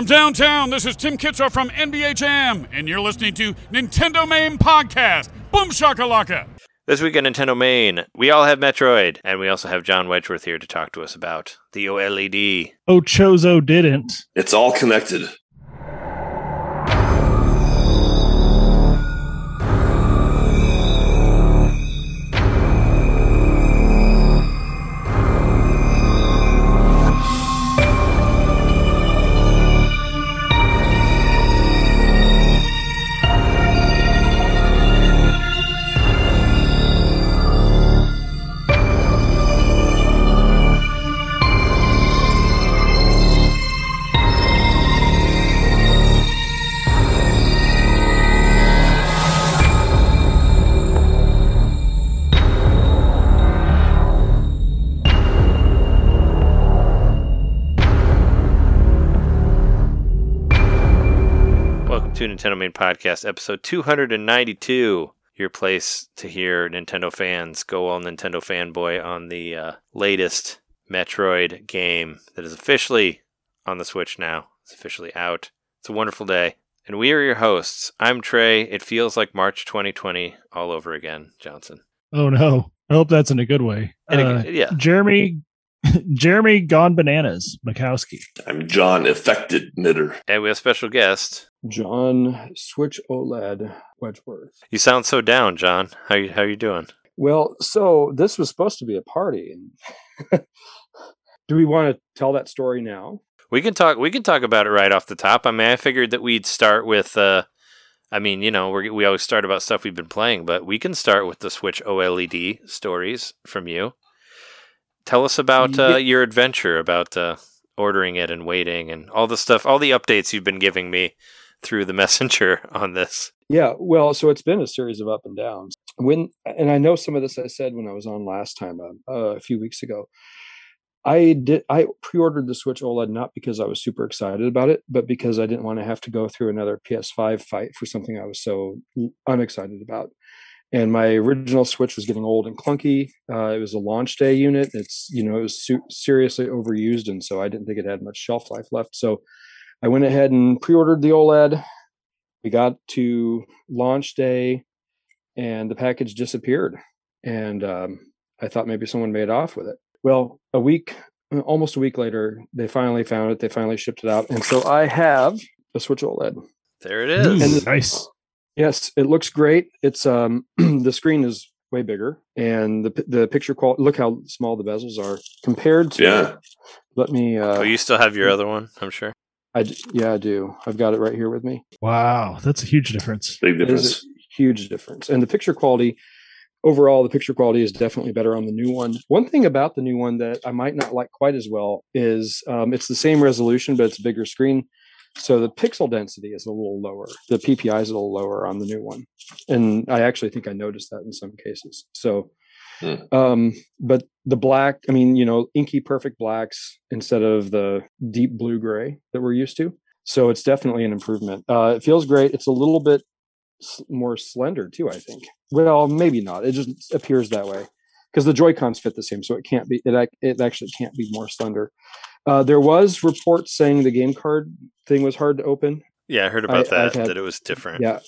From downtown, this is Tim Kitzrow from NBA Jam, and you're listening to Nintendo Main Podcast. Boom shakalaka! This week on Nintendo Main, we all have Metroid, and we also have John Wedgeworth here to talk to us about the OLED. Ochozo oh, didn't. It's all connected. Nintendo Main Podcast, episode 292. Your place to hear Nintendo fans go all Nintendo fanboy on the uh, latest Metroid game that is officially on the Switch now. It's officially out. It's a wonderful day. And we are your hosts. I'm Trey. It feels like March 2020 all over again, Johnson. Oh no. I hope that's in a good way. And Uh, yeah, Jeremy Jeremy gone bananas, Mikowski. I'm John Affected Knitter. and we have a special guest. John Switch OLED Wedgeworth. You sound so down, John. How you how you doing? Well, so this was supposed to be a party. Do we want to tell that story now? We can talk. We can talk about it right off the top. I mean, I figured that we'd start with. Uh, I mean, you know, we we always start about stuff we've been playing, but we can start with the Switch OLED stories from you. Tell us about uh, your adventure, about uh, ordering it and waiting, and all the stuff, all the updates you've been giving me through the messenger on this. Yeah, well, so it's been a series of up and downs. When and I know some of this I said when I was on last time uh, uh, a few weeks ago. I did I pre-ordered the Switch OLED not because I was super excited about it, but because I didn't want to have to go through another PS5 fight for something I was so unexcited about. And my original Switch was getting old and clunky. Uh, it was a launch day unit. It's you know it was su- seriously overused, and so I didn't think it had much shelf life left. So I went ahead and pre-ordered the OLED we got to launch day and the package disappeared and um, i thought maybe someone made off with it well a week almost a week later they finally found it they finally shipped it out and so i have a switch oled There it is. And- nice. Yes it looks great it's um the screen is way bigger and the the picture quality look how small the bezels are compared to Yeah. let me uh oh, you still have your other one, I'm sure. I yeah i do i've got it right here with me Wow, that's a huge difference. Big It is difference. a huge difference. And the picture quality, overall, the picture quality is definitely better on the new one. One thing about the new one that I might not like quite as well is um, it's the same resolution, but it's a bigger screen. So the pixel density is a little lower. The PPI is a little lower on the new one. And I actually think I noticed that in some cases. So, Hmm. um, but the black, I mean, you know, inky perfect blacks instead of the deep blue gray that we're used to. So it's definitely an improvement. Uh, it feels great. It's a little bit more slender too. I think. Well, maybe not. It just appears that way because the Joy Cons fit the same, so it can't be. It it actually can't be more slender. Uh, there was reports saying the game card thing was hard to open. Yeah, I heard about I- that. had- that it was different. Yeah,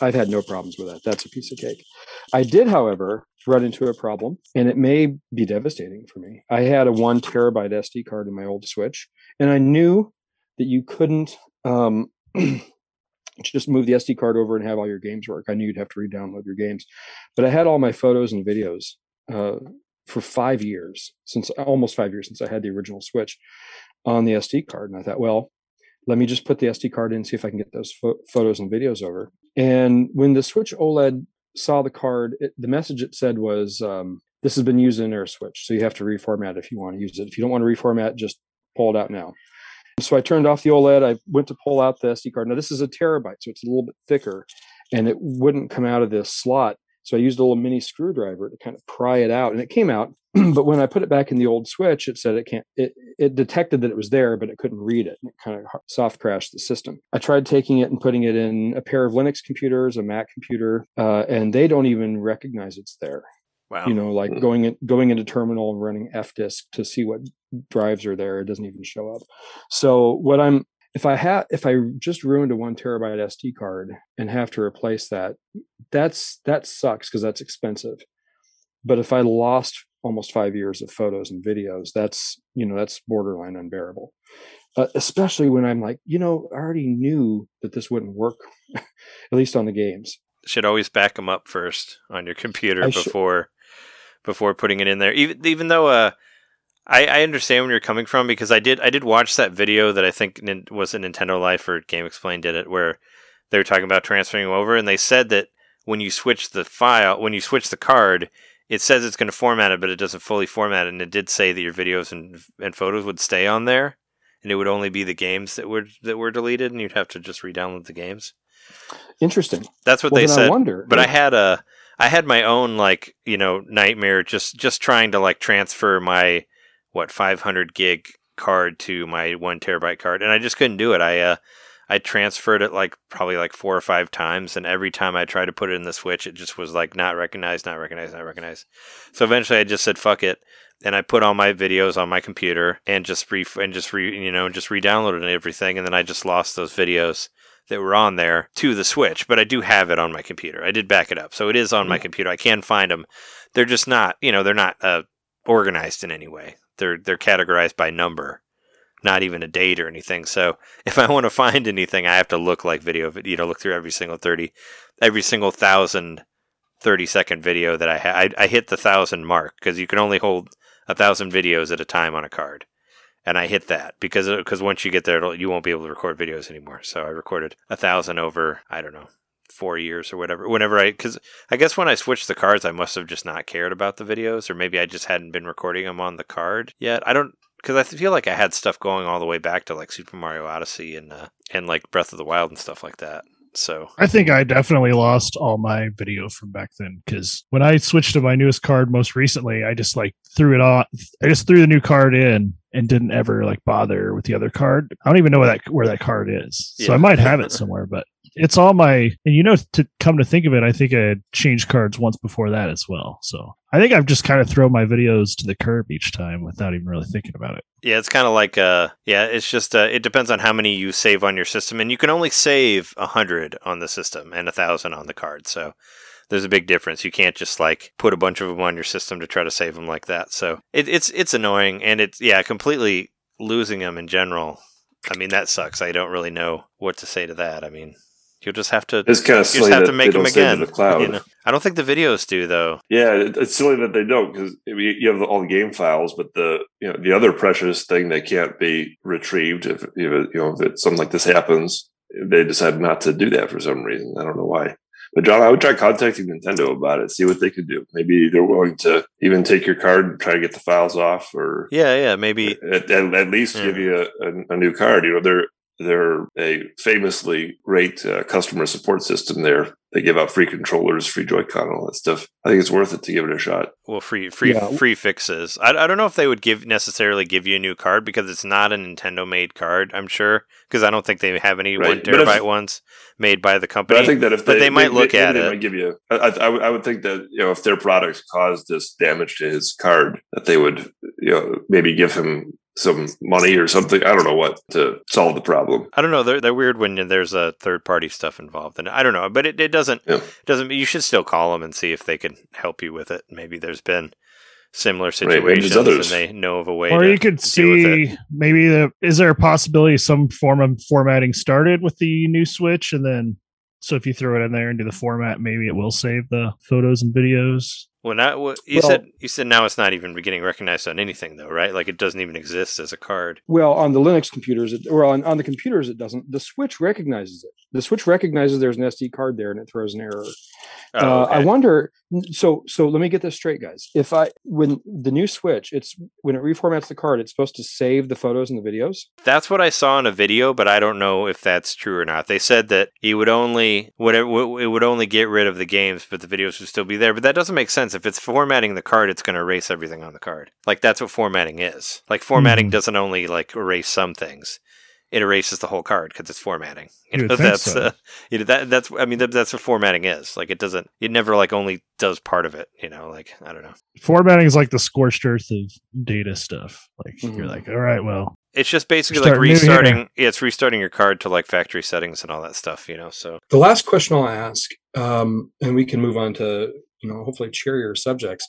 I've had no problems with that. That's a piece of cake. I did, however, run into a problem, and it may be devastating for me. I had a one terabyte SD card in my old Switch, and I knew that you couldn't um, just move the SD card over and have all your games work. I knew you'd have to re-download your games, but I had all my photos and videos uh, for five years since almost five years since I had the original Switch on the SD card, and I thought, well, let me just put the SD card in, and see if I can get those pho- photos and videos over. And when the Switch OLED saw the card, it, the message it said was, um, "This has been used in Air Switch, so you have to reformat if you want to use it. If you don't want to reformat, just pull it out now." So I turned off the OLED. I went to pull out the SD card. Now this is a terabyte, so it's a little bit thicker, and it wouldn't come out of this slot. So I used a little mini screwdriver to kind of pry it out, and it came out. but when I put it back in the old switch, it said it can't. It it detected that it was there, but it couldn't read it. And it kind of soft crashed the system. I tried taking it and putting it in a pair of Linux computers, a Mac computer, uh, and they don't even recognize it's there. Wow. You know, like Hmm. going in, going into terminal and running fdisk to see what drives are there. It doesn't even show up. So what I'm if I have if I just ruined a one terabyte SD card and have to replace that, that's that sucks because that's expensive. But if I lost almost five years of photos and videos, that's you know that's borderline unbearable. Uh, especially when I'm like, you know, I already knew that this wouldn't work, at least on the games. Should always back them up first on your computer I sh- before before putting it in there. Even even though uh, I, I understand where you're coming from because I did I did watch that video that I think was a Nintendo Life or GameXplain did it where they were talking about transferring over and they said that when you switch the file when you switch the card it says it's going to format it but it doesn't fully format it and it did say that your videos and and photos would stay on there and it would only be the games that were that were deleted and you'd have to just re-download the games. Interesting. That's what well, they said. I wonder. But I had a I had my own like, you know, nightmare just just trying to like transfer my what 500 gig card to my 1 terabyte card and I just couldn't do it. I uh I transferred it like probably like four or five times and every time I tried to put it in the switch it just was like not recognized, not recognized, not recognized. So eventually I just said fuck it and I put all my videos on my computer and just re and just re you know just re-downloaded everything and then I just lost those videos that were on there to the Switch, but I do have it on my computer. I did back it up, so it is on my computer. I can find them. They're just not, you know, they're not uh, organized in any way. They're they're categorized by number, not even a date or anything. So if I want to find anything, I have to look like video, you know, look through every single thirty, every single thousand 30 second video that I. I, I hit the thousand mark because you can only hold a thousand videos at a time on a card and I hit that because because once you get there, you won't be able to record videos anymore. So I recorded a thousand over I don't know four years or whatever. Whenever I because I guess when I switched the cards, I must have just not cared about the videos, or maybe I just hadn't been recording them on the card yet. I don't because I feel like I had stuff going all the way back to like Super Mario Odyssey and uh, and like Breath of the Wild and stuff like that. So I think I definitely lost all my video from back then because when I switched to my newest card most recently, I just like threw it on. I just threw the new card in and didn't ever like bother with the other card. I don't even know where that where that card is, so I might have it somewhere, but it's all my. And you know, to come to think of it, I think I had changed cards once before that as well. So I think I've just kind of thrown my videos to the curb each time without even really thinking about it. Yeah, it's kind of like uh yeah, it's just uh, it depends on how many you save on your system and you can only save a 100 on the system and a 1000 on the card. So there's a big difference. You can't just like put a bunch of them on your system to try to save them like that. So it, it's it's annoying and it's yeah, completely losing them in general. I mean, that sucks. I don't really know what to say to that. I mean, you'll just have to It's kind of you silly just have that to make they them don't again. to the cloud. you know? I don't think the videos do though. Yeah, it's silly that they don't because you have all the game files, but the you know the other precious thing that can't be retrieved if you know, you know if something like this happens, they decide not to do that for some reason. I don't know why. But John, I would try contacting Nintendo about it, see what they could do. Maybe they're willing to even take your card and try to get the files off, or Yeah, yeah, maybe at, at, at least Yeah. give you a, a, a new card. You know, they're they're a famously great uh, customer support system. There, they give out free controllers, free Joy-Con, all that stuff. I think it's worth it to give it a shot. well free free Yeah. free fixes I, I don't know if they would give necessarily give you a new card because it's not a nintendo made card i'm sure because i don't think they have any Right, one but if- ones made by the But company I think that if but they, they might look maybe at they it. might give you. I, I, I I would think that you know if their products caused this damage to his card, that they would you know maybe give him some money or something. I don't know what to solve the problem. i don't know they're, they're weird when there's a third party stuff involved and i don't know but it, it doesn't Yeah. doesn't you should still call them and see if they can help you with it maybe there's been similar Right, situations and others. they know of a way or to you could deal with it. see maybe the is there a possibility some form of formatting started with the new switch and then so if you throw it in there and do the format maybe it will save the photos and videos well now well, you Well- said you said now it's not even getting recognized on anything though right like it doesn't even exist as a card Well, on the Linux computers, it, or on, on the computers, it doesn't. The switch recognizes it. The switch recognizes there's an SD card there, and it throws an error. Oh, uh, I wonder. So, so let me get this straight, guys. If I when the new switch, it's when it reformats the card, it's supposed to save the photos and the videos. That's what I saw in a video, but I don't know if that's true or not. They said that it would only whatever it would only get rid of the games, but the videos would still be there. But that doesn't make sense. If it's formatting the card, it's going to erase everything on the card. Like that's what formatting is. Like formatting Mhm. doesn't only like erase some things; it erases the whole card because it's formatting. You You know would think that's so. uh, you know that that's I mean that, that's what formatting is. Like it doesn't. It never like only does part of it. You know, like I don't know. formatting is like the scorched earth of data stuff like you're Mhm. like all right well it's just basically Start like restarting. Yeah, it's restarting your card to like factory settings and all that stuff. You know, so The last question I'll ask, um, and we can move on to you know hopefully cheerier subjects,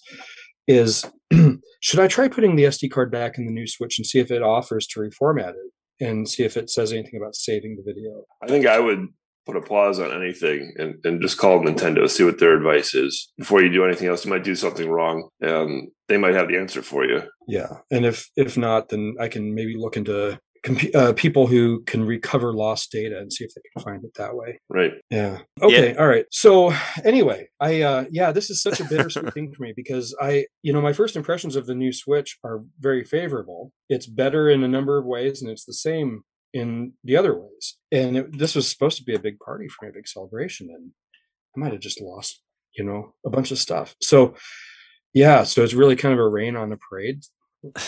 is should I try putting the SD card back in the new Switch and see if it offers to reformat it and see if it says anything about saving the video? I think I would put a pause on anything and, and just call Nintendo, see what their advice is before you do anything else. You might do something wrong, and they might have the answer for you. Yeah, and if if not, then I can maybe look into compu- uh, people who can recover lost data and see if they can find it that way. Right. Yeah. Okay. All right. So anyway, I uh yeah, this is such a bittersweet thing for me because I, you know, my first impressions of the new Switch are very favorable. It's better in a number of ways, and it's the same in the other ways. And it, this was supposed to be a big party for me, a big celebration, and I might have just lost, you know, a bunch of stuff. So yeah, so it's really kind of a rain on the parade,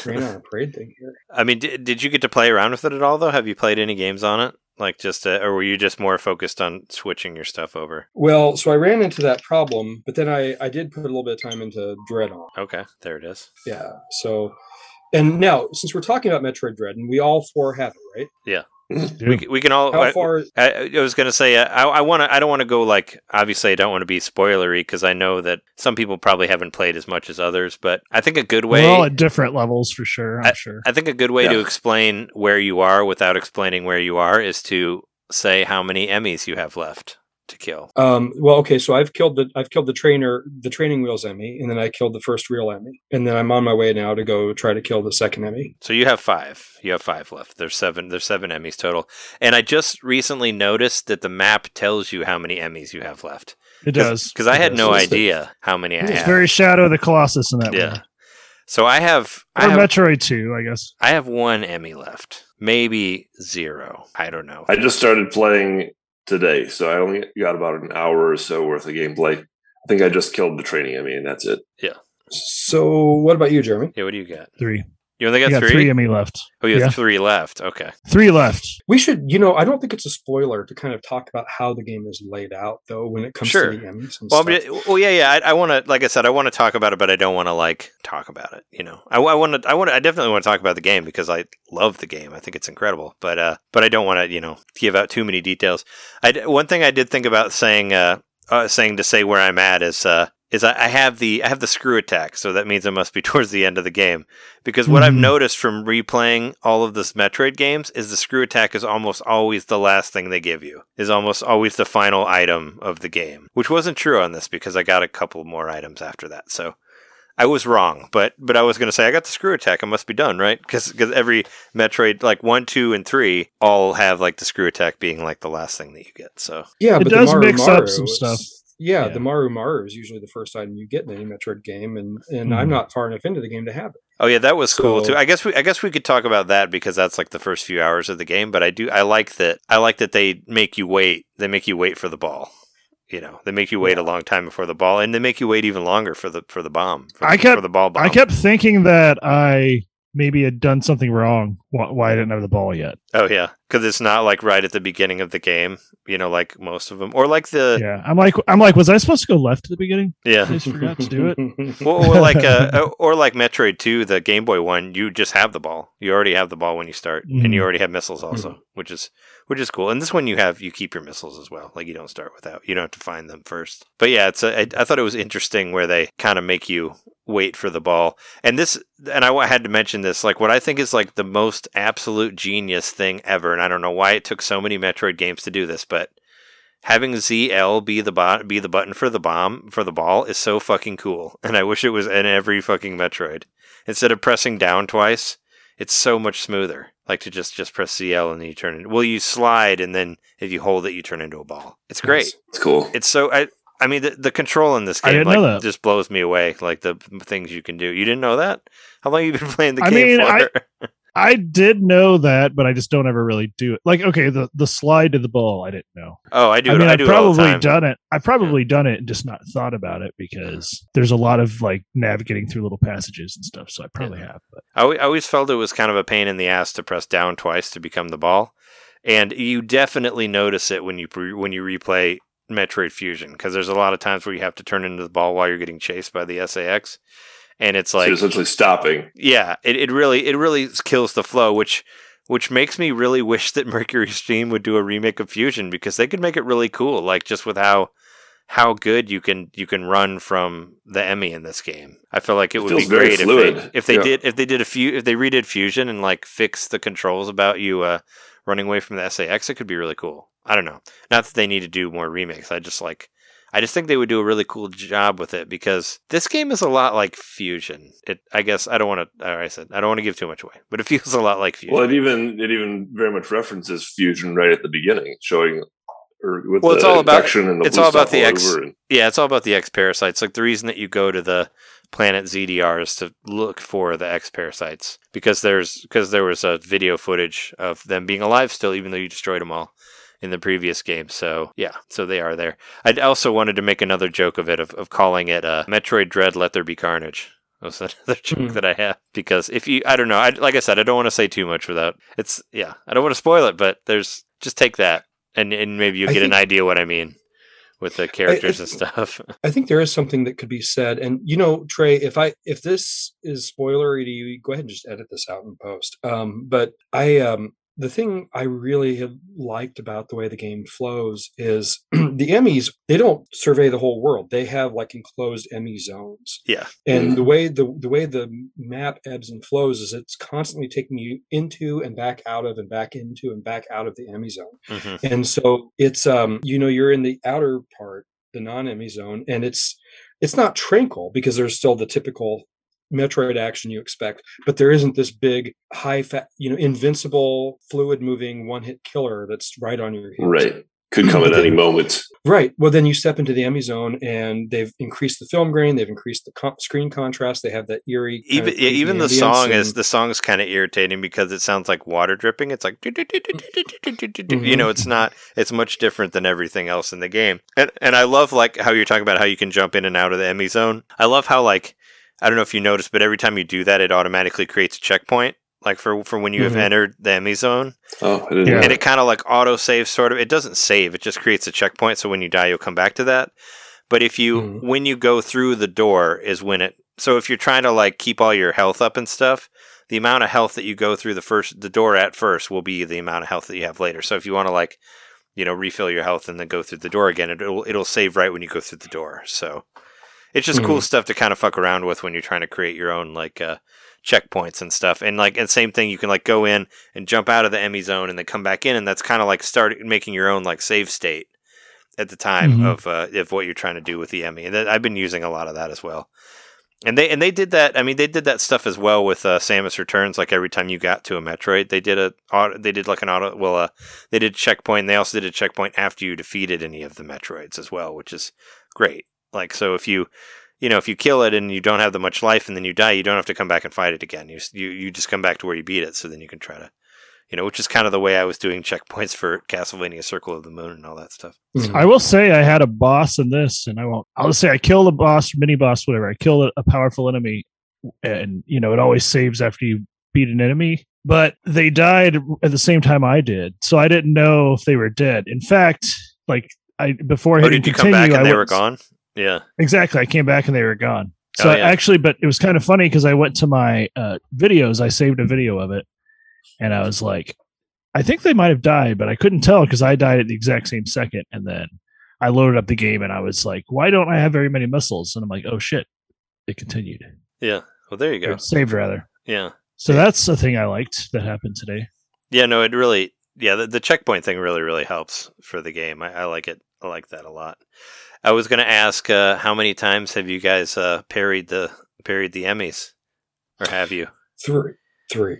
rain on a parade thing here. I mean, did, did you get to play around with it at all though? Have you played any games on it? Like just, uh, or were you just more focused on switching your stuff over? Well, so I ran into that problem, but then I I did put a little bit of time into Dread on. Okay, there it is. Yeah. So, and now since we're talking about Metroid Dread, and we all four have it, right? Yeah. We, we can all. How I, far? I, I was gonna say uh, I, I want to. I don't want to go like. Obviously, I don't want to be spoilery because I know that some people probably haven't played as much as others. But I think a good way. We're all at different levels for sure. I'm sure. I think a good way to explain where you are without explaining where you are is to say how many Emmys you have left to kill. Um, well, okay. So I've killed the I've killed the trainer, the training wheels Emmy, and then I killed the first real Emmy, and then I'm on my way now to go try to kill the second Emmy. So you have five. You have five left. There's seven. There's seven Emmys total. And I just recently noticed that the map tells you how many Emmys you have left. it does. Because I had does. no It's- idea how many I It's have. very Shadow of the Colossus in that yeah. way. So I have. I Or have. Metroid 2, I guess. I have one Emmy left. Maybe zero. I don't know. I just started playing today, so I only got about an hour or so worth of gameplay. I think I just killed the training enemy, and that's it. Yeah. So what about you, Jeremy? yeah. What do you got? Three. You only You got, got three. three Emmy left. oh, you have yeah. three left. Okay. Three left. We should, you know, I don't think it's a spoiler to kind of talk about how the game is laid out, though, when it comes Sure. to the Emmys and Well, stuff. I'm ju- well, yeah, yeah. I, I want to, like I said, I want to talk about it, but I don't want to like talk about it. You know, I want to, I want, I definitely want to talk about the game because I love the game. I think it's incredible, but, uh, but I don't want to, you know, give out too many details. I d- one thing I did think about saying, uh, uh saying to say where I'm at is, uh, is I, I have the I have the screw attack, so that means it must be towards the end of the game. Because what I've Mhm. noticed from replaying all of this Metroid games is the screw attack is almost always the last thing they give you. Is almost always the final item of the game, which wasn't true on this because I got a couple more items after that. So I was wrong, but but I was going to say I got the screw attack. I must be done, right? Because every Metroid like one, two, and three all have like the screw attack being like the last thing that you get. So yeah, It but does the Maru mix up some it's- stuff. Yeah, Yeah. the Maru Mari is usually the first item you get in any Metroid game, and and Mhm. I'm not far enough into the game to have it. Oh yeah, that was cool too. I guess we I guess we could talk about that because that's like the first few hours of the game. But I do I like that I like that they make you wait. They make you wait for the ball. You know, they make you wait a long time before the ball, and they make you wait even longer for the for the bomb. For, I kept- for the ball bomb. I kept thinking that I maybe had done something wrong. Why, why I didn't have the ball yet? Oh yeah, because it's not like right at the beginning of the game. You know, like most of them, or like the Yeah, I'm like, I'm like, was I supposed to go left at the beginning? yeah. I just forgot to do it. Well, or like uh, or like Metroid Two, the Game Boy one, you just have the ball. You already have the ball when you start, and you Mhm. already have missiles also, which is which is cool. And this one, you have you keep your missiles as well. Like you don't start without. You don't have to find them first. But yeah, it's a, I, I thought it was interesting where they kind of make you wait for the ball. And this, and I had to mention this, like what I think is like the most absolute genius thing ever. And I don't know why it took so many Metroid games to do this, but having ZL be the bot be the button for the bomb for the ball is so fucking cool. And I wish it was in every fucking Metroid. Instead of pressing down twice, it's so much smoother. Like to just just press ZL and then you turn it. Well, you slide and then if you hold it, you turn into a ball. It's great. It's cool. It's so I. I mean, the, the control in this game like just blows me away. Like the things you can do. You didn't know that? How long have you been playing the I game mean, for? I did know that, but I just don't ever really do it. Like, okay, the the slide to the ball, I didn't know. oh, I do. I mean, I it probably done it. I've probably done it and just not thought about it because there's a lot of like navigating through little passages and stuff. So I probably have. But I I always felt it was kind of a pain in the ass to press down twice to become the ball, and you definitely notice it when you pre- when you replay Metroid Fusion because there's a lot of times where you have to turn into the ball while you're getting chased by the SA-X, and it's like you're essentially stopping. yeah, it, it really it really kills the flow, which which makes me really wish that MercurySteam would do a remake of Fusion because they could make it really cool, like just with how how good you can you can run from the Emmy in this game. I feel like it, It would be very great if they if they Yeah. did if they did a few if they redid Fusion and like fixed the controls about you uh, running away from the SA-X. It could be really cool. I don't know. Not that they need to do more remakes. I just like. I just think they would do a really cool job with it because this game is a lot like Fusion. It, I guess, I don't want to. I said I don't want to give too much away, but it feels a lot like Fusion. Well, it even it even very much references fusion right at the beginning, showing or with Well, the it's all about- infection and the it's all about the all X- and- Yeah, it's all about the X parasites. Like the reason that you go to the planet ZDR is to look for the X parasites because there's because there was a video footage of them being alive still, even though you destroyed them all in the previous game. So yeah, so they are there. I also wanted to make another joke of it of, of calling it uh, Metroid Dread Let There Be Carnage. That was another joke Hmm. that I have because if you, I don't know, I, like I said, I don't want to say too much without it's yeah, I don't want to spoil it, but there's just take that and and maybe you'll I get an idea what I mean with the characters and stuff. I think there is something that could be said, and you know, Trey, if I if this is spoilery to you, go ahead and just edit this out in post. Um, but I um, the thing I really have liked about the way the game flows is the Emmys. They don't survey the whole world; they have like enclosed Emmy zones. Yeah. And the way the the way the map ebbs and flows is it's constantly taking you into and back out of and back into and back out of the Emmy zone. hmm And so it's um you know you're in the outer part, the non-Emmy zone, and it's it's not tranquil because there's still the typical Metroid action you expect, but there isn't this big high fat, you know, invincible fluid moving one hit killer that's right on your heels. right could come at any moment. Right. Well, then you step into the Emmy zone, and they've increased the film grain, they've increased the co- screen contrast, they have that eerie. kind Even of yeah, even the ambience song is the song is kind of irritating because it sounds like water dripping. It's like you mm-hmm. know, it's not. It's much different than everything else in the game. And and I love like how you're talking about how you can jump in and out of the Emmy zone. I love how like I don't know if you noticed, but every time you do that, it automatically creates a checkpoint. Like for for when you have Mhm. entered the Emmy zone, Oh, I didn't Yeah. and it kind of like auto saves sort of it doesn't save it just creates a checkpoint so when you die you'll come back to that but if you Mhm. when you go through the door is when it so if you're trying to like keep all your health up and stuff the amount of health that you go through the first the door at first will be the amount of health that you have later so if you want to like you know refill your health and then go through the door again it'll it'll save right when you go through the door so it's just cool stuff to kind of fuck around with when you're trying to create your own like uh checkpoints and stuff. And like and same thing you can like go in and jump out of the Emmy zone and then come back in and that's kind of like start making your own like save state at the time Mhm. of uh, of what you're trying to do with the Emmy. And I've been using a lot of that as well. And they and they did that I mean they did that stuff as well with uh, Samus Returns like every time you got to a Metroid they did a auto, they did like an auto well uh, they did checkpoint they also did a checkpoint after you defeated any of the Metroids as well which is great like so if you you know, if you kill it and you don't have that much life and then you die, you don't have to come back and fight it again. You, you you just come back to where you beat it, so then you can try to, you know, which is kind of the way I was doing checkpoints for Castlevania Circle of the Moon and all that stuff. Mhm. I will say I had a boss in this, and I won't. I'll just say I killed a boss, mini boss, whatever. I killed a, a powerful enemy, and you know it always saves after you beat an enemy. But they died at the same time I did, so I didn't know if they were dead. In fact, like I before Oh, hitting did you come back and I they went- were gone? Yeah. Exactly. I came back and they were gone. So Oh, yeah. actually, but it was kind of funny because I went to my uh, videos. I saved a video of it, and I was like, I think they might have died, but I couldn't tell because I died at the exact same second. And then I loaded up the game, and I was like, why don't I have very many missiles? And I'm like, oh shit, it continued. Yeah. Well, there you go. Or saved rather. Yeah. So that's the thing I liked that happened today. Yeah. No, it really. Yeah, the, the checkpoint thing really, really helps for the game. I, I like it. I like that a lot. I was going to ask, uh, how many times have you guys uh, parried the parried the Emmys, or have you? three, three.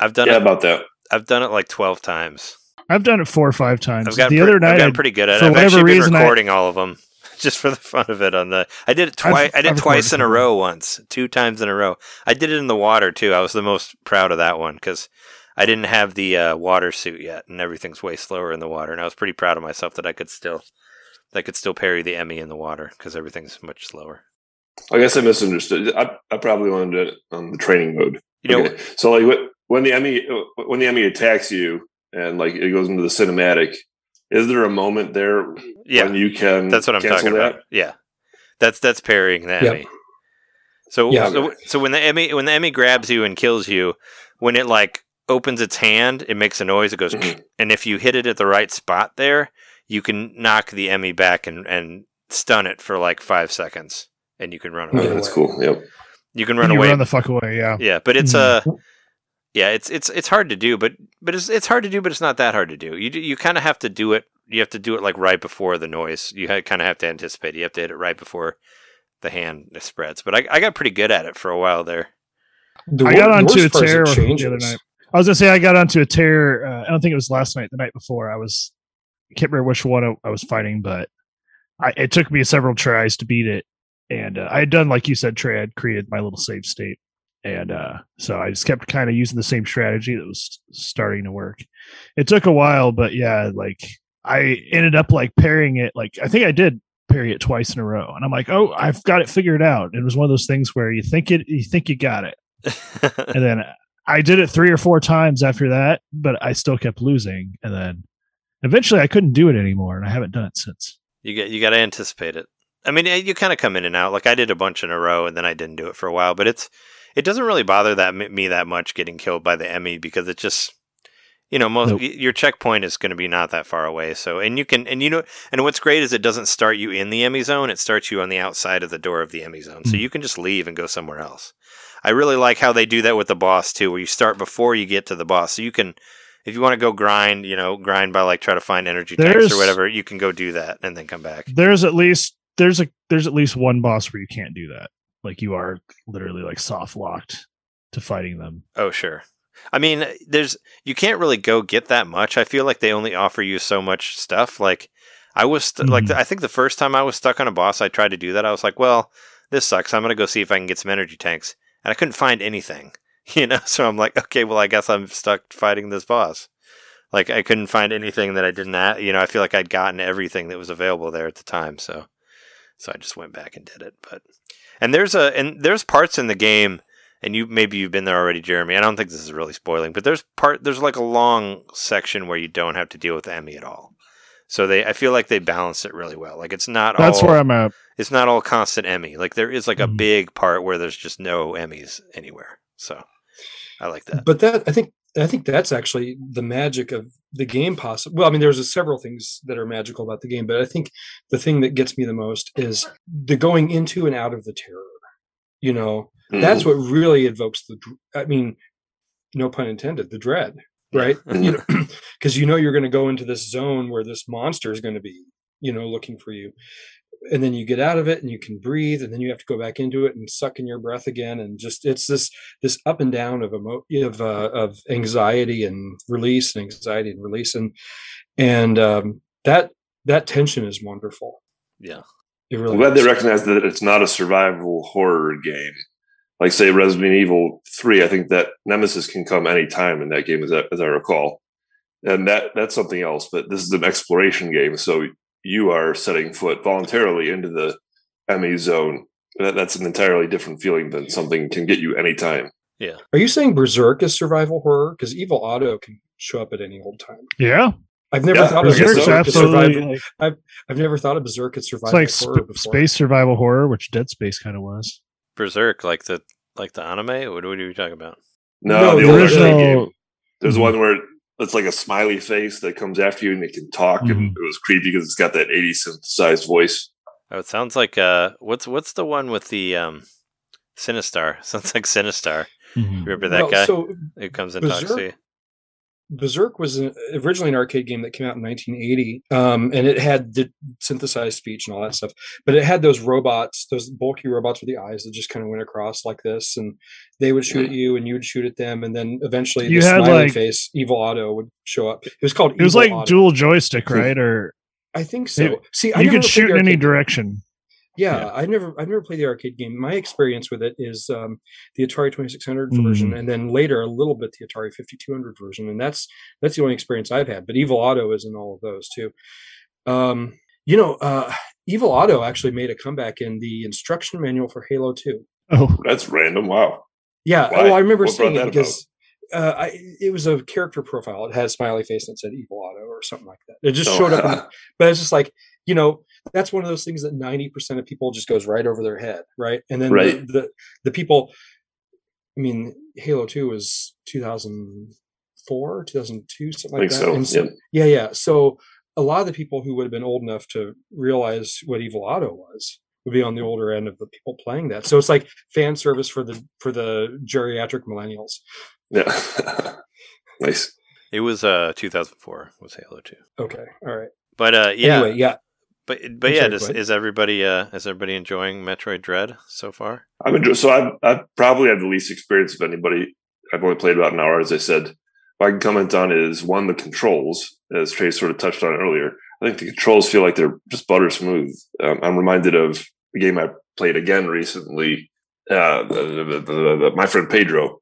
I've done yeah, it. about that. I've done it like twelve times. I've done it four or five times. I've got the pre- other night, I've I- gotten pretty good at for it. I've actually been reason, I- recording all of them just for the fun of it. On the, I did it twice. I did I've twice in a row once, two times in a row. I did it in the water too. I was the most proud of that one because I didn't have the uh, water suit yet, and everything's way slower in the water. And I was pretty proud of myself that I could still, that could still parry the Emmy in the water because everything's much slower. I guess I misunderstood. I, I probably wanted it on the training mode. You know, Okay. so like when the Emmy when the Emmy attacks you and like it goes into the cinematic, is there a moment there yeah, when you can? That's what I'm talking that? about. Yeah, that's that's parrying the Yep. Emmy. So Yeah. so so when the Emmy when the Emmy grabs you and kills you, when it like opens its hand, it makes a noise. It goes, Mhm. and if you hit it at the right spot there, you can knock the Emmy back and and stun it for like five seconds, and you can run away. Yeah, that's cool. Yep. You can run you away. run the fuck away. Yeah. yeah, but it's Mhm. uh yeah, it's it's it's hard to do, but but it's it's hard to do, but it's not that hard to do. You you kind of have to do it. You have to do it like right before the noise. You kind of have to anticipate. You have to hit it right before the hand spreads. But I, I got pretty good at it for a while there. The I got onto a worst part is it tear the other night. I was gonna say I got onto a tear. Uh, I don't think it was last night. The night before, I was. Can't remember which one I, I was fighting, but I, it took me several tries to beat it. And uh, I had done, like you said, Trey. I'd created my little save state, and uh, so I just kept kind of using the same strategy that was starting to work. It took a while, but yeah, like I ended up like parrying it. Like I think I did parry it twice in a row, and I'm like, oh, I've got it figured out. It was one of those things where you think it, you think you got it and then I did it three or four times after that, but I still kept losing. And then eventually I couldn't do it anymore, and I haven't done it since. You get you got to anticipate it. I mean, you kind of come in and out. Like I did a bunch in a row, and then I didn't do it for a while. But it's it doesn't really bother that me that much getting killed by the Emmy because it just you know most Nope. your checkpoint is going to be not that far away. So and you can and you know and what's great is it doesn't start you in the Emmy zone. It starts you on the outside of the door of the Emmy zone, so Mm. you can just leave and go somewhere else. I really like how they do that with the boss too, where you start before you get to the boss, so you can. If you want to go grind, you know, grind by like try to find energy tanks or whatever, you can go do that and then come back. There's at least there's a there's at least one boss where you can't do that. Like you are literally like soft locked to fighting them. Oh, sure. I mean, there's you can't really go get that much. I feel like they only offer you so much stuff. Like I was st- like Mhm. I think the first time I was stuck on a boss, I tried to do that. I was like, well, this sucks. I'm gonna go see if I can get some energy tanks, and I couldn't find anything. You know, so I'm like, okay, well, I guess I'm stuck fighting this boss. Like I couldn't find anything that I didn't. Ha- you know, I feel like I'd gotten everything that was available there at the time. So, so I just went back and did it. But and there's a and there's parts in the game and you maybe you've been there already, Jeremy. I don't think this is really spoiling, but there's part there's like a long section where you don't have to deal with Emmy at all. So they I feel like they balance it really well. Like it's not all That's all where I'm at. it's not all constant Emmy. Like there is like a Mhm. big part where there's just no Emmys anywhere. So I like that. But that I think I think that's actually the magic of the game. Possible. Well, I mean, there's several things that are magical about the game, but I think the thing that gets me the most is the going into and out of the terror. You know, mm-hmm. that's what really evokes the. I mean, no pun intended. The dread, right? you know, because you know you're going to go into this zone where this monster is going to be, you know, looking for you, and then you get out of it and you can breathe, and then you have to go back into it and suck in your breath again, and just it's this this up and down of emo- of uh, of anxiety and release and anxiety and release, and and um, that that tension is wonderful. yeah. It I'm really glad they recognize that it's not a survival horror game. Like say Resident Evil Three, I think that Nemesis can come anytime in that game, as I, as I recall, and that that's something else. But this is an exploration game, so you are setting foot voluntarily into the Emmy zone. That, that's an entirely different feeling than something can get you anytime. Yeah. Are you saying Berzerk is survival horror? Because Evil Otto can show up at any old time. Yeah, I've never Yeah, thought of Berzerk's Berzerk's Berzerk as absolutely. survival. Like, I've never thought of Berzerk as survival it's like horror sp- before. space survival horror, which Dead Space kind of was. Berserk, like the like the anime. What, what are you talking about? No, No, the, the old original- game. There's one where it's like a smiley face that comes after you and it can talk, and Mhm. it was creepy because it's got that 80 synthesized voice. Oh, it sounds like uh, what's what's the one with the um, Sinistar? Sounds like Sinistar. Mhm. Remember that Well, guy So who comes and talks to Berzerk- you? Berzerk was an- originally an arcade game that came out in 1980, um, and it had the synthesized speech and all that stuff. But it had those robots, those bulky robots with the eyes that just kind of went across like this, and they would shoot at you, and you would shoot at them, and then eventually You the had, smiley like- face, Evil Otto, would show up. It was called. It was Evil like Otto. dual joystick, right? Or I think so. it- See, I you could shoot in any direction. Yeah, Yeah. I never, I've never played the arcade game. My experience with it is um, the Atari Twenty Six Hundred Mm. version, and then later a little bit the Atari Fifty Two Hundred version, and that's that's the only experience I've had. But Evil Otto is in all of those too. Um, you know, uh, Evil Otto actually made a comeback in the instruction manual for Halo Two. Oh, That's random. Wow. Yeah, Why? oh, I remember What seeing it that because uh, I, it was a character profile. It had a smiley face that said Evil Otto or something like that. It just Oh, showed up, in, but it's just like you know that's one of those things that ninety percent of people just goes right over their head, right? And then Right. the, the the people. I mean, Halo Two was 2004, 2002, something I like think that. so, so yeah. yeah, yeah. So a lot of the people who would have been old enough to realize what Evil Otto was would be on the older end of the people playing that. So it's like fan service for the for the geriatric millennials. Yeah. nice. It was uh 2004 was Halo 2. Okay, all right. But uh yeah, Anyway, yeah. But but I'm yeah, sorry, does, is everybody uh is everybody enjoying Metroid Dread so far? I've enjoyed, so I've, I've probably had the least experience of anybody. I've only played about an hour, as I said. What I can comment on is one, the controls, as Trey sort of touched on earlier. I think the controls feel like they're just butter smooth. Um, I'm reminded of a game I played again recently. Uh, the, the, the, the, my friend Pedro.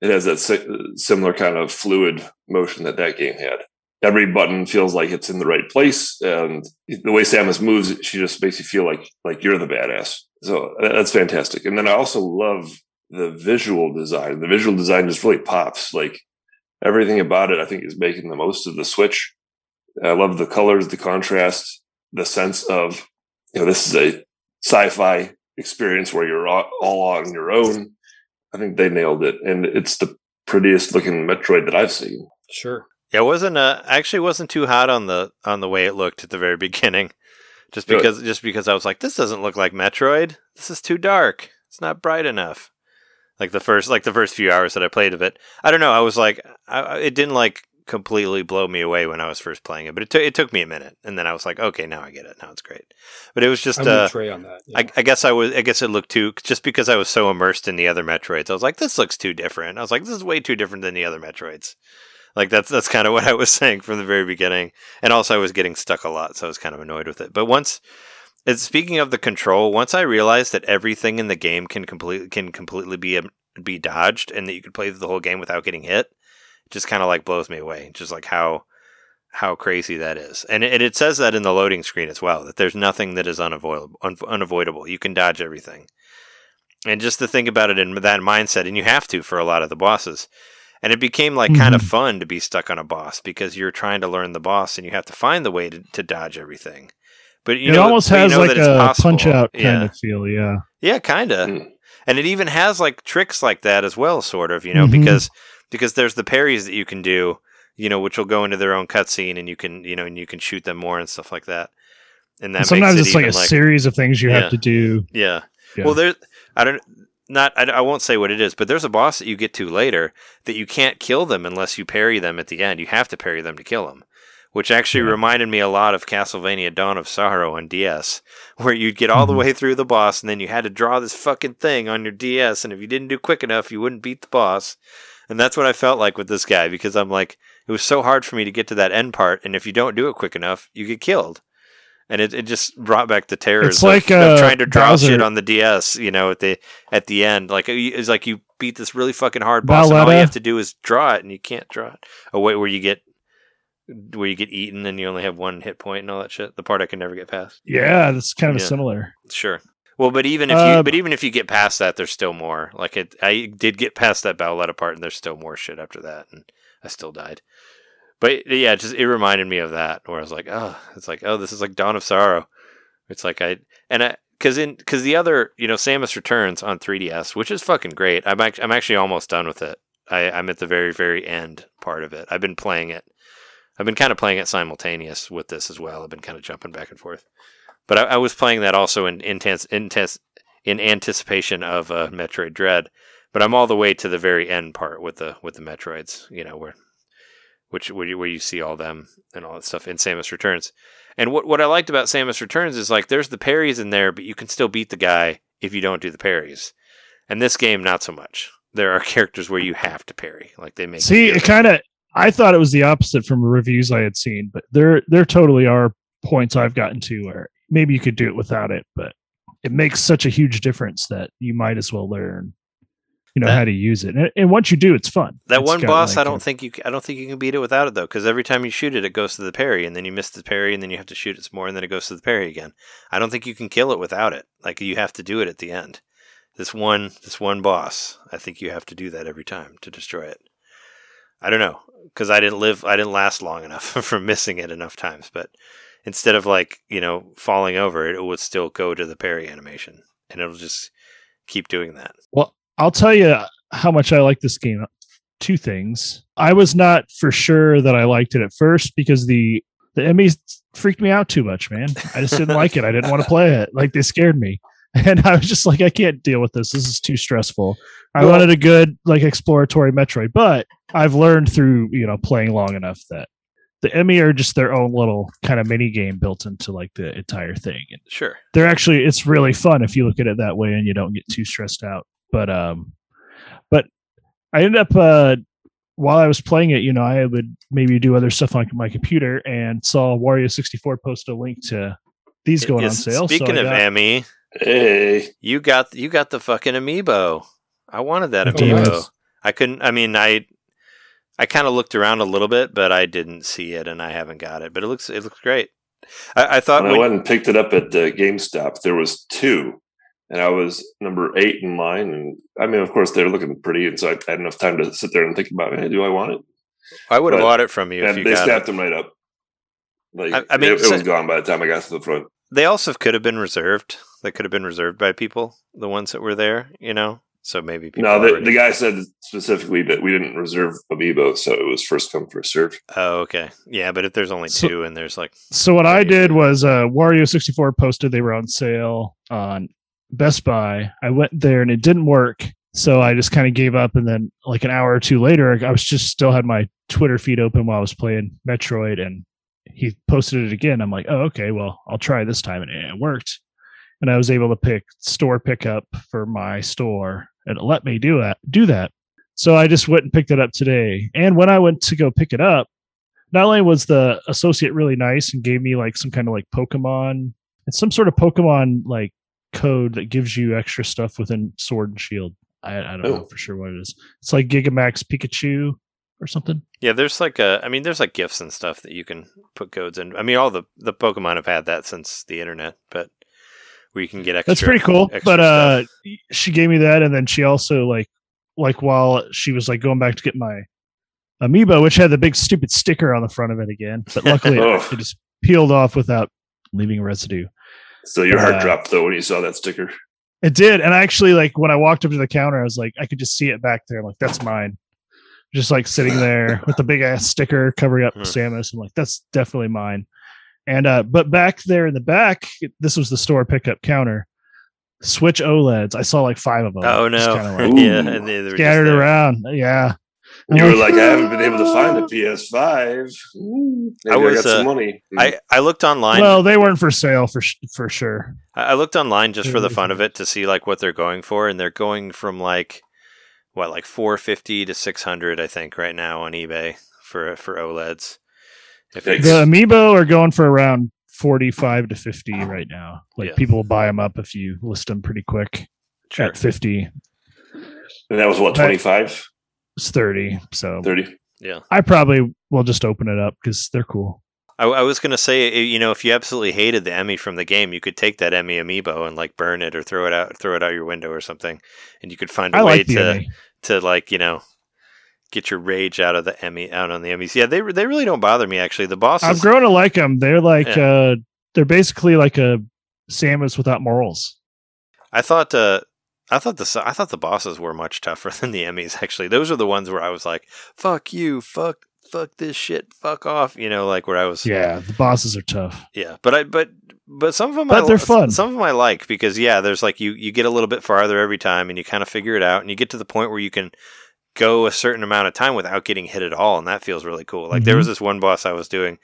It has that si- similar kind of fluid motion that that game had. Every button feels like it's in the right place, and the way Samus moves, she just makes you feel like like you're the badass. So that's fantastic. And then I also love the visual design. The visual design just really pops. Like everything about it, I think, is making the most of the Switch. I love the colors, the contrast, the sense of you know this is a sci-fi experience where you're all on your own. I think they nailed it, and it's the prettiest looking Metroid that I've seen. Sure. Yeah, it wasn't uh actually wasn't too hot on the on the way it looked at the very beginning. Just Good. because just because I was like, this doesn't look like Metroid. This is too dark. It's not bright enough. Like the first like the first few hours that I played of it. I don't know, I was like I, it didn't like completely blow me away when I was first playing it, but it took it took me a minute and then I was like, okay, now I get it. Now it's great. But it was just uh on that. yeah. I, I guess I was. I guess it looked too. Just because I was so immersed in the other Metroids, I was like, "This looks too different." I was like, "This is way too different than the other Metroids." Like that's that's kind of what I was saying from the very beginning. And also, I was getting stuck a lot, so I was kind of annoyed with it. But once, it's speaking of the control, once I realized that everything in the game can completely can completely be um, be dodged, and that you could play the whole game without getting hit, it just kind of like blows me away. Just like how how crazy that is. And it, it says that in the loading screen as well, that there's nothing that is unavoidable. Un, unavoidable. You can dodge everything. And just to think about it in that mindset, and you have to for a lot of the bosses. And it became like kind of fun to be stuck on a boss because you're trying to learn the boss and you have to find the way to, to dodge everything. But you it know, almost but you has know like that it's a punch out kind yeah. of feel. Yeah. Yeah, kind of. Mm. And it even has like tricks like that as well, sort of, you know, Mhm. because because there's the parries that you can do, you know, which will go into their own cutscene, and you can, you know, and you can shoot them more and stuff like that. And that And sometimes makes it's it like a like series of things you Yeah. have to do. yeah. Yeah. Well, there, I don't, not, I, I won't say what it is, but there's a boss that you get to later that you can't kill them unless you parry them at the end. You have to parry them to kill them, which actually reminded me a lot of Castlevania Dawn of Sorrow on DS, where you'd get all Mhm. the way through the boss and then you had to draw this fucking thing on your DS, and if you didn't do quick enough, you wouldn't beat the boss. And that's what I felt like with this guy because I'm like, it was so hard for me to get to that end part, and if you don't do it quick enough, you get killed. And it, it just brought back the terrors It's of, like, of uh, trying to draw Bowser- shit on the DS, you know, at the at the end. Like it's like you beat this really fucking hard boss, and all you have to do is draw it, and you can't draw it. Oh wait, where you get where you get eaten and you only have one hit point and all that shit. The part I can never get past. Yeah, that's kind of Yeah. similar. Sure. Well, but even if you Uh, but even if you get past that, there's still more. Like it, I did get past that Bowletta part, and there's still more shit after that, and I still died. But yeah, just it reminded me of that, where I was like, oh, it's like, oh, this is like Dawn of Sorrow. It's like I and I because in because the other you know Samus Returns on 3DS, which is fucking great. I'm act- I'm actually almost done with it. I, I'm at the very very end part of it. I've been playing it. I've been kind of playing it simultaneous with this as well. I've been kind of jumping back and forth. But I, I was playing that also in intense, intense, in anticipation of uh, Metroid Dread. But I'm all the way to the very end part with the with the Metroids. You know where, which where you, where you see all them and all that stuff in Samus Returns. And what what I liked about Samus Returns is like there's the parries in there, but you can still beat the guy if you don't do the parries. And this game, not so much. There are characters where you have to parry, like they make. See, it kind of. I thought it was the opposite from reviews I had seen, but there there totally are points I've gotten to where maybe you could do it without it, but it makes such a huge difference that you might as well learn, you know, That- how to use it. And, and once you do, it's fun. That It's one boss, like, I don't a- think you. I don't think you can beat it without it though, because every time you shoot it, it goes to the parry, and then you miss the parry, and then you have to shoot it some more, and then it goes to the parry again. I don't think you can kill it without it. Like you have to do it at the end. This one, this one boss, I think you have to do that every time to destroy it. I don't know, because I didn't live, I didn't last long enough from missing it enough times. But instead of like you know falling over, it, it would still go to the parry animation, and it'll just keep doing that. Well, I'll tell you how much I like this game. two things. I was not for sure that I liked it at first because the the Emmys freaked me out too much, man. I just didn't like it. I didn't want to play it. Like they scared me. And I was just like, I can't deal with this. This is too stressful. I Well- wanted a good, like, exploratory Metroid, but I've learned through, you know, playing long enough that the Emmy are just their own little kind of mini game built into like the entire thing. And Sure. they're actually it's really fun if you look at it that way and you don't get too stressed out but um but i ended up uh while i was playing it you know i would maybe do other stuff on my computer and saw wario 64 post a link to these going on sale Speaking I of got- Emmy, Hey, you got you got the fucking amiibo. I wanted that Oh, amiibo. nice. I couldn't. I mean, I I kind of looked around a little bit, but I didn't see it, and I haven't got it. But it looks it looks great. I, I thought when I went and picked it up at uh, GameStop, there was two, and I was number eight in line. And I mean, of course, they're looking pretty, and so I had enough time to sit there and think about, hey, do I want it? I would have bought it from you if and you they got snapped it. them right up. Like I- I mean, it, it so- was gone by the time I got to the front. They also could have been reserved. They could have been reserved by people, the ones that were there. You know, so maybe people. No, the, already- the guy said specifically that we didn't reserve Amiibo, so it was first come first serve. Oh, okay. Yeah, but if there's only So- two and there's like so what i did was uh wario 64 posted they were on sale on best buy. I went there and it didn't work. So i just kind of gave up and then like an hour or two later i was just still had my twitter feed open while i was playing metroid and he posted it again. I'm like oh okay well i'll try this time and it worked. And i was able to pick store pickup for my store and it let me do that do that. So i just went and picked it up today. And when i went to go pick it up not only was the associate really nice and gave me like some kind of like Pokemon, it's some sort of Pokemon like code that gives you extra stuff within Sword and Shield. I, I don't know Oh. for sure what it is. It's like Gigamax Pikachu or something. Yeah, there's like a. I mean, there's like gifts and stuff that you can put codes in. I mean, all the the Pokemon have had that since the internet, but where you can get extra. That's pretty cool. But uh, stuff. she gave me that, and then she also like like while she was like going back to get my amiibo, which had the big stupid sticker on the front of it again, but luckily Oh. it, it just peeled off without leaving residue. So your heart Uh, dropped though when you saw that sticker. It did, and I actually like when I walked up to the counter, I was like, I could just see it back there. I'm like, that's mine. Just like sitting there with the big ass sticker covering up. Samus. I'm like, that's definitely mine. And uh, but back there in the back, this was the store pickup counter. Switch OLEDs. I saw like five of them. oh Just no, kinda, like, yeah, and they, they were scattered around. Yeah. I'm You were like, I haven't been able to find a PS5. Ooh, Maybe I I, was, got some uh, money. Hmm. I I looked online. well, they weren't for sale for sh- for sure. I I looked online just for the mm. fun of it to see like what they're going for, and they're going from like what like 450 to 600, I think, right now on eBay for for OLEDs. If The amiibo are going for around forty-five to fifty ah, right now. Like Yeah. people will buy them up if you list them pretty quick sure. at fifty. and that was what, 25, It's thirty. So 30? yeah. I probably will just open it up because they're cool. I, I was gonna say, you know, if you absolutely hated the Emmy from the game, you could take that Emmy amiibo and like burn it or throw it out, throw it out your window or something, and you could find a I way like to Emmy. to like you know get your rage out of the Emmy out on the Emmys. Yeah, they they really don't bother me actually. The bosses, I've grown to like them. They're like Yeah. uh they're basically like a Samus without morals. I thought uh, I thought the I thought the bosses were much tougher than the Emmys. Actually, those are the ones where I was like, "Fuck you, fuck, fuck this shit, fuck off." You know, like where I was, Yeah, the bosses are tough. yeah. But I, but, but some of them, But I, they're fun. Some of them I like because yeah, there's like you you get a little bit farther every time, and you kind of figure it out, and you get to the point where you can go a certain amount of time without getting hit at all, and that feels really cool. Like there Mhm. was this one boss I was doing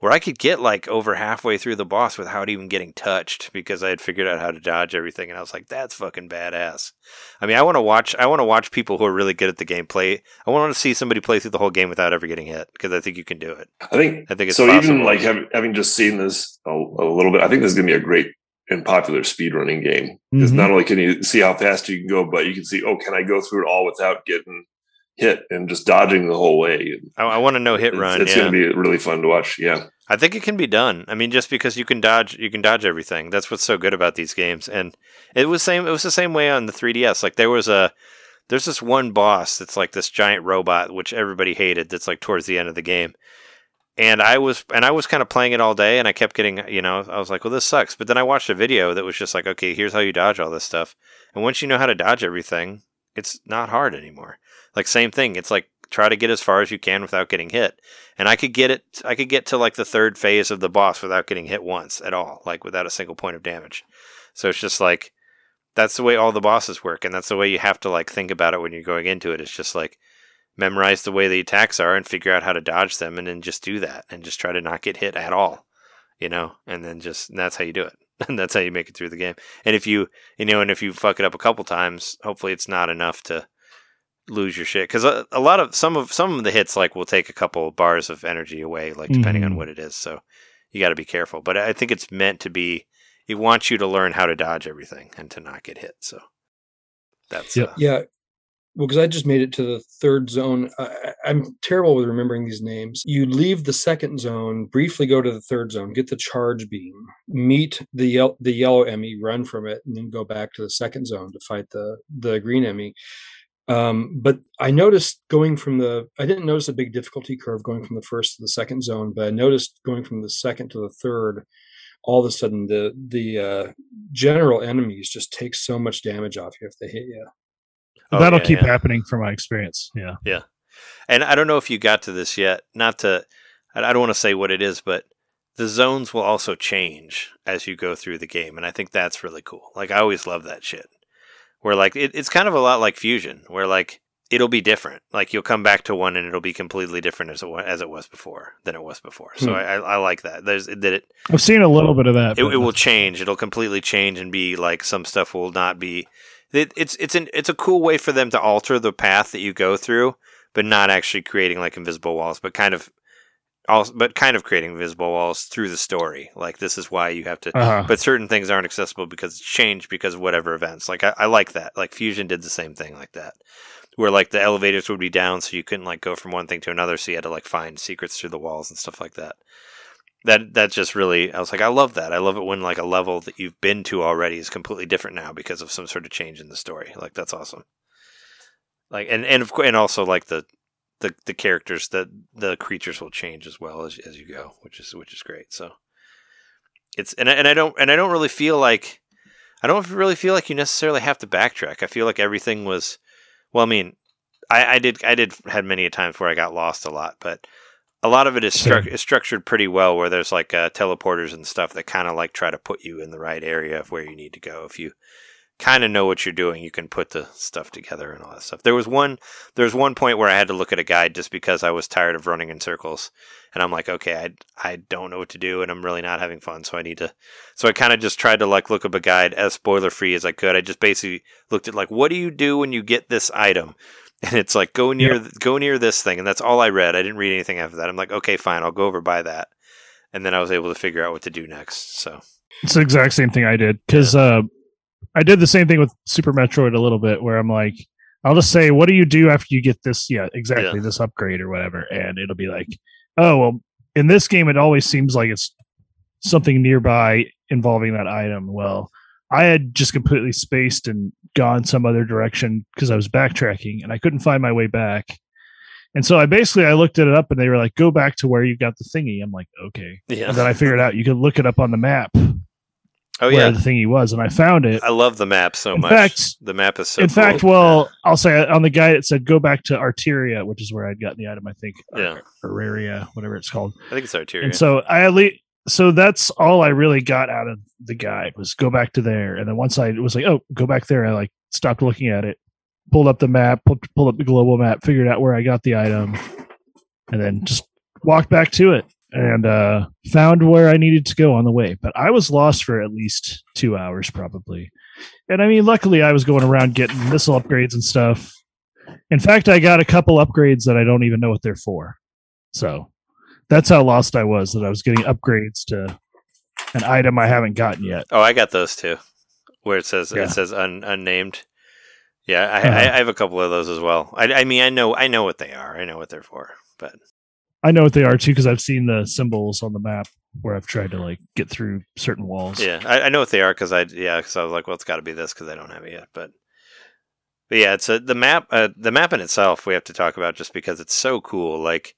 where I could get like over halfway through the boss without even getting touched because I had figured out how to dodge everything, and I was like, "That's fucking badass." I mean, I want to watch. I want to watch people who are really good at the game play. I want to see somebody play through the whole game without ever getting hit because I think you can do it. I think I think it's so. possible. Even like having, having just seen this a, a little bit, I think this is going to be a great and popular speedrunning game because Mhm. not only can you see how fast you can go, but you can see, oh, can I go through it all without getting hit and just dodging the whole way? I, I want to know hit it's, run. It's yeah. going to be really fun to watch. Yeah. I think it can be done. I mean, just because you can dodge, you can dodge everything. That's what's so good about these games. And it was same. It was the same way on the 3DS. Like there was a, there's this one boss that's like this giant robot, which everybody hated. That's like towards the end of the game. And I was, and I was kind of playing it all day, and I kept getting, you know, I was like, well, this sucks. But then I watched a video that was just like, okay, here's how you dodge all this stuff. And once you know how to dodge everything, it's not hard anymore. Like same thing. It's like try to get as far as you can without getting hit. And I could get it. I could get to like the third phase of the boss without getting hit once at all, like without a single point of damage. So it's just like that's the way all the bosses work, and that's the way you have to like think about it when you're going into it. It's just like memorize the way the attacks are and figure out how to dodge them, and then just do that, and just try to not get hit at all, you know. And then just and that's how you do it, and that's how you make it through the game. And if you you know, and if you fuck it up a couple times, hopefully it's not enough to lose your shit because a, a, lot of some of some of the hits like will take a couple bars of energy away like depending mm-hmm. on what it is so you got to be careful but i think it's meant to be it wants you to learn how to dodge everything and to not get hit so that's yep. Uh, yeah well because i just made it to the third zone. I, i'm terrible with remembering these names. You leave the second zone briefly go to the third zone get the charge beam meet the the yellow emmy run from it and then go back to the second zone to fight the the green emmy um, but I noticed going from the, I didn't notice a big difficulty curve going from the first to the second zone, but I noticed going from the second to the third, all of a sudden the the uh, general enemies just take so much damage off you if they hit you. Oh, That'll yeah, keep yeah. happening from my experience. Yeah. Yeah. And I don't know if you got to this yet. Not to, I don't want to say what it is, but the zones will also change as you go through the game. And I think that's really cool. Like, I always love that shit where like it, it's kind of a lot like fusion where like it'll be different like you'll come back to one and it'll be completely different as it, as it was before than it was before so hmm. I, I, like that there's that it i've seen a little bit of that it, it, will change it'll completely change and be like some stuff will not be it, it's it's an it's a cool way for them to alter the path that you go through but not actually creating like invisible walls but kind of also, but kind of creating visible walls through the story. Like this is why you have to, uh-huh. but certain things aren't accessible because it's changed because of whatever events. Like I, I, like that. Like Fusion did the same thing like that, where like the elevators would be down, so you couldn't like go from one thing to another, so you had to like find secrets through the walls and stuff like that. That that just really, I was like, I love that. I love it when like a level that you've been to already is completely different now because of some sort of change in the story. Like that's awesome. Like and and of course, and also like the the the characters that the creatures will change as well as as you go, which is which is great. So it's and I, and I don't and I don't really feel like I don't really feel like you necessarily have to backtrack. I feel like everything was well. I mean, I, I did I did had many a times where I got lost a lot, but a lot of it is, stru- is structured pretty well. Where there's like uh, teleporters and stuff that kind of like try to put you in the right area of where you need to go. If you kind of know what you're doing, you can put the stuff together and all that stuff. There was one there was one point where I had to look at a guide just because I was tired of running in circles. And I'm like, okay, I I don't know what to do and I'm really not having fun, so I need to so I kind of just tried to like look up a guide as spoiler free as I could. I just basically looked at like what do you do when you get this item? And it's like go near yep. go near this thing and that's all I read. I didn't read anything after that. I'm like, okay, fine, I'll go over by that. And then I was able to figure out what to do next. So it's the exact same thing I did because yeah. uh, I did the same thing with Super Metroid a little bit, where I'm like, I'll just say, "What do you do after you get this? Yeah, exactly yeah. this upgrade or whatever," and it'll be like, "Oh, well, in this game, it always seems like it's something nearby involving that item." Well, I had just completely spaced and gone some other direction because I was backtracking and I couldn't find my way back. And so I basically I looked it up and they were like, "Go back to where you got the thingy." I'm like, "Okay." Yeah. And then I figured out you could look it up on the map Oh yeah, Where the thing he was, and I found it. I love the map so in much. Fact, the map is so. In cool. fact, well, I'll say uh, on the guide it said go back to Arteria, which is where I'd gotten the item. I think. Yeah. Araria, whatever it's called. I think it's Arteria. And so I at least so that's all I really got out of the guide was go back to there. And then once I was like, oh, go back there, I like stopped looking at it, pulled up the map, pulled, pulled up the global map, figured out where I got the item, and then just walked back to it and uh, found where I needed to go on the way. But I was lost for at least two hours, probably. And I mean, luckily, I was going around getting missile upgrades and stuff. In fact, I got a couple upgrades that I don't even know what they're for. So that's how lost I was that I was getting upgrades to an item I haven't gotten yet. Oh, I got those too, where it says yeah. it says un, unnamed. Yeah, I, uh-huh. I, I, have a couple of those as well. I, I mean, I know I know what they are. I know what they're for, but I know what they are too because I've seen the symbols on the map where I've tried to like get through certain walls. Yeah, I, I know what they are because I yeah because I was like, well, it's got to be this because I don't have it yet. But but yeah, it's a, the map. Uh, the map in itself we have to talk about just because it's so cool. Like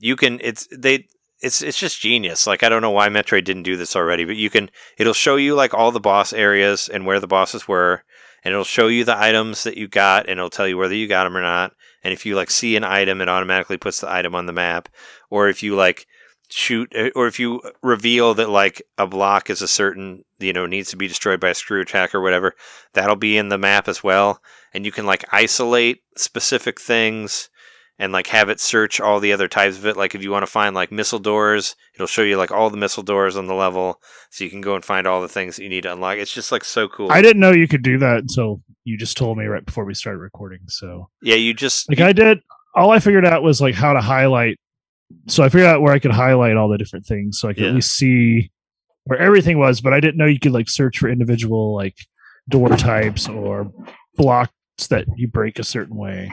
you can it's they it's it's just genius. Like I don't know why Metroid didn't do this already, but you can it'll show you like all the boss areas and where the bosses were, and it'll show you the items that you got, and it'll tell you whether you got them or not. And if you like see an item, it automatically puts the item on the map. Or if you like shoot, uh, or if you reveal that like a block is a certain, you know, needs to be destroyed by a screw attack or whatever, that'll be in the map as well. And you can like isolate specific things and like have it search all the other types of it. Like if you want to find like missile doors, it'll show you like all the missile doors on the level, so you can go and find all the things that you need to unlock. It's just like so cool. I didn't know you could do that until you just told me right before we started recording. So yeah, you just like you- I did, all I figured out was like how to highlight. So I figured out where I could highlight all the different things, so I could Yeah. at least see where everything was. But I didn't know you could like search for individual like door types or blocks that you break a certain way.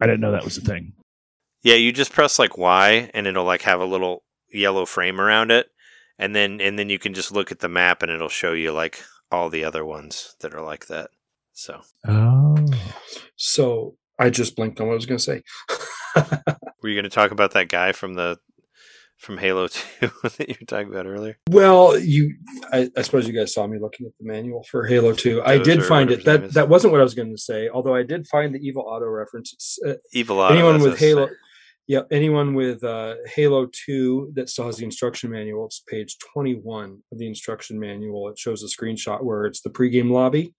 I didn't know that was a thing. Yeah, you just press like Y and it'll like have a little yellow frame around it. And then and then you can just look at the map and it'll show you like all the other ones that are like that. So Oh, So I just blinked on what I was going to say. were you gonna talk about that guy from the from Halo 2 that you were talking about earlier? Well, you, I, I suppose you guys saw me looking at the manual for Halo Two. I did find it. That that wasn't what I was going to say. Although I did find the Evil Otto reference. It's, uh, Evil Otto. anyone with what I was Halo, saying. yeah, anyone with uh, Halo Two that still has the instruction manual. It's page twenty-one of the instruction manual. It shows a screenshot where it's the pregame lobby,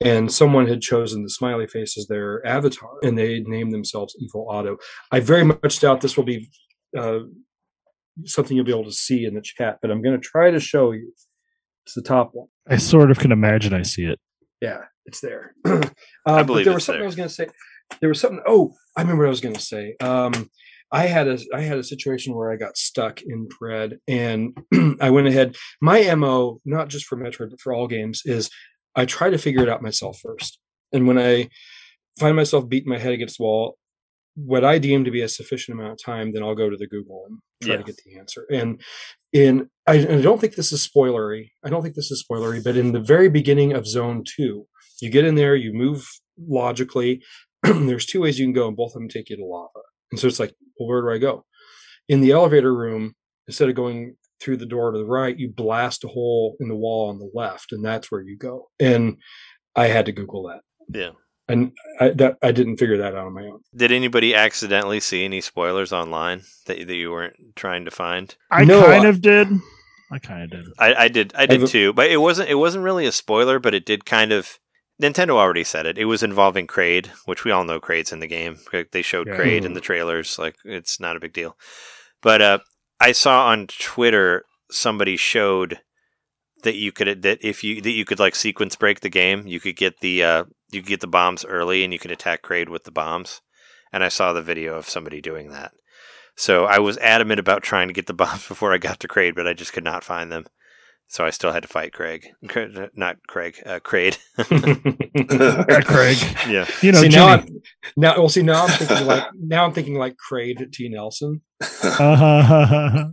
and someone had chosen the smiley face as their avatar, and they named themselves Evil Otto. I very much doubt this will be uh, something you'll be able to see in the chat, but I'm going to try to show you. It's the top one. I sort of can imagine I see it. Yeah, it's there. uh, but believe there was something there. I was going to say. There was something. Oh, I remember what I was going to say. Um, I had a I had a situation where I got stuck in Dread, and I went ahead. My mo, not just for Metroid but for all games, is I try to figure it out myself first. And when I find myself beating my head against the wall, what I deem to be a sufficient amount of time, then I'll go to the Google and try Yeah. to get the answer. And in I, I don't think this is spoilery. I don't think this is spoilery, but in the very beginning of Zone Two, you get in there, you move logically. There's two ways you can go, and both of them take you to lava. And so it's like, well, where do I go? In the elevator room, instead of going through the door to the right, you blast a hole in the wall on the left, and that's where you go. And I had to Google that, Yeah. And I that I didn't figure that out on my own. Did anybody accidentally see any spoilers online that, that you weren't trying to find? I No, kind I- of did. I kind of did. I, I did I did I've- too, but it wasn't it wasn't really a spoiler, but it did kind of Nintendo already said it. It was involving Kraid, which we all know Kraid's in the game. They showed Yeah. Kraid in the trailers, like it's not a big deal. But uh, I saw on Twitter somebody showed that you could that if you that you could like sequence break the game, you could get the uh, you could get the bombs early and you can attack Kraid with the bombs. And I saw the video of somebody doing that. So I was adamant about trying to get the bombs before I got to Kraid, but I just could not find them. So I still had to fight Craig, Cra- not Craig, uh, Kraid. Yeah, Craig. yeah, You know, see now, I'm, now well, see now I'm thinking like now I'm thinking like Craig T Nelson. Uh-huh.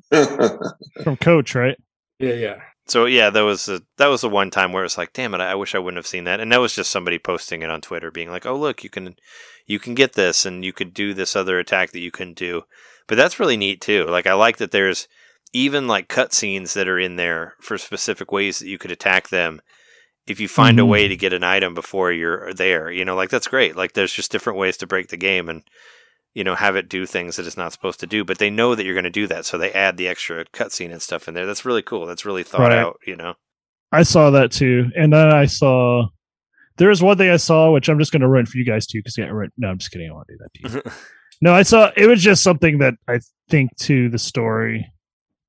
From Coach, right? Yeah, yeah. So yeah, that was a, that was the one time where it was like, damn it, I wish I wouldn't have seen that. And that was just somebody posting it on Twitter, being like, oh look, you can you can get this, and you could do this other attack that you couldn't do. But that's really neat too. Like I like that there's even like cutscenes that are in there for specific ways that you could attack them. If you find a Mhm. way to get an item before you're there, you know, like that's great. Like there's just different ways to break the game and you know have it do things that it's not supposed to do. But they know that you're going to do that, so they add the extra cutscene and stuff in there. That's really cool. That's really thought Right. out. You know. I saw that too, and then I saw there was one thing I saw which I'm just going to run for you guys too because yeah, right, no, I'm just kidding. I want to do that to you. no, I saw it was just something that I think to the story,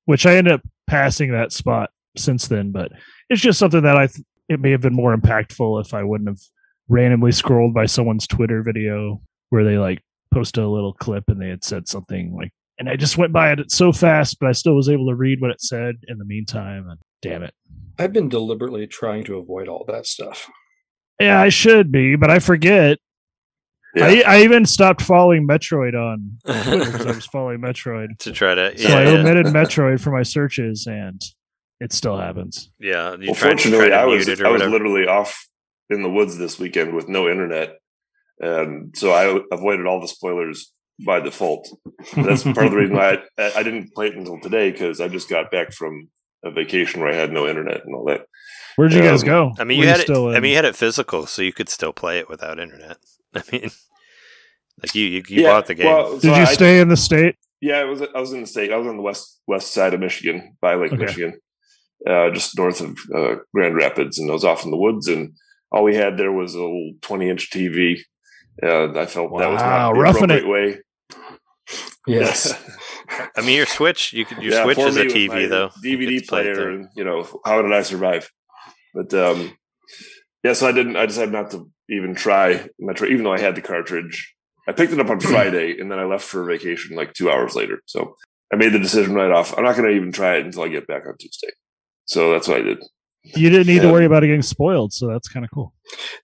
which I ended up passing that spot since then, but it's just something that I th- it may have been more impactful if I wouldn't have randomly scrolled by someone's Twitter video where they like posted a little clip and they had said something like, and I just went by it so fast, but I still was able to read what it said in the meantime, and damn it. I've been deliberately trying to avoid all that stuff. Yeah, I should be, but I forget. Yeah. I, I even stopped following Metroid on Twitter because I was following Metroid. to try to So yeah, I yeah. omitted Metroid for my searches, and it still happens. yeah you well, tried, fortunately, tried to I was I was whatever. literally off in the woods this weekend with no internet, and so I avoided all the spoilers by default. That's part of the reason why I, I didn't play it until today because I just got back from a vacation where I had no internet and all that. Where'd you guys Um, go? I mean, Were you had it. still I mean, you had it physical, so you could still play it without internet. I mean, like you, you, you Yeah, bought the game. well, so Did you I- stay in the state? Yeah, I was. I was in the state. I was on the west west side of Michigan, by Lake Okay. Michigan, uh, just north of uh, Grand Rapids, and I was off in the woods. And all we had there was a little twenty inch TV. Uh, I felt that was Wow, not the roughing appropriate way. Yes. I mean, your Switch, you could your Yeah, Switch is a TV though. DVD could player, there. and you know how did I survive? But um, yeah, so I didn't. I decided not to even try Metro, even though I had the cartridge. I picked it up on Friday, and then I left for vacation like two hours later. So I made the decision right off. I'm not going to even try it until I get back on Tuesday. So that's what I did. You didn't need to worry about it getting spoiled, so that's kind of cool.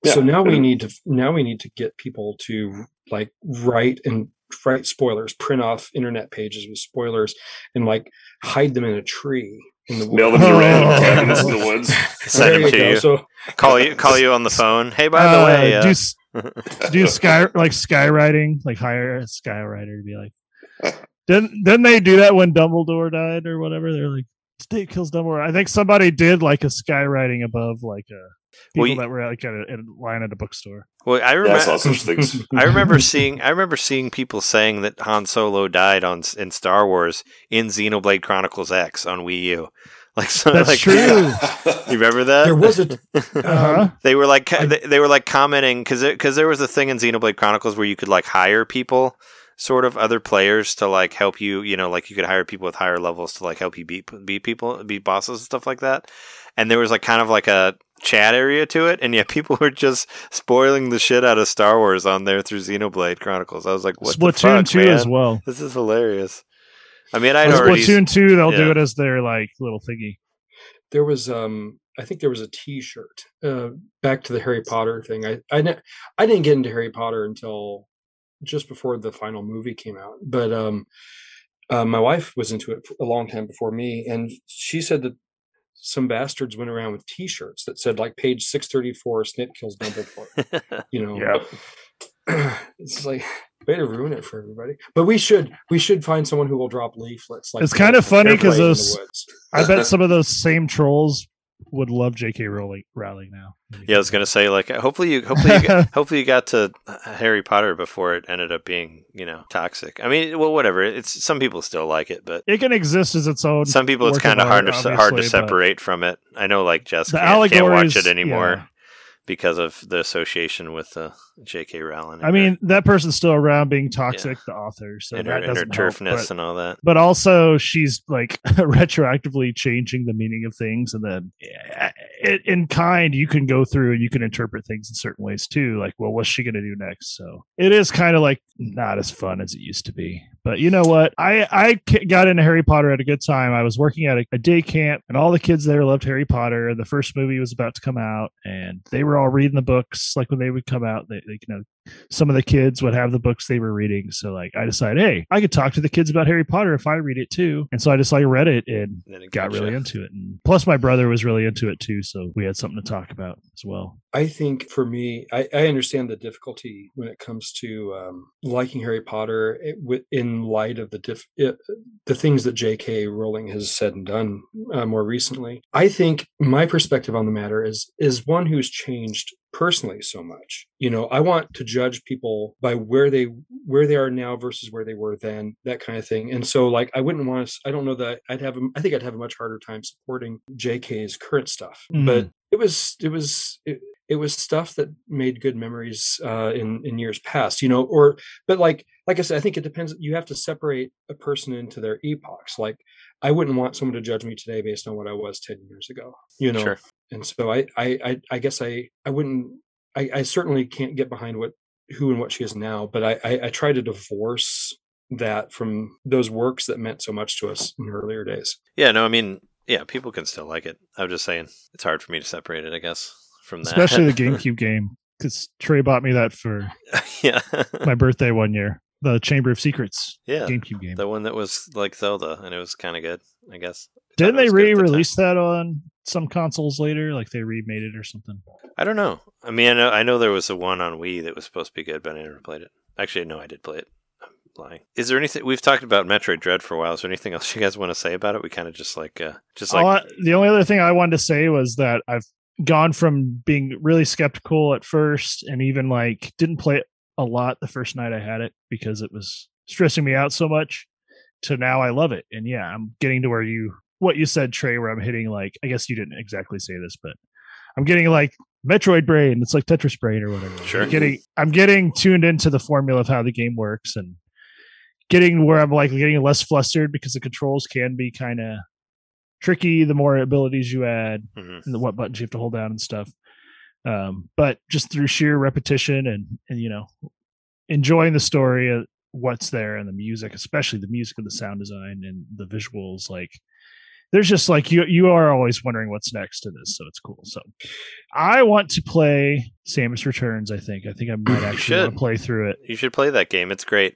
so now we need to now we need to get people to like write and write spoilers, print off internet pages with spoilers, and like hide them in a tree in the Mail woods. them to random cabins in the woods. Send There them to go. you. So Call you, call you on the phone. Hey, by the Uh, way, uh, do s- do sky like skywriting, like hire a skywriter to be like. Didn't didn't they do that when Dumbledore died or whatever? They're like, State kills Dumbledore. I think somebody did like a skywriting above like a people Well, you- that were like at a, in line at a bookstore. well, I Yeah, I remember. saw such things. I remember seeing I remember seeing people saying that Han Solo died on in Star Wars in Xenoblade Chronicles X on Wii U. Like so, That's like, true. You remember that? there was a Uh-huh. they were like I- they, they were like commenting because because there was a thing in Xenoblade Chronicles where you could like hire people, sort of other players to like help you. You know, like you could hire people with higher levels to like help you beat beat people, beat bosses and stuff like that. And there was like kind of like a chat area to it, and yeah, people were just spoiling the shit out of Star Wars on there through Xenoblade Chronicles. I was like, what the Splatoon fuck, two man? as well. This is hilarious. I mean, I'd already Splatoon two, they'll yeah. do it as their like little thingy. there was um I think there was a T-shirt. Uh, back to the Harry Potter thing. I I, ne- I didn't get into Harry Potter until just before the final movie came out. But um, uh, my wife was into it a long time before me, and she said that some bastards went around with T-shirts that said like page six thirty four, Snape kills Dumbledore. You know, it's like way to ruin it for everybody. But we should we should find someone who will drop leaflets. Like It's kinda funny because those- I bet some of those same trolls would love J.K. Rowling, Rowling now. Yeah, I was gonna say like hopefully you hopefully you got, hopefully you got to Harry Potter before it ended up being you know toxic. I mean, well, whatever. It's some people still like it, but It can exist as its own. some people it's kind of hard to hard to separate from it. I know like Jess The can't, can't watch it anymore yeah. Because of the association with uh, J.K. Rowling. I mean, that person's still around being toxic, the author. So her, and her, that and her help, turfness but- and all that. but also she's like retroactively changing the meaning of things and then eh, it, in kind you can go through and you can interpret things in certain ways too like well what's she going to do next so it is kind of like not as fun as it used to be but you know what? I I got into harry potter at a good time. I was working at a, a day camp and all the kids there loved harry potter. The first movie was about to come out and they were all reading the books like when they would come out they, they you know some of the kids would have the books they were reading. So like I decided, hey, I could talk to the kids about Harry Potter if I read it too. And so I just like read it and And then it got gotcha. really into it. And plus my brother was really into it too. So we had something to talk about as well. I think for me, I, I understand the difficulty when it comes to um, liking Harry Potter it, in light of the diff, it, the things that J.K. Rowling has said and done uh, more recently. I think my perspective on the matter is is one who's changed personally so much. You know, I want to judge people by where they where they are now versus where they were then, that kind of thing. And so, like, I wouldn't want to. I don't know that I'd have. I think I'd have a much harder time supporting J.K.'s current stuff, mm-hmm. but it was it was it, it was stuff that made good memories uh, in in years past, you know. Or but like like I said, I think it depends. You have to separate a person into their epochs. Like I wouldn't want someone to judge me today based on what I was ten years ago, you know. Sure. And so I I I, I guess I I wouldn't. I, I certainly can't get behind what who and what she is now, but I, I I try to divorce that from those works that meant so much to us in earlier days. Yeah, no, I mean, yeah, people can still like it. I'm just saying it's hard for me to separate it. I guess from that, Especially the GameCube game. Because Trey bought me that for yeah, my birthday one year. The Chamber of Secrets yeah, GameCube game. the one that was like Zelda, and it was kind of good. I guess. Didn't they at the re-release that on some consoles later? Like they remade it or something? I don't know. I mean, I know I know there was a one on Wii that was supposed to be good, but I never played it. Actually, no, I did play it. I'm lying. Is there anything we've talked about Metroid Dread for a while? Is there anything else you guys want to say about it? We kind of just like, uh, just like, I- the only other thing I wanted to say was that I've gone from being really skeptical at first and even like didn't play it a lot the first night I had it because it was stressing me out so much to now I love it. And yeah, I'm getting to where you what you said, Trey, where I'm hitting like I guess you didn't exactly say this, but I'm getting like Metroid brain. It's like Tetris brain or whatever. Sure. I'm getting I'm getting tuned into the formula of how the game works and getting where I'm like getting less flustered because the controls can be kind of tricky the more abilities you add Mhm. and the, what buttons you have to hold down and stuff. Um, but just through sheer repetition and and you know enjoying the story of what's there and the music, especially the music and the sound design and the visuals, like there's just like you you are always wondering what's next to this, so it's cool. So I want to play Samus Returns. I think I think I might actually want should. to play through it. you should play that game. It's great.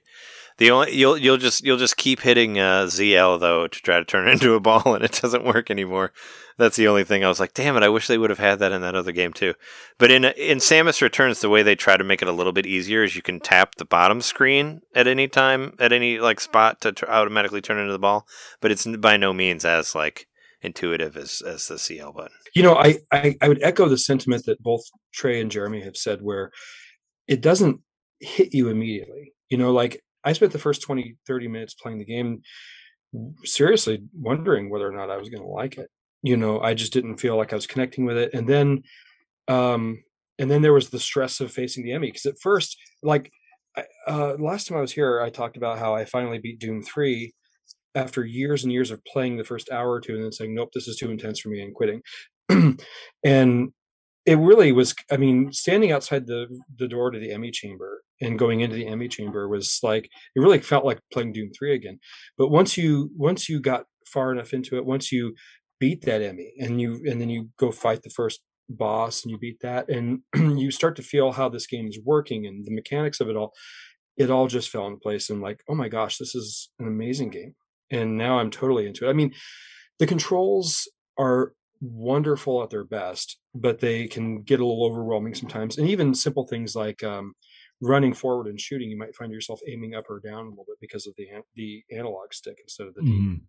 The only you'll you'll just you'll just keep hitting uh, ZL though to try to turn it into a ball, and it doesn't work anymore. That's the only thing. I was like, damn it! I wish they would have had that in that other game too. But in in Samus Returns, the way they try to make it a little bit easier is you can tap the bottom screen at any time at any like spot to automatically turn into the ball. But it's by no means as like intuitive as as the ZL button. You know, I, I I would echo the sentiment that both Trey and Jeremy have said, where it doesn't hit you immediately. You know, like I spent the first 20, 30 minutes playing the game seriously wondering whether or not I was going to like it. You know, I just didn't feel like I was connecting with it. And then, um, and then there was the stress of facing the Emmy because at first, like, uh, last time I was here, I talked about how I finally beat Doom 3 after years and years of playing the first hour or two and then saying, nope, this is too intense for me and quitting. and it really was i mean standing outside the the door to the emmy chamber and going into the emmy chamber was like it really felt like playing doom 3 again. But once you once you got far enough into it once you beat that emmy and you and then you go fight the first boss and you beat that and you start to feel how this game is working and the mechanics of it all it all just fell in place and like oh my gosh this is an amazing game. And now i'm totally into it. I mean the controls are wonderful at their best, but they can get a little overwhelming sometimes. And even simple things like um, running forward and shooting, you might find yourself aiming up or down a little bit because of the the analog stick instead of the D. Mhm.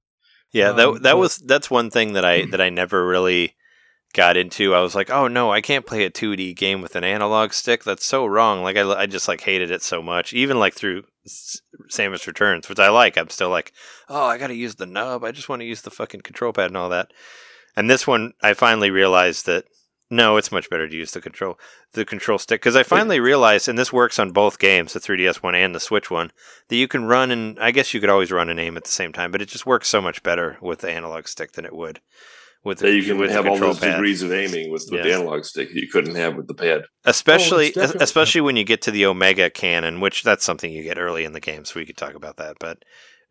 Yeah, Um, that that but- was that's one thing that I that I never really got into. I was like, oh no, I can't play a 2D game with an analog stick. That's so wrong. Like I, I just like hated it so much. Even like through S- Samus Returns, which I like, I'm still like, oh, I got to use the nub. I just want to use the fucking control pad and all that. And this one, I finally realized that no, it's much better to use the control the control stick because I finally realized, and this works on both games, the 3DS one and the Switch one, that you can run and I guess you could always run and aim at the same time, but it just works so much better with the analog stick than it would with the, That you can with the have all control those pad. degrees of aiming with, with the analog stick that you couldn't have with the pad. especially oh, definitely- especially when you get to the Omega cannon, which that's something you get early in the game, so we could talk about that. But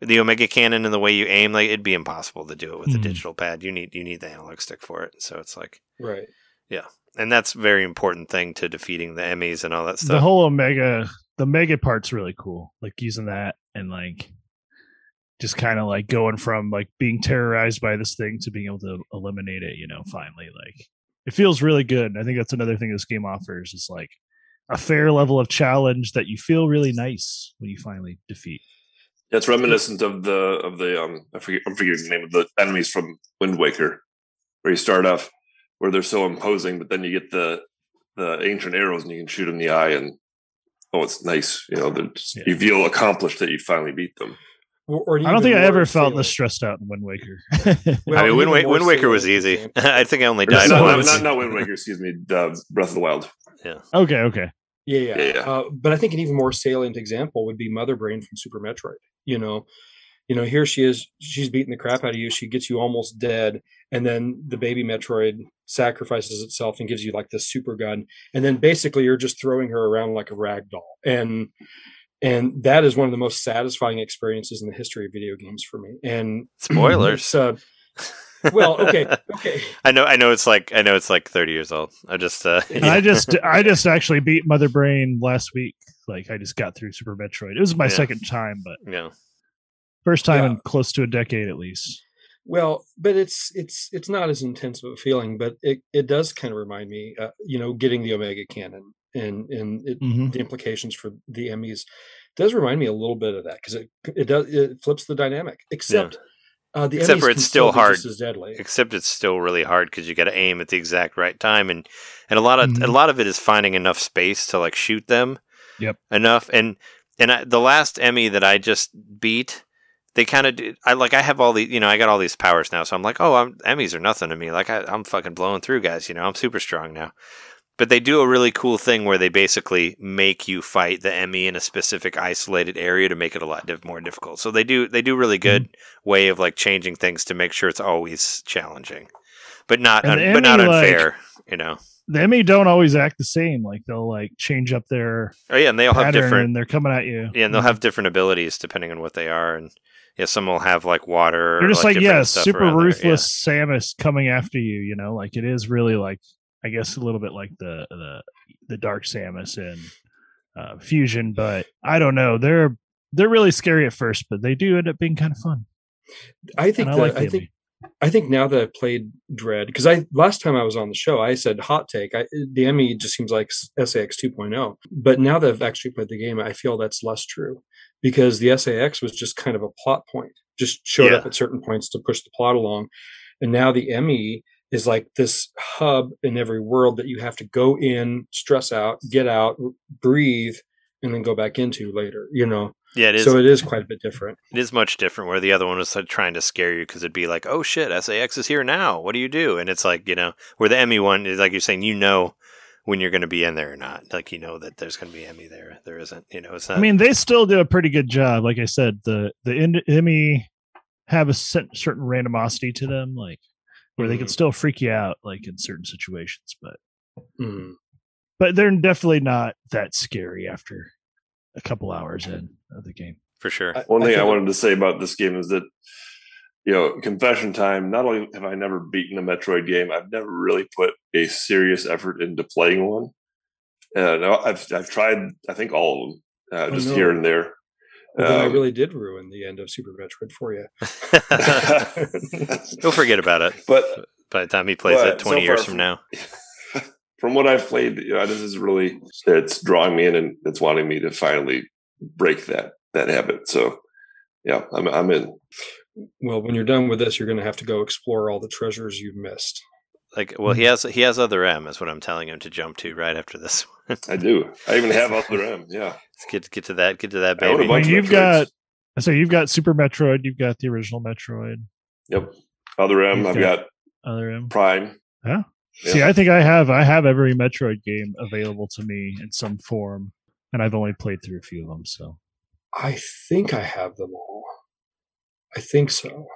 the Omega cannon and the way you aim, like it'd be impossible to do it with the Mhm. digital pad. You need you need the analog stick for it. So it's like, Right. Yeah, and that's a very important thing to defeating the Emmys and all that stuff. The whole Omega, the Mega part's really cool. Like using that and like just kind of like going from like being terrorized by this thing to being able to eliminate it. You know, finally, like it feels really good. And I think that's another thing this game offers is like a fair level of challenge that you feel really nice when you finally defeat. It's reminiscent of the of the um I forget I'm forgetting the name of the enemies from Wind Waker, where you start off where they're so imposing, but then you get the the ancient arrows and you can shoot them in the eye and oh it's nice. You know, they're just- Yeah. you feel accomplished that you finally beat them. Or, or I don't think I ever felt this stressed out in Wind Waker. well, I mean, Wind, Wa- Wind Waker was easy. I think I only died not, not, not Wind Waker, excuse me, uh, Breath of the Wild. Yeah. Okay, okay. Yeah, yeah. Yeah, yeah. Uh, but I think an even more salient example would be Mother Brain from Super Metroid. You know, you know, here she is, she's beating the crap out of you. She gets you almost dead, and then the baby Metroid sacrifices itself and gives you like this super gun, and then basically you're just throwing her around like a rag doll, and and that is one of the most satisfying experiences in the history of video games for me. And Spoilers. uh, well, okay, okay. I know. I know. It's like I know. It's like thirty years old. I just. Uh, And I just I just actually beat Mother Brain last week. Like I just got through Super Metroid. It was my Yeah. second time, but yeah. first time Yeah. in close to a decade at least. Well, but it's it's it's not as intense of a feeling, but it, it does kind of remind me, uh, you know, getting the Omega Cannon and and it, Mhm. the implications for the Emmys. does remind me a little bit of that because it it does it flips the dynamic. Except uh, the Except Emmys for it's still be hard. just as deadly. except it's still really hard because you got to aim at the exact right time and and a lot of Mhm. a lot of it is finding enough space to like shoot them Yep. enough and and I, the last emmy that i just beat they kind of did i like i have all the you know i got all these powers now so i'm like oh i'm emmys are nothing to me like I, i'm fucking blowing through guys you know i'm super strong now but they do a really cool thing where they basically make you fight the emmy in a specific isolated area to make it a lot diff- more difficult so they do they do really mm-hmm. good way of like changing things to make sure it's always challenging but not un- the but not Emmy, like- unfair you know The Emmy don't always act the same. Like they'll like change up their oh yeah and they all have different and they're coming at you. yeah and they'll mm-hmm. have different abilities depending on what they are and yeah some will have like water They're or, just like, different yeah, super ruthless Samus coming after you. You know, like it is really like I guess a little bit like the the the Dark Samus in uh, Fusion, but I don't know. They're they're really scary at first, but they do end up being kind of fun. I think I the, like I think I think now that I've played Dread, because I last time I was on the show, I said hot take. I, the Emmy just seems like SA-X 2.0. But now that I've actually played the game, I feel that's less true because the SA-X was just kind of a plot point, just showed Yeah. up at certain points to push the plot along. And now the Emmy is like this hub in every world that you have to go in, stress out, get out, breathe, and then go back into later. You know, yeah it is so it is quite a bit different. it is much different where the other one was like, trying to scare you because it'd be like oh shit SA-X is here now what do you do and it's like you know where the emmy one is like you're saying you know when you're going to be in there or not like you know that there's going to be emmy there there isn't you know it's not I mean, they still do a pretty good job. Like I said, the the Ind- Emmy have a certain randomosity to them, like where they can Mhm. still freak you out, like in certain situations. But Mm. but they're definitely not that scary after a couple hours in of the game. for sure I- One thing I, think- wanted to say about this game is that, you know, confession time. Not only have I never beaten a Metroid game, I've never really put a serious effort into playing one. And I've I've tried, I think all of them, uh, Oh, just no. here and there. Well, then I Um, really did ruin the end of Super Metroid for you. he'll forget about it but by the time he plays it 20 so years from from- now from what I've played, you know, this is really it's drawing me in and it's wanting me to finally break that that habit. So yeah, I'm I'm in. Well, when you're done with this, you're going to have to go explore all the treasures you've missed. like well he has he has other m is what i'm telling him to jump to right after this one I do. I even have other M. Yeah. Let's get get to that get to that I own a baby bunch of you've Metroids. got- So you've got Super Metroid, you've got the original Metroid, Yep. Other M. You've I've got- got other M. Prime. Yeah. Yeah. See, I think I have I have every Metroid game available to me in some form, and I've only played through a few of them. So I think I have them all. I think so.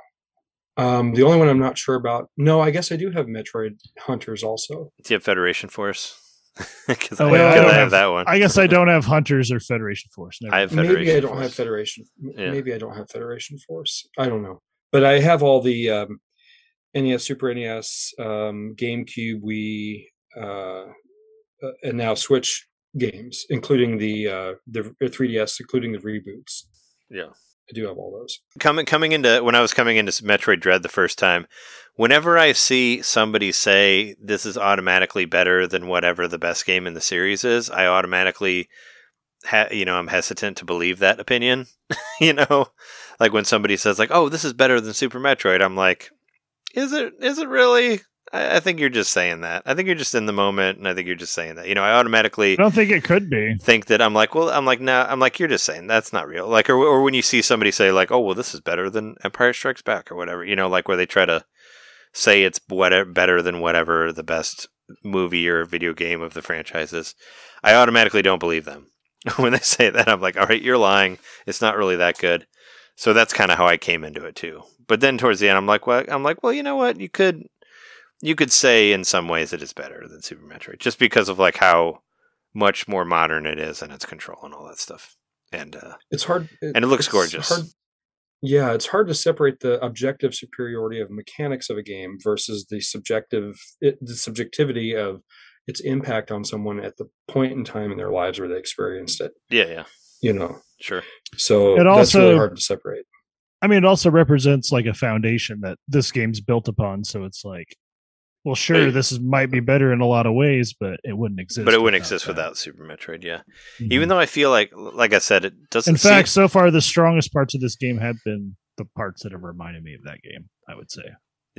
Um, the only one I'm not sure about. No, I guess I do have Metroid Hunters also. do you have federation force because Oh, I, wait, I 'cause don't I have have- that one I guess I don't have Hunters or Federation Force. Never I have mind. Maybe I don't Force. have Federation. Yeah. Maybe I don't have Federation Force. I don't know, but I have all the um, NES, Super NES, um, GameCube, Wii, uh, uh, and now Switch games, including the uh, the 3DS, including the reboots. yeah I do have all those. coming coming into when I was coming into Metroid Dread the first time, whenever I see somebody say this is automatically better than whatever the best game in the series is, I automatically ha- you know, I'm hesitant to believe that opinion. you know, like when somebody says like, "Oh, this is better than Super Metroid," I'm like, "Is it? Is it really?" I, I think you're just saying that. I think you're just in the moment, and I think you're just saying that. You know, I automatically I don't think it could be. think that I'm like, well, I'm like, no, I'm like, you're just saying that's not real. Like, or, or when you see somebody say like, oh, well, this is better than Empire Strikes Back or whatever, you know, like where they try to say it's whatever better than whatever the best movie or video game of the franchise is. I automatically don't believe them when they say that. I'm like, all right, you're lying. It's not really that good. So that's kind of how I came into it too. But then towards the end, I'm like, well, I'm like, well, you know what? You could, you could say in some ways it is better than Super Metroid, just because of like how much more modern it is and its control and all that stuff. And uh, It's hard, And it looks gorgeous. hard- yeah, it's hard to separate the objective superiority of mechanics of a game versus the subjective, it, the subjectivity of its impact on someone at the point in time in their lives where they experienced it. yeah, yeah, You know, sure, so It that's really also- hard to separate. I mean, it also represents like a foundation that this game's built upon. So it's like, well, sure, Hey. this is, might be better in a lot of ways, but it wouldn't exist. but it wouldn't exist that. without Super Metroid. Yeah, Mhm. even though I feel like, like I said, it doesn't. in seem- fact, so far the strongest parts of this game have been the parts that have reminded me of that game. I would say.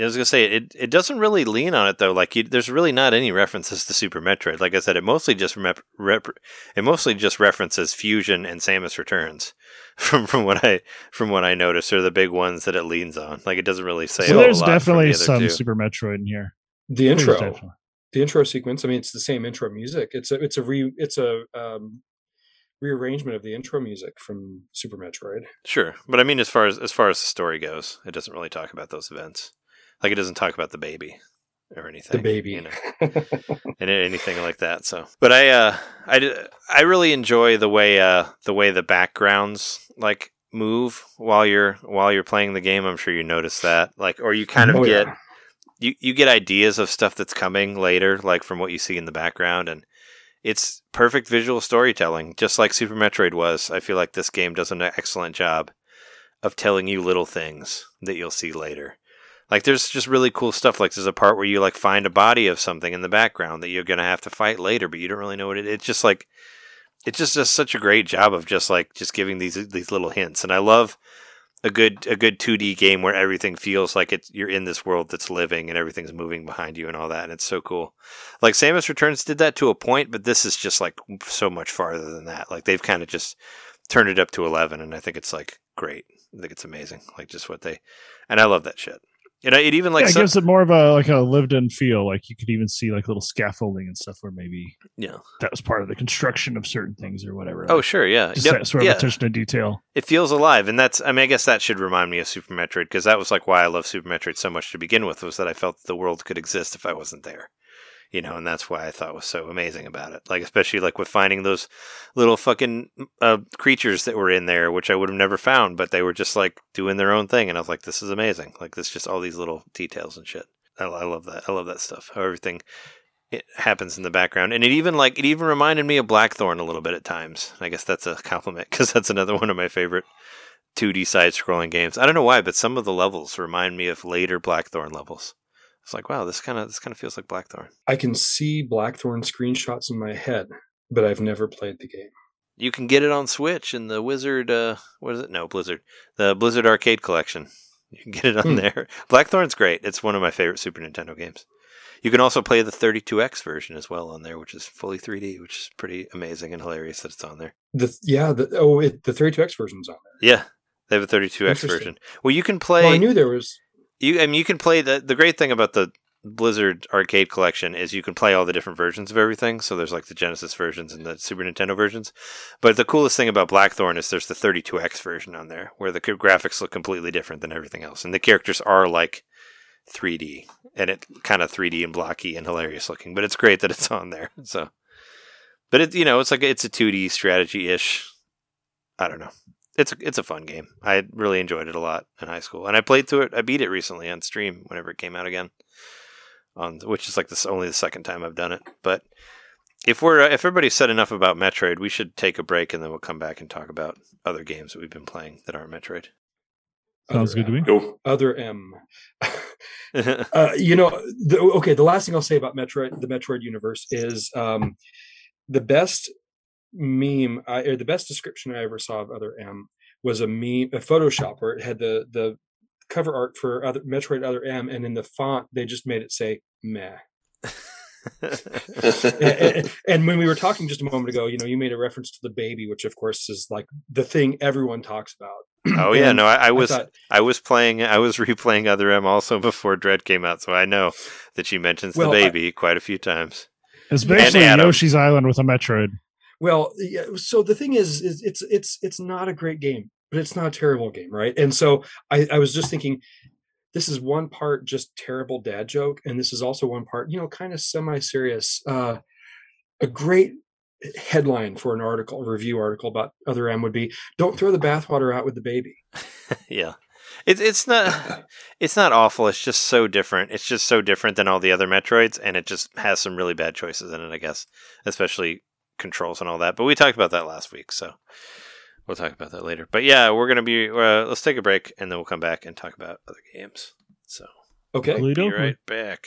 I was gonna say it. It doesn't really lean on it though. Like you, there's really not any references to Super Metroid. Like I said, it mostly just rep, rep, it mostly just references Fusion and Samus Returns. From from what I from what I noticed, are the big ones that it leans on. Like it doesn't really say. So a there's definitely the some two. Super Metroid in here. The intro, the intro sequence. I mean, it's the same intro music. It's a it's a re it's a um, rearrangement of the intro music from Super Metroid. Sure, but I mean, as far as as far as the story goes, it doesn't really talk about those events. Like it doesn't talk about the baby or anything. The baby. you know. and anything like that. So, but I, uh, i i really enjoy the way, uh, the way the backgrounds like move while you're while you're playing the game. I'm sure you notice that, like, or you kind of Oh, get yeah. You you get ideas of stuff that's coming later, like from what you see in the background, and it's perfect visual storytelling, just like Super Metroid was. I feel like this game does an excellent job of telling you little things that you'll see later. Like there's just really cool stuff. Like there's a part where you like find a body of something in the background that you're gonna have to fight later, but you don't really know what it. It's just like it just does such a great job of just like just giving these these little hints. And I love a good a good 2D game where everything feels like it's you're in this world that's living and everything's moving behind you and all that. And it's so cool. Like Samus Returns did that to a point, but this is just like so much farther than that. Like they've kind of just turned it up to 11 and I think it's like great. I think it's amazing. Like just what they and I love that shit. Know, it even like yeah, it some- gives it more of a like a lived-in feel. Like you could even see like little scaffolding and stuff where maybe yeah. that was part of the construction of certain things or whatever. Oh, sure, yeah. just Yep, that sort of yeah. attention to detail. It feels alive, and that's. I mean, I guess that should remind me of Super Metroid because that was like why I love Super Metroid so much to begin with was that I felt that the world could exist if I wasn't there, you know, and that's why I thought was so amazing about it. Like especially like with finding those little fucking uh, creatures that were in there, which I would have never found, but they were just like doing their own thing, and I was like, this is amazing. Like this, just all these little details and shit. I, I love that. I love that stuff. How everything it happens in the background and it even like it even reminded me of blackthorne a little bit at times i guess that's a compliment because that's another one of my favorite 2d side scrolling games i don't know why but some of the levels remind me of later blackthorne levels it's like wow this kind of this kind of feels like blackthorne I can see Blackthorne screenshots in my head, but I've never played the game. you can get it on switch in the wizard uh what is it no blizzard the blizzard arcade collection you can get it on Hmm. there blackthorne's great it's one of my favorite super nintendo games you can also play the 32x version as well on there which is fully 3d which is pretty amazing and hilarious that it's on there The yeah, the oh, it, the 32x version's on there. Yeah, they have a 32x version. Well, you can play. Well, I knew there was. You. I mean, you can play the. The great thing about the Blizzard Arcade Collection is you can play all the different versions of everything. So there's like the Genesis versions and the Super Nintendo versions. But the coolest thing about Blackthorne is there's the 32x version on there, where the graphics look completely different than everything else, and the characters are like 3D, and it kind of 3D and blocky and hilarious looking. But it's great that it's on there. So, but it you know it's like it's a 2D strategy ish. I don't know it's a, it's a fun game. I really enjoyed it a lot in high school, and I played through it. I beat it recently on stream whenever it came out again, on which is like this only the second time I've done it. But if we're if everybody said enough about Metroid, we should take a break and then we'll come back and talk about other games that we've been playing that aren't Metroid. Sounds other good to me. Go. Other M. uh, you know, the, okay. The last thing I'll say about Metroid, the Metroid universe, is um, the best meme I, or the best description I ever saw of Other M was a meme, a Photoshop where it had the the cover art for other Metroid Other M, and in the font they just made it say "meh." and, and when we were talking just a moment ago, you know, you made a reference to the baby, which of course is like the thing everyone talks about. oh yeah, no, I, I was thought, I was playing I was replaying Other M also before Dread came out, so I know that she mentions Well, the I- baby quite a few times. It's basically Adam. Yoshi's Island with a Metroid. Well, yeah, so the thing is, is it's it's it's not a great game, but it's not a terrible game, right? And so I, I was just thinking, this is one part just terrible dad joke, and this is also one part, you know, kind of semi-serious. Uh, a great headline for an article, a review article about Other M would be, "Don't throw the bathwater out with the baby." yeah. It's it's not it's not awful. It's just so different. It's just so different than all the other Metroids, and it just has some really bad choices in it. I guess, especially controls and all that. But we talked about that last week, so we'll talk about that later. But yeah, we're gonna be. Uh, let's take a break, and then we'll come back and talk about other games. So Okay. Glued Be right back.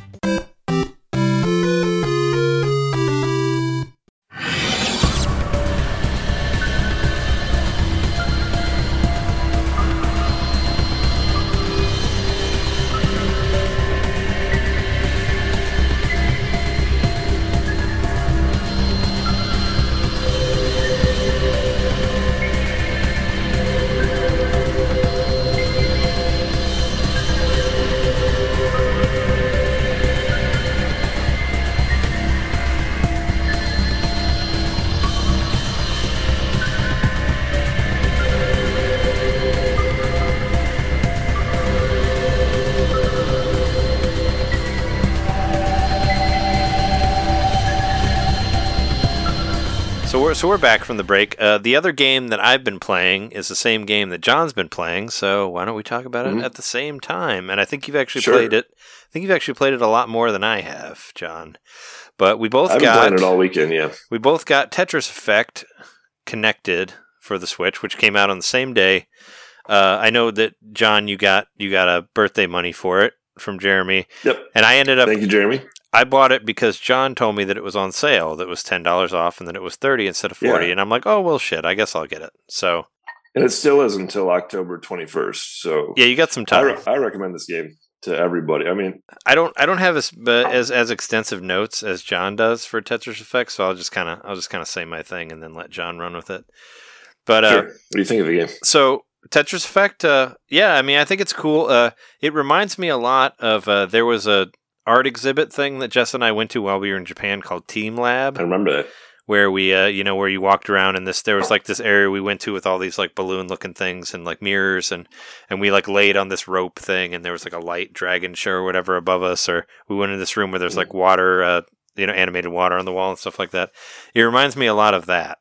So we're back from the break. Uh, the other game that I've been playing is the same game that John's been playing. So why don't we talk about it Mhm. at the same time? And I think you've actually Sure. played it. I think you've actually played it a lot more than I have, John. But we both I've been got playing it all weekend, yeah. we both got Tetris Effect connected for the Switch, which came out on the same day. Uh, I know that John, you got you got a birthday money for it from Jeremy, Yep. and I ended up Thank you, Jeremy. I bought it because John told me that it was on sale, that it was ten dollars off, and then it was thirty instead of forty. Yeah. And I'm like, oh well, shit, I guess I'll get it. So And it still is until October 21st. So yeah, you got some I, time. re- I recommend this game to everybody. I mean, I don't I don't have as as as extensive notes as John does for Tetris Effect, so I'll just kind of I'll just kind of say my thing and then let John run with it. But uh. What do you think of the game? so Tetris Effect, uh, yeah, I mean, I think it's cool. Uh, it reminds me a lot of uh, there was a art exhibit thing that Jess and I went to while we were in Japan called Team Lab, I remember that. where we, uh, you know, where you walked around and this there was like this area we went to with all these like balloon looking things and like mirrors and and we like laid on this rope thing and there was like a light dragon show or whatever above us or we went in this room where there's like water, uh, you know, animated water on the wall and stuff like that. It reminds me a lot of that.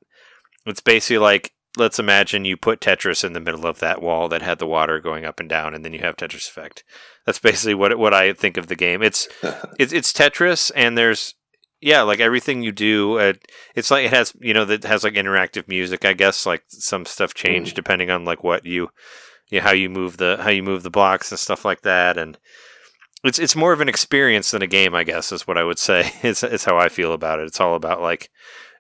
It's basically like let's imagine you put Tetris in the middle of that wall that had the water going up and down, and then you have Tetris effect. That's basically what what I think of the game. It's it's, it's Tetris, and there's yeah, like everything you do. Uh, it's like it has you know that has like interactive music. I guess like some stuff change depending on like what you, you know, how you move the how you move the blocks and stuff like that, and. It's it's more of an experience than a game, I guess, is what I would say. It's it's how I feel about it. It's all about like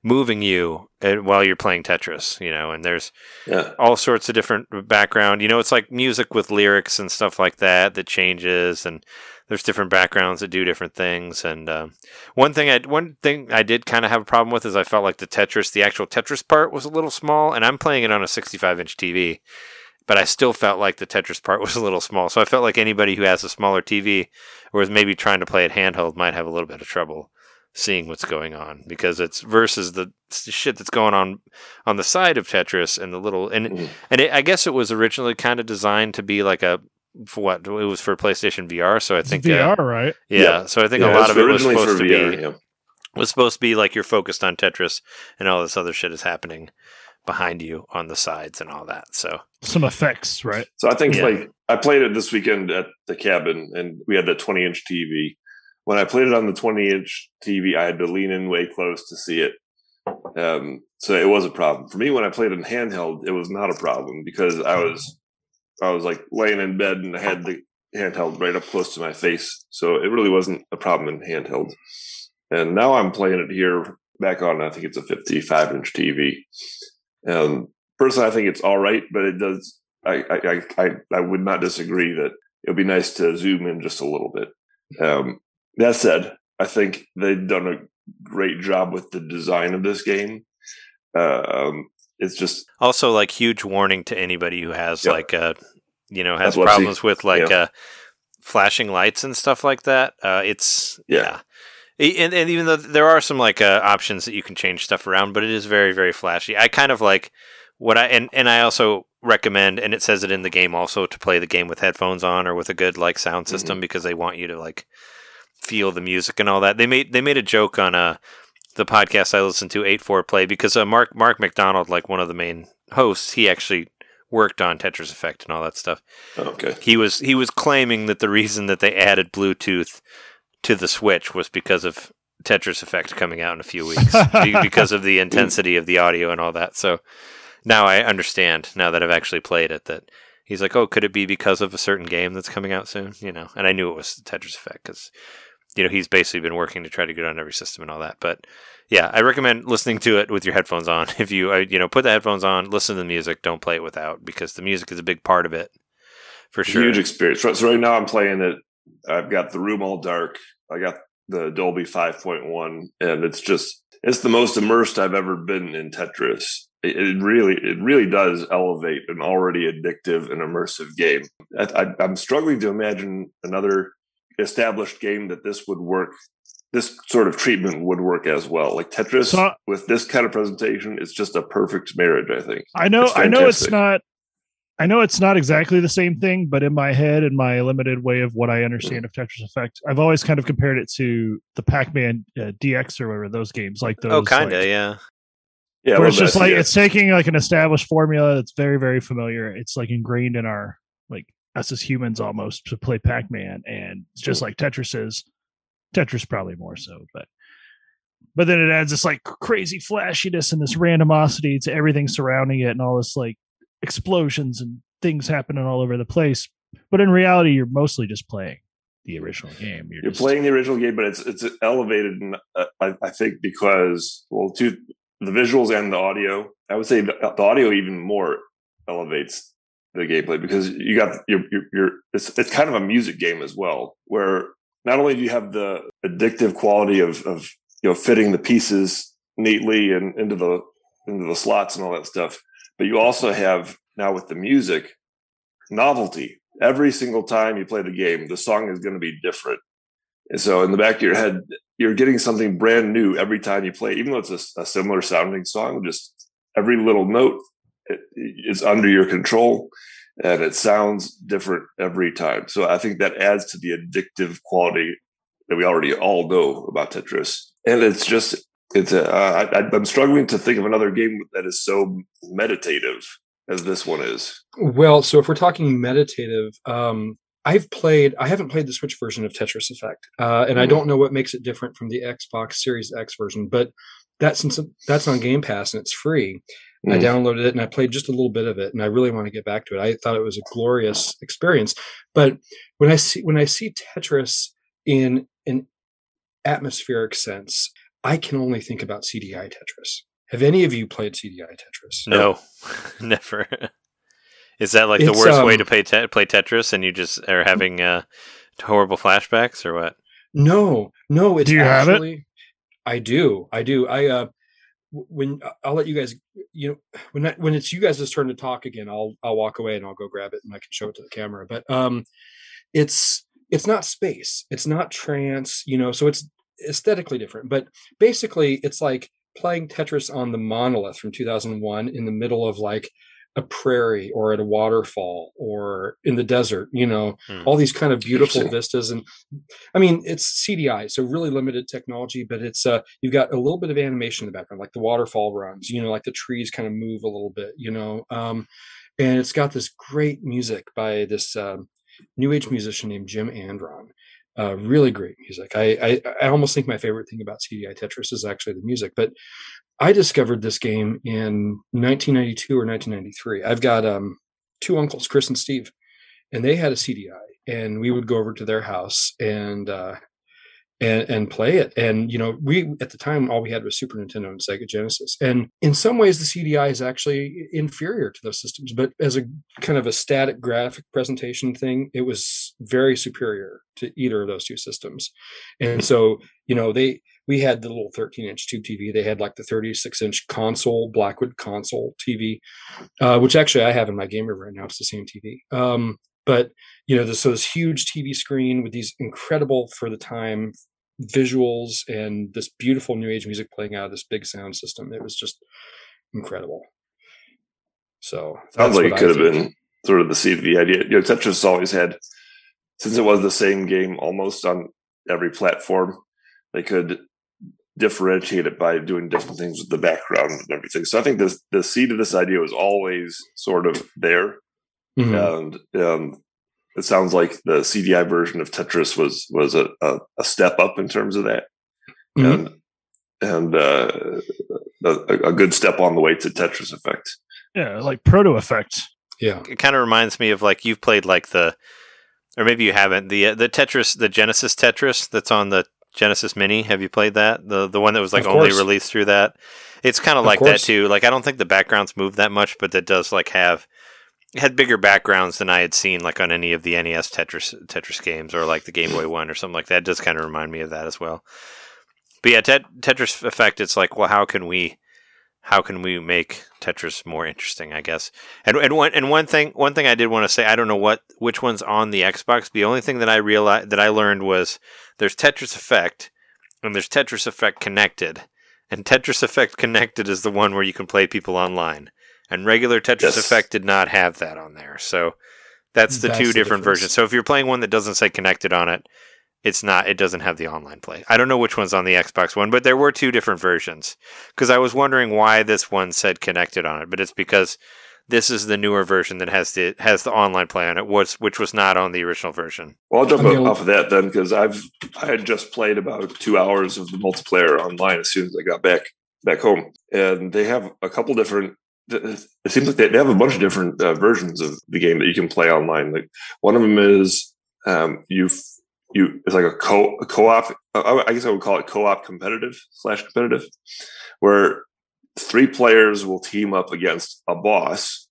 moving you uh, while you're playing Tetris, you know, and there's Yeah. all sorts of different background. You know, it's like music with lyrics and stuff like that that changes, and there's different backgrounds that do different things. And um, one thing I one thing I did kind of have a problem with is I felt like the Tetris, the actual Tetris part, was a little small, and I'm playing it on a 65 inch TV. But I still felt like the Tetris part was a little small. So I felt like anybody who has a smaller TV or is maybe trying to play it handheld might have a little bit of trouble seeing what's going on because it's versus the shit that's going on on the side of Tetris and the little and Mhm. and it, I guess it was originally kind of designed to be like a for what it was for PlayStation VR. So I It's think VR, uh, right? yeah, Yeah. So I think Yeah, a lot it's of it was supposed to VR, be yeah. was supposed to be like you're focused on Tetris and all this other shit is happening behind you on the sides and all that. So Some effects, right? So I think Yeah. like I played it this weekend at the cabin, and we had the 20 inch TV. When I played it on the 20 inch TV, I had to lean in way close to see it. Um, so it was a problem for me when I played in handheld. It was not a problem because I was I was like laying in bed and I had the handheld right up close to my face, so it really wasn't a problem in handheld. And now I'm playing it here back on. I think it's a 55 inch TV. Um, personally, I think it's all right, but it does. I I, I, I would not disagree that it would be nice to zoom in just a little bit. Um, that said, I think they've done a great job with the design of this game. Um, it's just also like huge warning to anybody who has Yep. like uh you know has Epilepsy. problems with like Yeah. uh flashing lights and stuff like that. Uh it's Yeah. yeah. And, and even though there are some like uh, options that you can change stuff around, but it is very very flashy. I kind of like what I and and I also recommend, and it says it in the game also to play the game with headphones on or with a good like sound system because they want you to like feel the music and all that. They made they made a joke on uh the podcast I listened to eight four play because uh, Mark Mark MacDonald like one of the main hosts he actually worked on Tetris Effect and all that stuff. okay. He was he was claiming that the reason that they added Bluetooth to the Switch was because of Tetris Effect coming out in a few weeks because of the intensity of the audio and all that. So now I understand now that I've actually played it that he's like, oh, could it be because of a certain game that's coming out soon? You know, and I knew it was Tetris Effect because you know he's basically been working to try to get on every system and all that. But yeah, I recommend listening to it with your headphones on. If you uh, you know put the headphones on, listen to the music, don't play it without because the music is a big part of it for sure. Huge experience. So so right now I'm playing it. I've got the room all dark. I got the Dolby 5.1, and it's just it's the most immersed I've ever been in Tetris. It, it really it really does elevate an already addictive and immersive game. I, I, I'm struggling to imagine another established game that this would work. This sort of treatment would work as well. Like Tetris So- with this kind of presentation, it's just a perfect marriage. I think. I know It's I know it's not I know it's not exactly the same thing, but in my head and my limited way of what I understand of Tetris Effect, I've always kind of compared it to the Pac-Man uh, DX or whatever those games like those. oh, kind of, like, yeah. Yeah, where it's just bit, like yeah. it's taking like an established formula that's very very familiar. It's like ingrained in our like us as humans almost to play Pac-Man, and it's just like Tetris is. Tetris probably more so, but but then it adds this like crazy flashiness and this randomosity to everything surrounding it, and all this like explosions and things happening all over the place. But in reality, you're mostly just playing the original game. You're, You're just, playing the original game, but it's it's elevated, and uh, I, I think because well, to the visuals and the audio, I would say the, the audio even more elevates the gameplay because you got your your, it's it's kind of a music game as well, where not only do you have the addictive quality of of you know fitting the pieces neatly and into the into the slots and all that stuff, but you also have now with the music novelty. Every single time you play the game, the song is going to be different. And so in the back of your head, you're getting something brand new every time you play, even though it's a, a similar sounding song, just every little note it, is under your control and it sounds different every time. So I think that adds to the addictive quality that we already all know about Tetris. And it's just, it's a, uh, I, I'm struggling to think of another game that is so meditative as this one is. Well, so if we're talking meditative, um, I've played. I haven't played the Switch version of Tetris Effect, uh, and I Mhm. don't know what makes it different from the Xbox Series X version. But that since that's on Game Pass and it's free, I Mhm. downloaded it and I played just a little bit of it, and I really want to get back to it. I thought it was a glorious experience. But when I see when I see Tetris in an atmospheric sense, I can only think about CDI Tetris. Have any of you played CDI Tetris? No, never. Is that like the It's, worst way um, to play te- play Tetris, and you just are having uh, horrible flashbacks or what? No, no, it's Do you have it? I do. I do. I uh w- when I'll let you guys you know when I, when it's you guys' turn to talk again, I'll I'll walk away and I'll go grab it and I can show it to the camera. But um it's it's not space. It's not trance, you know, so it's aesthetically different. But basically it's like playing Tetris on the monolith from 2001 in the middle of like a prairie or at a waterfall or in the desert, you know, Hmm. all these kind of beautiful vistas and I mean, it's CDI, so really limited technology, but it's uh you've got a little bit of animation in the background, like the waterfall runs, you know, like the trees kind of move a little bit, you know. Um and it's got this great music by this um, new age musician named Jim Andron. Uh, really great music. I, I I almost think my favorite thing about CDI Tetris is actually the music. But I discovered this game in 1992 or 1993. I've got um, two uncles, Chris and Steve, and they had a CDI, and we would go over to their house and uh, and and play it. And you know, we at the time all we had was Super Nintendo and Sega Genesis. And in some ways, the CDI is actually inferior to those systems, but as a kind of a static graphic presentation thing, it was very superior to either of those two systems. And so, you know, they we had the little 13 inch tube TV. They had like the 36 inch console, Blackwood console TV, uh, which actually I have in my game room right now. It's the same TV. Um, but you know, this so this huge TV screen with these incredible for the time visuals and this beautiful new age music playing out of this big sound system. It was just incredible. So Sounds like it could have been sort of the seed of the idea. You know, Tetris has always had, since it was the same game almost on every platform, they could differentiate it by doing different things with the background and everything. So I think this the seed of this idea was always sort of there, Mhm. and um, it sounds like the CDI version of Tetris was was a, a, a step up in terms of that, Mhm. and and uh, a, a good step on the way to Tetris Effect. Yeah, like proto effect. yeah. It kind of reminds me of like you've played like the, or maybe you haven't the uh, the Tetris the Genesis Tetris that's on the Genesis Mini. Have you played that the the one that was like only released through that? It's kind of like that too. Like I don't think the backgrounds move that much, but that does like have had bigger backgrounds than I had seen like on any of the NES Tetris Tetris games or like the Game Boy one or something like that. It does kind of remind me of that as well. But yeah, Tet- Tetris Effect. It's like, well, how can we, how can we make Tetris more interesting? I guess. And and one and one thing one thing I did want to say, I don't know what which one's on the Xbox. The only thing that I realized that I learned was there's Tetris Effect and there's Tetris Effect Connected. And Tetris Effect Connected is the one where you can play people online. And regular Tetris Yes. Effect did not have that on there. So that's the That's two the different difference. versions. So if you're playing one that doesn't say connected on it, it's not it doesn't have the online play. I don't know which one's on the Xbox one, but there were two different versions. Because I was wondering why this one said connected on it, but it's because this is the newer version that has the has the online play on it, was which was not on the original version. Well, I'll jump I mean, off of that then because I've I had just played about two hours of the multiplayer online as soon as I got back back home, and they have a couple different. It seems like they they have a bunch of different uh, versions of the game that you can play online. Like one of them is um, you you it's like a co a co-op. I guess I would call it co-op competitive slash competitive, where three players will team up against a boss,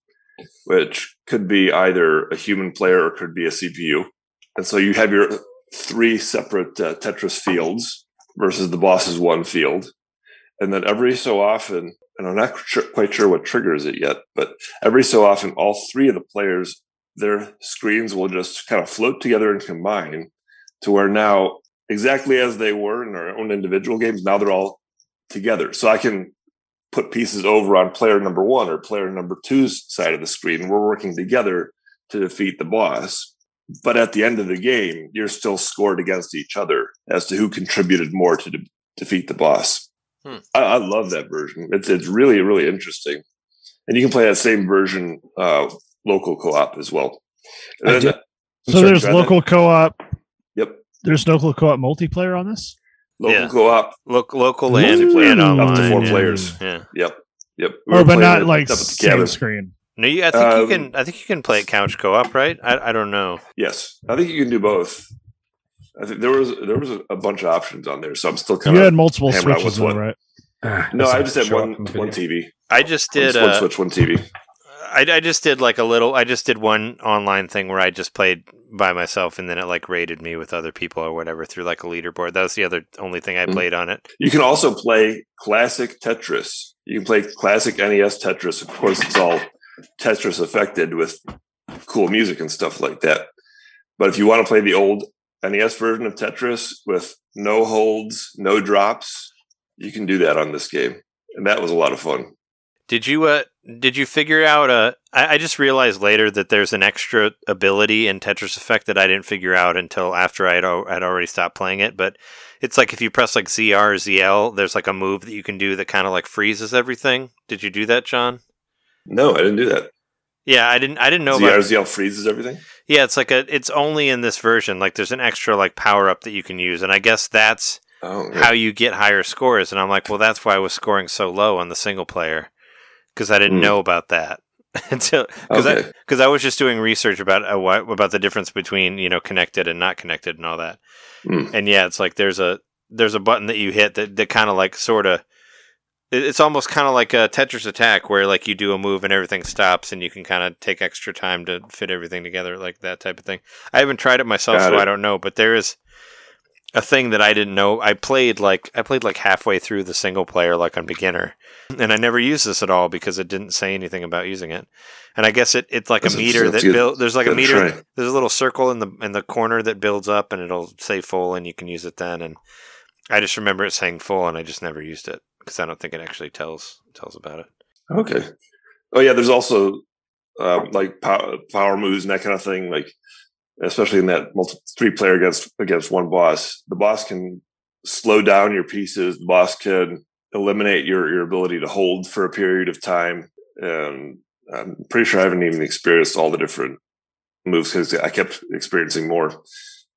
which could be either a human player or could be a CPU. And so you have your three separate uh, Tetris fields versus the boss's one field. And then every so often, and I'm not sure, quite sure what triggers it yet, but every so often, all three of the players, their screens will just kind of float together and combine to where now, exactly as they were in our own individual games, now they're all together. So I can put pieces over on player number one or player number two's side of the screen. We're working together to defeat the boss. But at the end of the game, you're still scored against each other as to who contributed more to de- defeat the boss. Hmm. I, I love that version. It's it's really really interesting, and you can play that same version uh, local co-op as well. And I then- did- I'm So sorry, there's local co-op. Yep, There's local co-op multiplayer on this. local Yeah. co-op. Loc local and, Multiplayer and online. up to four yeah. players. Yeah. Yep, yep. We Oh, were but not like the same cabin. screen. No, you, I think you Um, can. I think you can play couch co-op, right? I, I don't know. Yes, I think you can do both. I think there was there was a, a bunch of options on there, so I'm still kind You of had multiple hammer switches, which though, right? Ah, no. I just had one one. TV, I just did. one Uh, switch, one TV. I, I just did like a little. I just did one online thing where I just played by myself, and then it like rated me with other people or whatever through like a leaderboard. That was the other only thing I Mhm. played on it. You can also play classic Tetris. You can play classic NES Tetris. Of course, it's all Tetris affected with cool music and stuff like that. But if you want to play the old NES version of Tetris with no holds, no drops, you can do that on this game. And that was a lot of fun. Did you uh did you figure out uh I, I just realized later that there's an extra ability in Tetris Effect that I didn't figure out until after I'd al- I'd already stopped playing it, but it's like if you press like ZR or ZL, there's like a move that you can do that kind of like freezes everything. Did you do that, John? No, I didn't do that. Yeah, I didn't I didn't know ZR, about ZL freezes everything. Yeah, it's like a it's only in this version. Like there's an extra like power up that you can use and I guess that's Oh, how you get higher scores and I'm like, well that's why I was scoring so low on the single player cuz I didn't Hmm. know about that. Until I okay. because I was just doing research about uh, about the difference between you know connected and not connected and all that. Mm. And yeah, it's like there's a there's a button that you hit that, that kind of like sort of it's almost kind of like a Tetris attack where like you do a move and everything stops and you can kind of take extra time to fit everything together like that type of thing. I haven't tried it myself, Got so it. I don't know. But there is a thing that I didn't know. I played like I played like halfway through the single player like on beginner, and I never used this at all because it didn't say anything about using it. And I guess it it's like a meter that that's good. build. There's like a meter. try. There's a little circle in the in the corner that builds up, and it'll say full, and you can use it then. And I just remember it saying full, and I just never used it because I don't think it actually tells tells about it. Okay. Oh yeah, there's also um, like power, power moves and that kind of thing. Like especially in that multi, three player against against one boss, the boss can slow down your pieces. The boss can eliminate your your ability to hold for a period of time. And I'm pretty sure I haven't even experienced all the different moves because I kept experiencing more.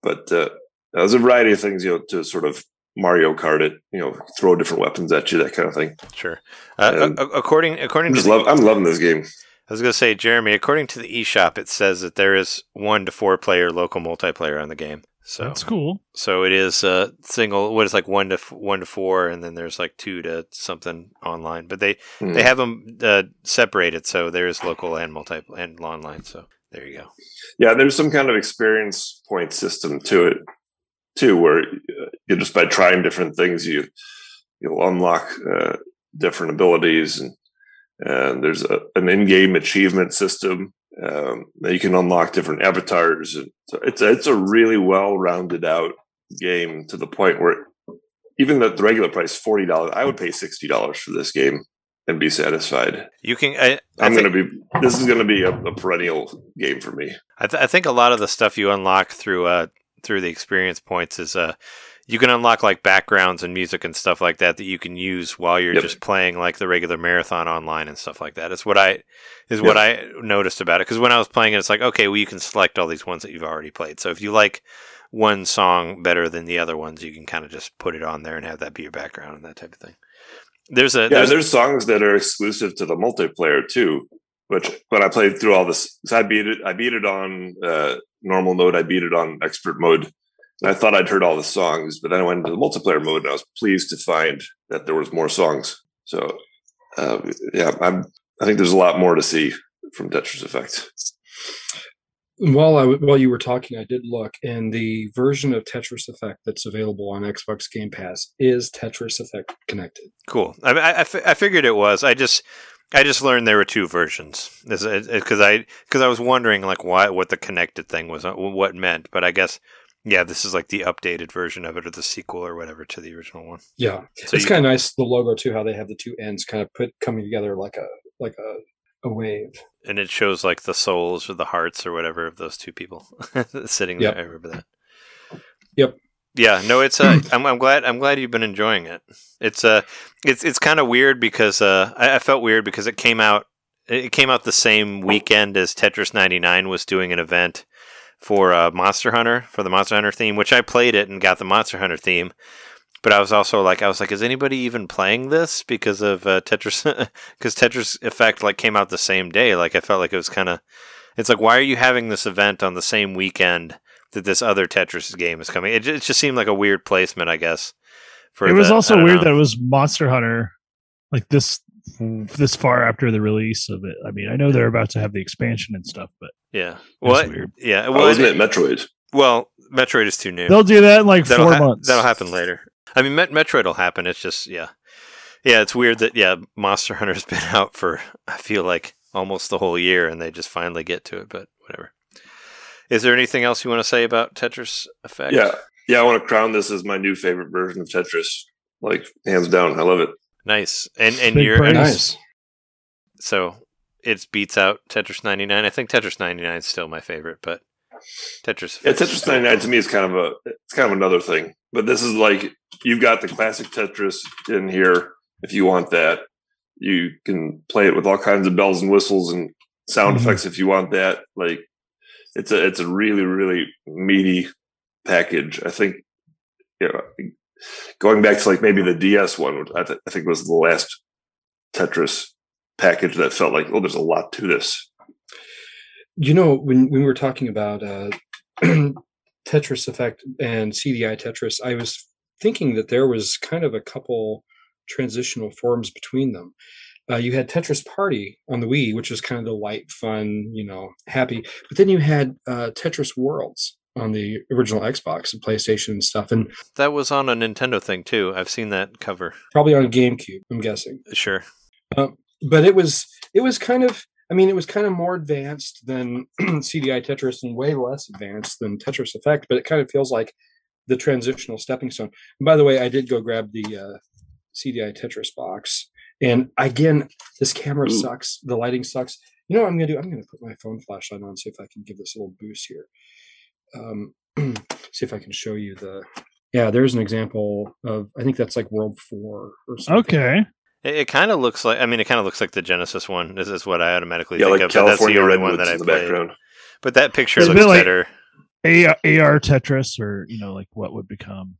But uh, there's a variety of things, you know, to sort of Mario Kart it, you know, throw different weapons at you, that kind of thing. Sure. Uh, a- according according I'm to the, love, I'm loving this game. I was going to say, Jeremy, according to the eShop, it says that there is one to four player local multiplayer on the game. So That's cool. so it is uh, single. What is like one to f- one to four, and then there's like two to something online. But they Hmm. they have them uh, separated, so there is local and multi and online. So there you go. Yeah, there's some kind of experience point system to it too, where uh, you just by trying different things, you you'll unlock uh, different abilities, and and there's a, an in-game achievement system um, that you can unlock different avatars. So it's a, it's a really well-rounded out game to the point where even at the regular price forty dollars, I would pay sixty dollars for this game and be satisfied. You can. I, I I'm going to be. This is going to be a, a perennial game for me. I, th- I think a lot of the stuff you unlock through uh through the experience points is uh you can unlock like backgrounds and music and stuff like that that you can use while you're Yep. just playing like the regular marathon online and stuff like that. It's what I is what I noticed about it because when I was playing it, it's like okay, well you can select all these ones that you've already played. So if you like one song better than the other ones, you can kind of just put it on there and have that be your background and that type of thing. There's a Yeah, there's, there's, songs that are exclusive to the multiplayer too. Which when I played through all this, 'cause I beat it. I beat it on uh, normal mode. I beat it on expert mode. And I thought I'd heard all the songs, but then I went into the multiplayer mode, and I was pleased to find that there was more songs. So, uh, yeah, I'm. I think there's a lot more to see from Tetris Effect. While I while you were talking, I did look, and the version of Tetris Effect that's available on Xbox Game Pass is Tetris Effect connected. Cool. I, I, I fi- I figured it was. I just I just learned there were two versions because I because I was wondering like why what the connected thing was uh, what meant, but I guess yeah, this is like the updated version of it or the sequel or whatever to the original one. Yeah, So it's you- kind of nice the logo too. How they have the two ends kind of put coming together like a like a a wave. and it shows like the souls or the hearts or whatever of those two people sitting Yep. there. I remember that. Yep. Yeah, no, it's uh, I'm, I'm glad I'm glad you've been enjoying it. It's uh, it's it's kind of weird because uh, I, I felt weird because it came out it came out the same weekend as Tetris 99 was doing an event for uh, Monster Hunter for the Monster Hunter theme, which I played it and got the Monster Hunter theme. But I was also like, I was like, is anybody even playing this because of uh, Tetris? Because Tetris Effect like came out the same day. Like I felt like it was kind of, it's like, why are you having this event on the same weekend that this other Tetris game is coming? It, it just seemed like a weird placement, I guess. For it was the- also weird know. that it was Monster Hunter, like this this far after the release of it. I mean, I know they're about to have the expansion and stuff, but Yeah. that's Well, weird. yeah. Oh, Well, wasn't it- it Metroid? well, Metroid is too new. They'll do that in like that'll four hap- months. That'll happen later. I mean, Met- Metroid will happen. It's just yeah, yeah. It's weird that yeah, Monster Hunter's been out for I feel like almost the whole year, and they just finally get to it. But whatever. Is there anything else you want to say about Tetris Effect? Yeah, yeah. I want to crown this as my new favorite version of Tetris. Like hands down, I love it. Nice. And and Big you're praise. Nice. so it beats out Tetris 99. I think Tetris 99 is still my favorite, but Tetris. Yeah, Tetris 99 to me is kind of a it's kind of another thing. But this is like you've got the classic Tetris in here if you want that. You can play it with all kinds of bells and whistles and sound Mhm. effects if you want that. Like it's a it's a really really meaty package. I think you know going back to like maybe the DS one, I, th- I think was the last Tetris package that felt like oh there's a lot to this. You know, when, when we were talking about uh, Tetris Effect and CDI Tetris, I was thinking that there was kind of a couple transitional forms between them. Uh, you had Tetris Party on the Wii, which was kind of the light, fun, you know, happy. But then you had uh, Tetris Worlds on the original Xbox and PlayStation and stuff, and That was on a Nintendo thing too. I've seen that cover. probably on GameCube. I'm guessing. Sure. but it was it was kind of I mean it was kind of more advanced than CDI Tetris and way less advanced than Tetris Effect, but it kind of feels like the transitional stepping stone. And by the way, I did go grab the uh, CDI Tetris box, and again, this camera Ooh. sucks. The lighting sucks. You know what I'm gonna do? I'm gonna put my phone flashlight on, see if I can give this a little boost here. Um, see if I can show you the. Yeah, there's an example of. I think that's like World Four or something. Okay. It, it kind of looks like. I mean, it kind of looks like the Genesis one. This is what I automatically Yeah, think like of. but that's the California only redwoods one that I in the played. background. But that picture It's a looks bit like- better. A- AR Tetris, or you know, like what would become.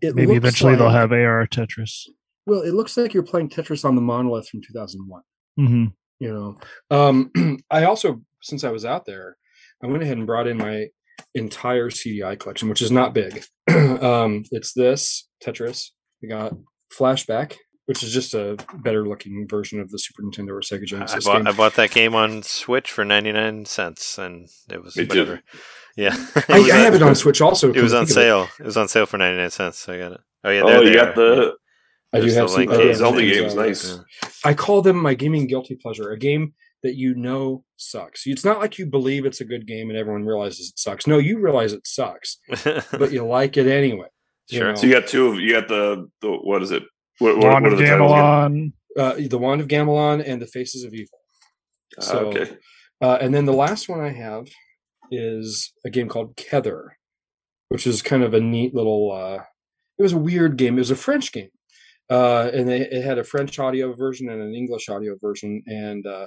It Maybe looks eventually they'll have AR Tetris. Well, it looks like you're playing Tetris on the monolith from 2001. hmm You know, um, I also, since I was out there, I went ahead and brought in my entire CDI collection, which is not big. um, it's this Tetris. We got Flashback, which is just a better looking version of the Super Nintendo or Sega I Genesis bought, game. I bought that game on Switch for 99 cents, and it was Me too. whatever. Yeah. It I, was I on- have it on Switch also. It was on to think of sale. It was on sale for 99 cents, so I got it. Oh, yeah. Oh, there you got are. the I do have the some link. other Yeah, Zelda games. uh, Nice. Yeah. I call them my gaming guilty pleasure, a game that you know sucks. It's not like you believe it's a good game and everyone realizes it sucks. No, you realize it sucks, but you like it anyway. you Sure. know. So you got two of you got the, the what is it? What, what, Wand what of the Gamelon. Uh, the Wand of Gamelon and the Faces of Evil. Ah, So, okay. uh, and then the last one I have is a game called Kether, which is kind of a neat little. Uh, it was a weird game. It was a French game, uh, and they, it had a French audio version and an English audio version, and uh,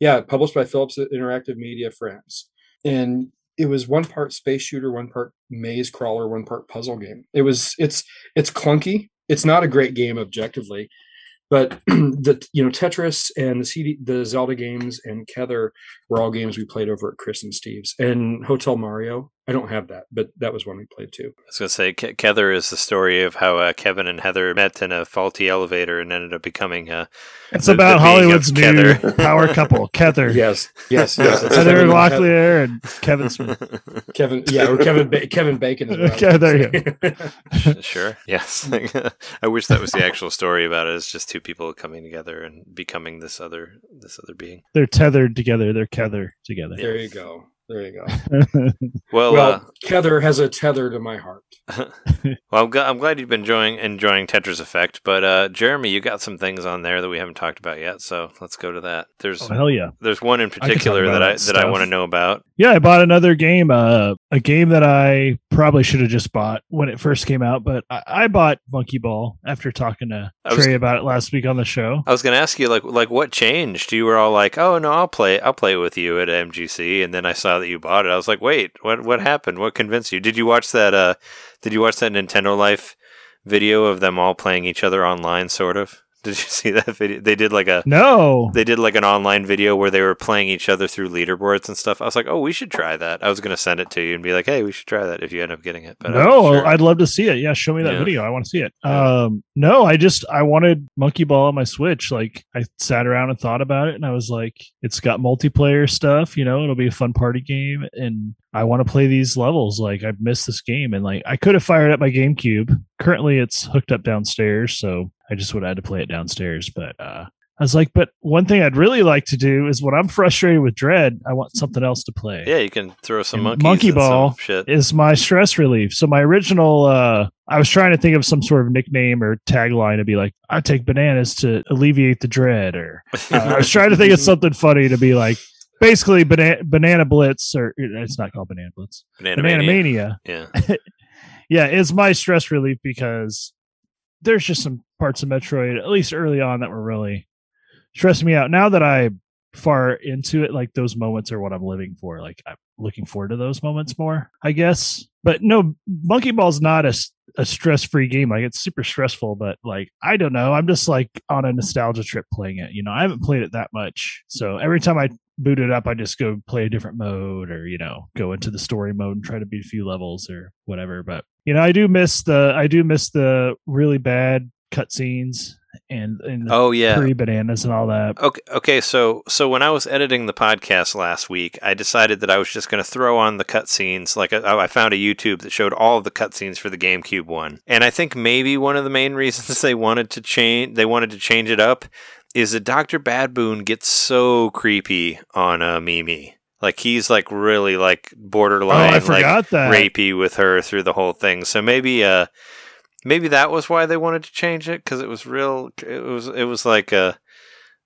yeah, published by Philips Interactive Media France. And it was one part space shooter, one part maze crawler, one part puzzle game. It was it's it's clunky. It's not a great game objectively, but the you know Tetris and the CD, the Zelda games and Kether were all games we played over at Chris and Steve's. And Hotel Mario, I don't have that, but that was one we played too. I was going to say, Ke- Kether is the story of how uh, Kevin and Heather met in a faulty elevator and ended up becoming. Uh, It's the- about the Hollywood's new Kether. power couple, Kether. Yes, yes, yes. Heather Kevin- Locklear and Kevin Smith. Kevin, yeah, or Kevin, ba- Kevin Bacon. Is what I was Okay, there you go. sure. Yes. I wish that was the actual story about it. It's just two people coming together and becoming this other this other being. They're tethered together. They're tether together. there you go. There you go. Well, well, uh, Kether has a tether to my heart. well, I'm, gl- I'm glad you've been enjoying enjoying Tetris Effect, but uh, Jeremy, you got some things on there that we haven't talked about yet, so let's go to that. There's oh, hell yeah. there's one in particular about that I that that I want to know about. Yeah, I bought another game, uh, a game that I probably should have just bought when it first came out, but I, I bought Monkey Ball after talking to was- Trey about it last week on the show. I was going to ask you like like what changed? You were all like, "Oh no, I'll play I'll play with you at MGC," and then I saw that you bought it. I was like, "Wait, what what happened? What convinced you? Did you watch that? Uh, did you watch that Nintendo Life video of them all playing each other online? Sort of. Did you see that video? They did like a No. they did like an online video where they were playing each other through leaderboards and stuff. I was like, oh, we should try that. I was gonna send it to you and be like, hey, we should try that if you end up getting it. But no, sure. I'd love to see it. Yeah, show me that Yeah. video. I want to see it. Yeah. Um, no, I just I wanted Monkey Ball on my Switch. Like I sat around and thought about it, and I was like, it's got multiplayer stuff. You know, it'll be a fun party game, and I want to play these levels. Like I've missed this game, and like I could have fired up my GameCube. Currently, it's hooked up downstairs, so I just would have had to play it downstairs. But uh, I was like, but one thing I'd really like to do is when I'm frustrated with Dread, I want something else to play yeah, you can throw some Monkey Ball shit. is my stress relief. So my original, uh, I was trying to think of some sort of nickname or tagline to be like, I take bananas to alleviate the dread, or uh, I was trying to think of something funny to be like, basically banana, banana blitz, or it's not called banana blitz, Banana banana Mania. mania. Yeah. Yeah, it's my stress relief because there's just some parts of Metroid, at least early on, that were really stressing me out. Now that I far into it, like those moments are what I'm living for. Like I'm looking forward to those moments more, I guess. But no, Monkey Ball's not a, a stress free game. Like it's super stressful, but like I don't know. I'm just like on a nostalgia trip playing it. You know, I haven't played it that much. So every time I boot it up, I just go play a different mode or, you know, go into the story mode and try to beat a few levels or whatever. But you know, I do miss the I do miss the really bad cutscenes and and the Oh yeah. pre bananas and all that. Okay, okay, so so when I was editing the podcast last week, I decided that I was just going to throw on the cutscenes. Like I, I found a YouTube that showed all of the cutscenes for the GameCube one, and I think maybe one of the main reasons they wanted to change they wanted to change it up is that Doctor Bad Boon gets so creepy on uh, MeeMee. Like he's like really like Oh, borderline I like that. rapey with her through the whole thing. So maybe uh maybe that was why they wanted to change it because it was real. It was it was like uh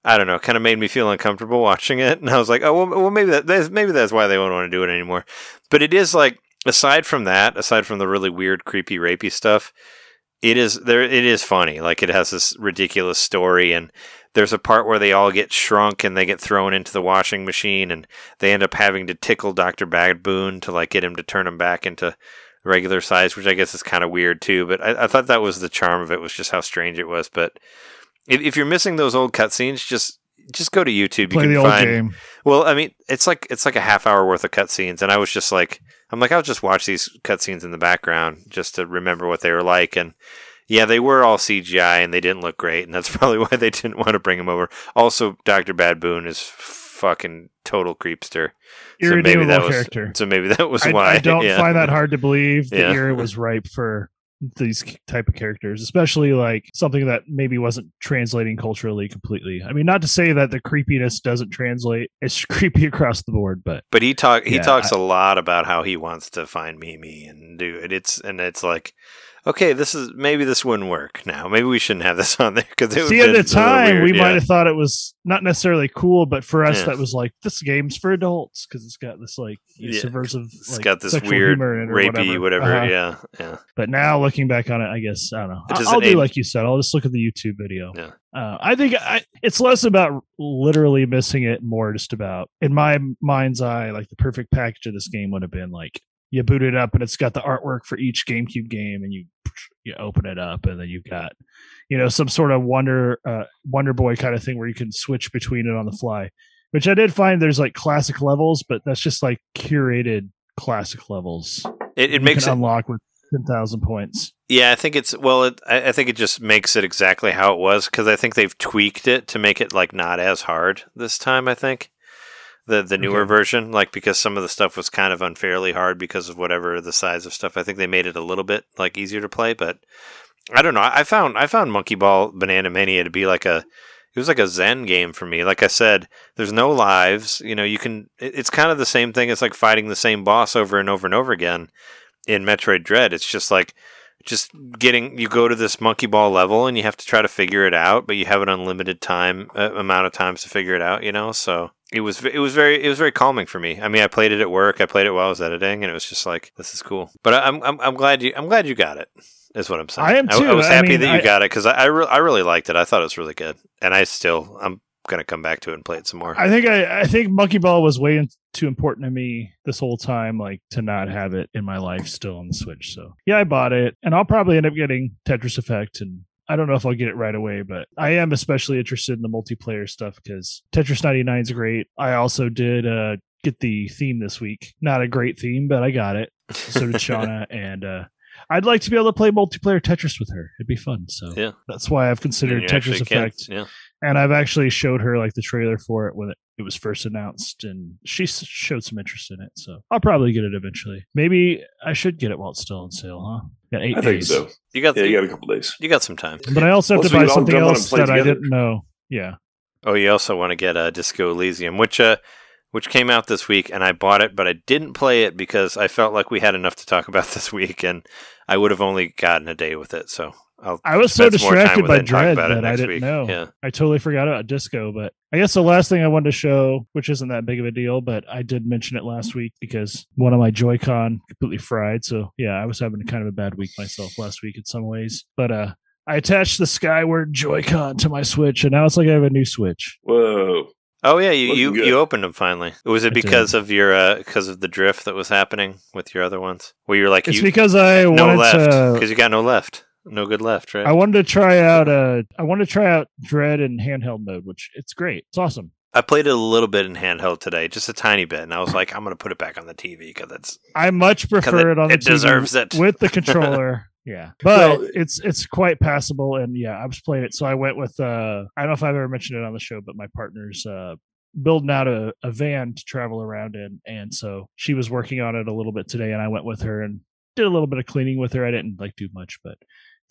I don't know, kind of made me feel uncomfortable watching it, and I was like, oh well, well maybe that that's, maybe that's why they won't want to do it anymore. But it is like aside from that, aside from the really weird, creepy, rapey stuff, it is there. It is funny. Like it has this ridiculous story, and there's a part where they all get shrunk and they get thrown into the washing machine, and they end up having to tickle Doctor Bad Boon to like get him to turn them back into regular size, which I guess is kind of weird too. But I, I thought that was the charm of it was just how strange it was. But if, if you're missing those old cutscenes, just just go to YouTube. Play you the can old find. game. Well, I mean, it's like it's like a half hour worth of cutscenes, and I was just like, I'm like, I'll just watch these cutscenes in the background just to remember what they were like, and yeah, they were all CGI and they didn't look great, and that's probably why they didn't want to bring him over. Also, Doctor Bad Boon is fucking total creepster. So maybe that was character. so maybe that was I, why. I don't yeah. find that hard to believe the Yeah. Era was ripe for these type of characters, especially like something that maybe wasn't translating culturally completely. I mean, not to say that the creepiness doesn't translate; it's creepy across the board. But But he talk he Yeah, talks a lot about how he wants to find MeeMee and do it. It's and it's like, okay, this is maybe this wouldn't work now. Maybe we shouldn't have this on there because it see, at the time, we might have. thought it was not necessarily cool, but for us, Yeah. that was like this game's for adults because it's got this like Yeah, subversive, It's like, got this weird humor in it rapey whatever. Uh-huh. Yeah, yeah. But now looking back on it, I guess I don't know. I- doesn't I'll do like you said. I'll just look at the YouTube video. Yeah. Uh, I think I, it's less about literally missing it, more just about in my mind's eye, like the perfect package of this game would have been like you boot it up and it's got the artwork for each GameCube game, and you you open it up, and then you've got you know some sort of Wonder uh, Wonder Boy kind of thing where you can switch between it on the fly. Which I did find there's like classic levels, but that's just like curated classic levels. It, it makes it. unlock with ten thousand points. Yeah, I think it's well. It, I, I think it just makes it exactly how it was because I think they've tweaked it to make it like not as hard this time. I think the the newer Okay. version, like because some of the stuff was kind of unfairly hard because of whatever the size of stuff. I think they made it a little bit like easier to play, but I don't know. I found I found Monkey Ball Banana Mania to be like a it was like a zen game for me. Like I said, there's no lives. You know, you can. it- It's kind of the same thing It's like fighting the same boss over and over and over again in Metroid Dread. It's just like just getting you go to this monkey ball level and you have to try to figure it out, but you have an unlimited time uh, amount of times to figure it out. You know, so it was it was very it was very calming for me. I mean, I played it at work. I played it while I was editing, and it was just like this is cool. But I- I'm I'm, I'm glad you I'm glad you got it. Is what I'm saying. I am too. I, too. was I happy mean, that you I- got it because I I, re- I really liked it. I thought it was really good, and I still I'm gonna come back to it and play it some more. I think I, I think Monkey Ball was way in- too important to me this whole time, like to not have it in my life still on the Switch. So yeah, I bought it, and I'll probably end up getting Tetris Effect, and I don't know if I'll get it right away, but I am especially interested in the multiplayer stuff because Tetris 99 is great. I also did uh, get the theme this week. Not a great theme, but I got it. So did Shauna, and uh, I'd like to be able to play multiplayer Tetris with her. It'd be fun. So Yeah. that's why I've considered Tetris actually can. Effect, Yeah. and I've actually showed her like the trailer for it when it, it was first announced, and she showed some interest in it. So I'll probably get it eventually. Maybe I should get it while it's still on sale, huh? Got eight I think days. so. You got Yeah, you you, got a couple days. you got some time. But I also have Once to we buy something jump on and else play that I didn't know. Yeah. Oh, you also want to get uh, Disco Elysium, which uh, which came out this week, and I bought it, but I didn't play it because I felt like we had enough to talk about this week, and I would have only gotten a day with it. So I'll. I was so spend some more time distracted by it and Dread about it that I didn't week. know. Yeah. I totally forgot about Disco, but I guess the last thing I wanted to show, which isn't that big of a deal, but I did mention it last week because one of my Joy-Con completely fried. So yeah, I was having kind of a bad week myself last week in some ways. But uh I attached the Skyward Joy-Con to my Switch, and now it's like I have a new Switch. Whoa. Oh yeah, you Looking you, good. you opened them finally. Was it because of your uh because of the drift that was happening with your other ones? Where you're like It's you because I no wanted left to. because you got no left, no good left, right? I wanted to try out uh I wanted to try out Dread in handheld mode, which it's great. It's awesome. I played it a little bit in handheld today, just a tiny bit, and I was like, I'm gonna put it back on the TV because it's I much prefer it- it, on the it TV deserves it. with the controller. yeah, but Well- it's it's quite passable, and yeah, I was playing it. So I went with uh, I don't know if I've ever mentioned it on the show, but my partner's uh, building out a, a van to travel around in, and so she was working on it a little bit today, and I went with her and did a little bit of cleaning with her. I didn't like do much, but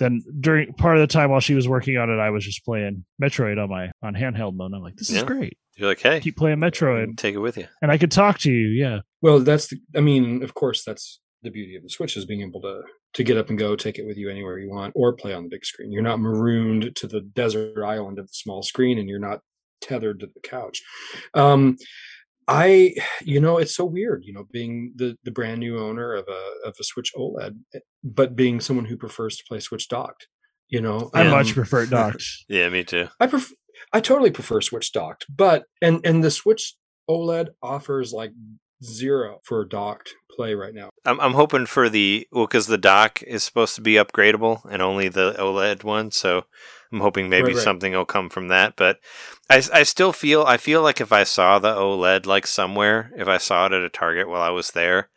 then during part of the time while she was working on it, I was just playing Metroid on my on handheld mode. I'm like, this is Yeah. great. you're like, hey, Keep playing Metroid, take it with you. and I could talk to you. Yeah, Well, that's the, I mean, of course, that's the beauty of the Switch is being able to to get up and go, take it with you anywhere you want, or play on the big screen. You're not marooned to the desert island of the small screen, and you're not tethered to the couch. Um, I, you know, it's so weird, you know, being the the brand new owner of a of a Switch OLED, eh, but being someone who prefers to play Switch docked. You know, I much prefer it docked. Yeah, me too. I prefer, I totally prefer Switch docked, but and and the Switch OLED offers like zero for docked play right now. I'm I'm hoping for the well because the dock is supposed to be upgradable and only the OLED one, so I'm hoping maybe Right, right. something will come from that. But I, I still feel I feel like if I saw the OLED like somewhere, if I saw it at a Target while I was there,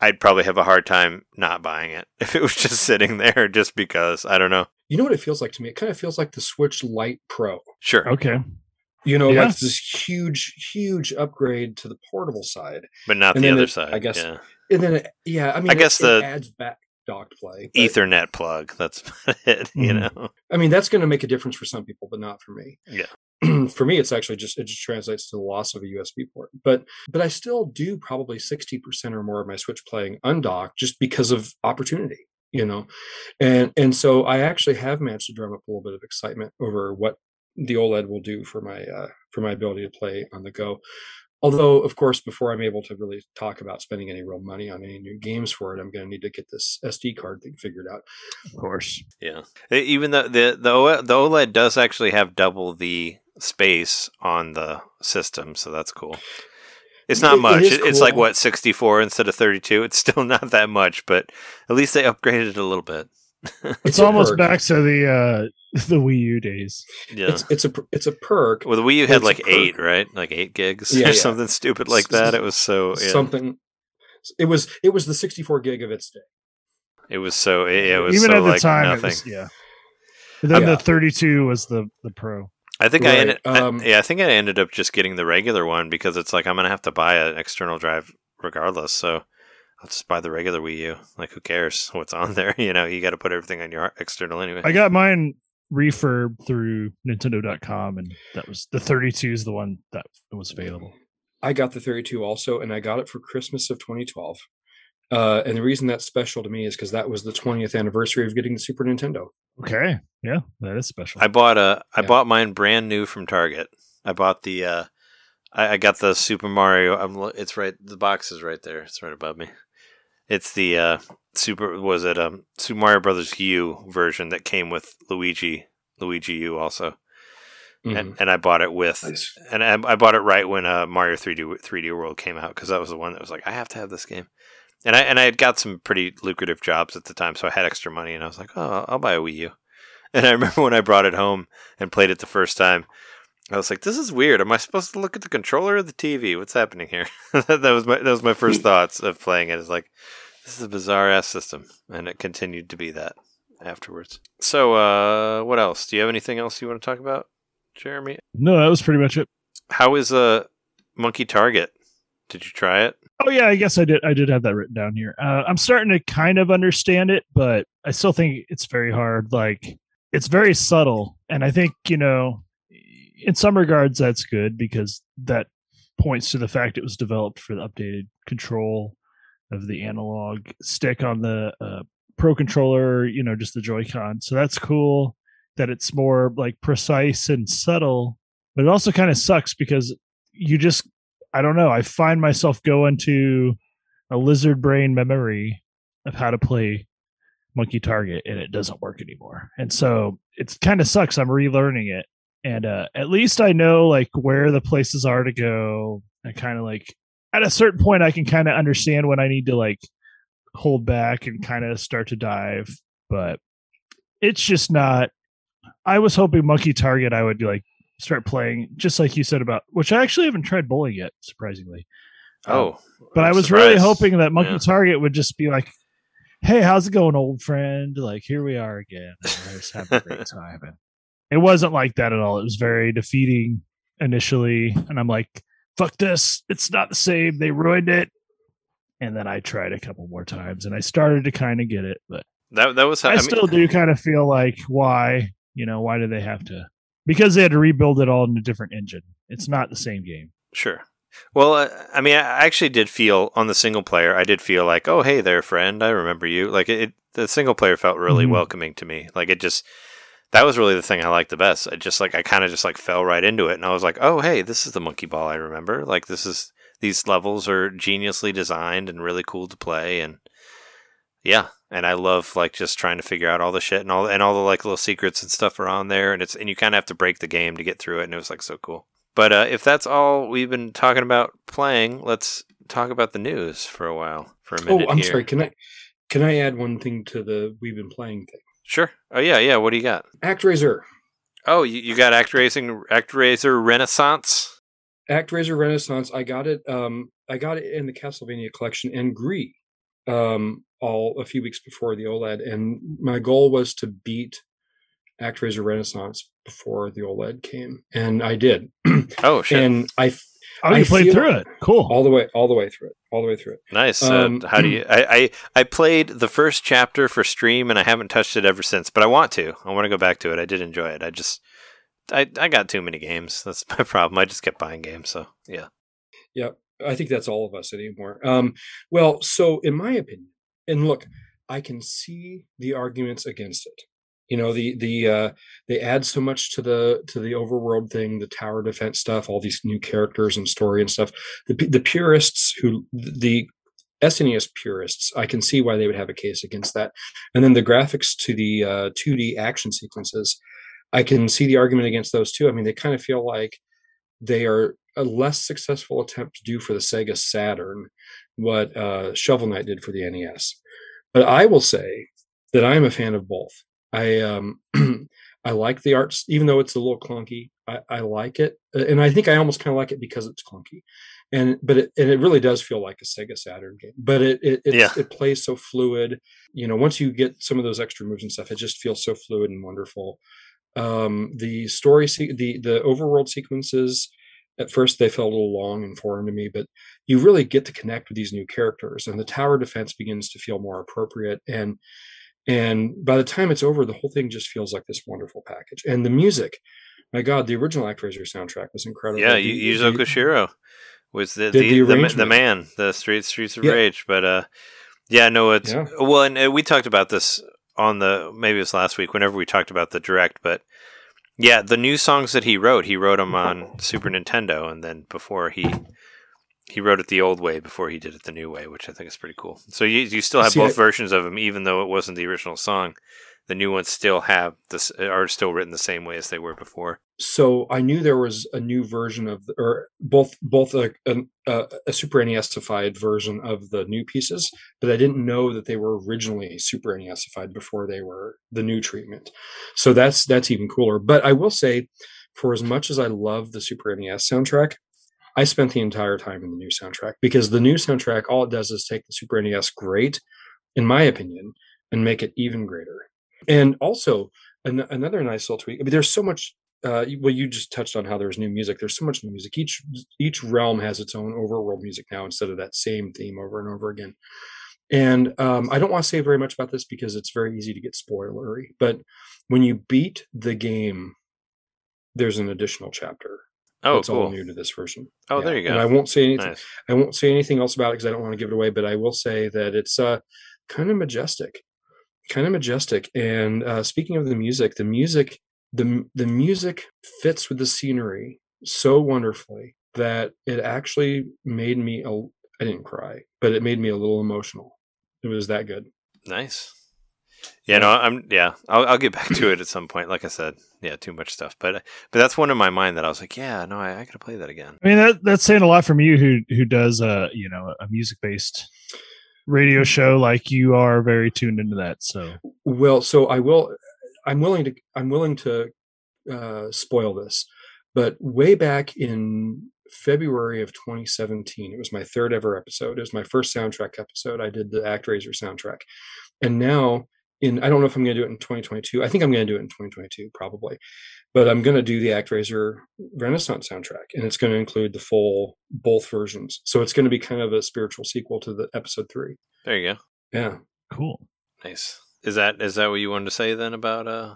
I'd probably have a hard time not buying it if it was just sitting there just because I don't know. You know what it feels like to me? It kind of feels like the Switch Lite Pro. Sure, Okay. You know, Yeah. like this huge, huge upgrade to the portable side, but not And the other it- side. I guess yeah. and then it, yeah, I mean, it- guess it the adds back docked play. but- Ethernet plug. That's about it. You Mhm. know. I mean, that's going to make a difference for some people, but not for me. Yeah. for me, it's actually just it just translates to the loss of a USB port. But but I still do probably sixty percent or more of my Switch playing undocked just because of opportunity, you know, and and so I actually have managed to drum up a little bit of excitement over what the OLED will do for my uh, for my ability to play on the go. Although, of course, before I'm able to really talk about spending any real money on any new games for it, I'm going to need to get this SD card thing figured out. Of course. Yeah, even though the the OLED, the OLED does actually have double the space on the system, so that's cool. It's not It- it much. is It- it's like what sixty four instead of thirty two. It's still not that much, but at least they upgraded it a little bit. It's, almost perk. back to the uh the Wii U days. Yeah. It's it's a per- it's a perk. well, the Wii U had like eight, right? Like eight gigs Yeah, or yeah. something stupid like that. It was so yeah. something it was it was the 64 gig of its day It was so it, it was Even so at the like time, nothing. it was yeah. But then Yeah. the 32 was the the Pro. I think I Right, ended. I- um, yeah, I think I ended up just getting the regular one because it's like I'm gonna have to buy an external drive regardless. So I'll just buy the regular Wii U. Like, who cares what's on there? You know, you got to put everything on your external anyway. I got mine refurb through Nintendo.com, and that was the 32 is the one that was available. i got the 32 also and i got it for christmas of 2012 uh, and the reason that's special to me is because that was the 20th anniversary of getting the super nintendo Okay, yeah, that is special. I bought a. I Yeah. bought mine brand new from Target. I bought the. uh I, I got the Super Mario. I'm. It's right. The box is right there. It's right above me. It's the uh Super. Was it um Super Mario Brothers U version that came with Luigi Luigi U also, Mhm. and, and I bought it with Nice. and I, I bought it right when uh, Mario 3D 3D World came out because that was the one that was like I have to have this game, and I and I had got some pretty lucrative jobs at the time, so I had extra money, and I was like, oh, I'll buy a Wii U, And I remember when I brought it home and played it the first time, I was like, "This is weird. Am I supposed to look at the controller or the TV? What's happening here?" that was my that was my first thoughts of playing it. it. Is like, this is a bizarre ass system, and it continued to be that afterwards. So, uh, what else? Do you have anything else you want to talk about, Jeremy? No, that was pretty much it. How is uh, Monkey Target? Did you try it? Oh yeah, I guess I did. I did have that written down here. Uh, I'm starting to kind of understand it, but I still think it's very hard. Like it's very subtle, and I think you know, in some regards, that's good because that points to the fact it was developed for the updated control of the analog stick on the uh, pro controller. You know, just the Joy-Con. So that's cool that it's more like precise and subtle. But it also kind of sucks because you just I don't know. I find myself going to a lizard brain memory of how to play Monkey Target, and it doesn't work anymore. And so it kind of sucks. I'm relearning it, and uh, at least I know like where the places are to go. I kind of like at a certain point, I can kind of understand when I need to like hold back and kind of start to dive, but it's just not. I was hoping Monkey Target I would like start playing just like you said about which I actually haven't tried bowling yet, surprisingly. Um, Oh, but I'm I was really hoping that Monkey Yeah. Target would just be like, "Hey, how's it going, old friend? Like, here we are again. and just having a great time." And it wasn't like that at all. It was very defeating initially, and I'm like, "Fuck this! It's not the same. They ruined it." And then I tried a couple more times, and I started to kind of get it, but that that was how I, I, mean, still do kind of feel like why you know why do they have to because they had to rebuild it all in a different engine it's not the same game Sure. Well, uh, I mean, I actually did feel on the single player. I did feel like, oh, hey there, friend. I remember you. Like it, the single player felt really Mhm. welcoming to me. Like it just, that was really the thing I liked the best. I just like, I kind of just like fell right into it, and I was like, oh, hey, this is the monkey ball I remember. Like this is these levels are geniusly designed and really cool to play, and yeah, and I love like just trying to figure out all the shit and all and all the like little secrets and stuff are on there, and it's and you kind of have to break the game to get through it, and it was like so cool. But uh, if that's all we've been talking about playing, let's talk about the news for a while, for a minute. Oh, I'm here. sorry. Can I can I add one thing to the we've been playing thing? Sure. Oh yeah, yeah. What do you got? ActRaiser. Oh, you, you got ActRaiser, ActRaiser Renaissance. ActRaiser Renaissance. I got it. Um, I got it in the Castlevania collection and Gree, um, all a few weeks before the OLED. And my goal was to beat ActRaiser Renaissance before the OLED came, and I did. Oh shit, and I oh you I played through it cool all the way, all the way through it, all the way through it. nice. Uh, um, how do you? I, I I played the first chapter for stream, and I haven't touched it ever since. But I want to. I want to go back to it. I did enjoy it. I just, I I got too many games. That's my problem. I just kept buying games. So yeah. Yep. I think that's all of us anymore. Um, well, so in my opinion, and look, I can see the arguments against it. You know, the the uh, they add so much to the to the overworld thing, the tower defense stuff, all these new characters and story and stuff. The the purists who the SNES purists, I can see why they would have a case against that. And then the graphics to the uh, 2D action sequences, I can see the argument against those too. I mean, they kind of feel like they are a less successful attempt to do for the Sega Saturn what uh, Shovel Knight did for the NES. But I will say that I am a fan of both. I um, I like the arts, even though it's a little clunky. I, I like it, Uh, and I think I almost kind of like it because it's clunky. And but it and it really does feel like a Sega Saturn game. But it it it's, Yeah. it plays so fluid. You know, once you get some of those extra moves and stuff, it just feels so fluid and wonderful. Um, the story, se- the the overworld sequences, at first they felt a little long and foreign to me, but you really get to connect with these new characters, and the tower defense begins to feel more appropriate. And and by the time it's over, the whole thing just feels like this wonderful package. And the music, my God, the original ActRaiser soundtrack was incredible. Yeah, the- Yuzo Koshiro was the the, the the, the man, the Street Streets of Yeah. Rage. But uh, yeah, no, it's Yeah. well, and uh, we talked about this on the maybe it was last week. Whenever we talked about the direct, but yeah, the new songs that he wrote, he wrote them on Super Nintendo, and then before he he wrote it the old way before he did it the new way, which I think is pretty cool. So you you still have See, both I- versions of him, even though it wasn't the original song. the new ones still have this uh, are still written the same way as they were before. so I knew there was a new version of, the, or both both a, a a Super NESified version of the new pieces, but I didn't know that they were originally Super NESified before they were the new treatment. So that's that's even cooler. But I will say, for as much as I love the Super NES soundtrack, I spent the entire time in the new soundtrack because the new soundtrack all it does is take the Super NES great, in my opinion, and make it even greater. And also an- another nice little tweak. I mean, there's so much uh, well, you just touched on how there's new music. There's so much new music. Each each realm has its own overworld music now instead of that same theme over and over again. And um, I don't want to say very much about this because it's very easy to get spoilery. But when you beat the game, there's an additional chapter. Oh, all cool. new to this version. Oh, Yeah, there you And I won't say anything. Nice. I won't say anything else about it because I don't want to give it away. But I will say that it's uh, kind of majestic, kind of majestic. And uh, speaking of the music, the music, the the music fits with the scenery so wonderfully that it actually made me. A, I didn't cry, but it made me a little emotional. It was that good. Nice. Yeah, no, I'm yeah. I'll I'll get back to it at some point. Like I said, yeah, too much stuff. But but that's one in my mind that I was like, yeah, no, I, I gotta play that again. I mean that that's saying a lot from you who who does a you know a music based radio show like you are very tuned into that. So Well, so I will. I'm willing to. I'm willing to uh, spoil this, but way back in February of 2017, it was my third ever episode. It was my first soundtrack episode. I did the ActRaiser soundtrack, and now in I don't know if I'm going to do it in 2022. I think I'm going to do it in 2022 probably, but I'm going to do the ActRaiser Renaissance soundtrack, and it's going to include the full both versions. So it's going to be kind of a spiritual sequel to the episode three. There you go. Yeah. cool. Nice. Is that is that what you wanted to say then about uh?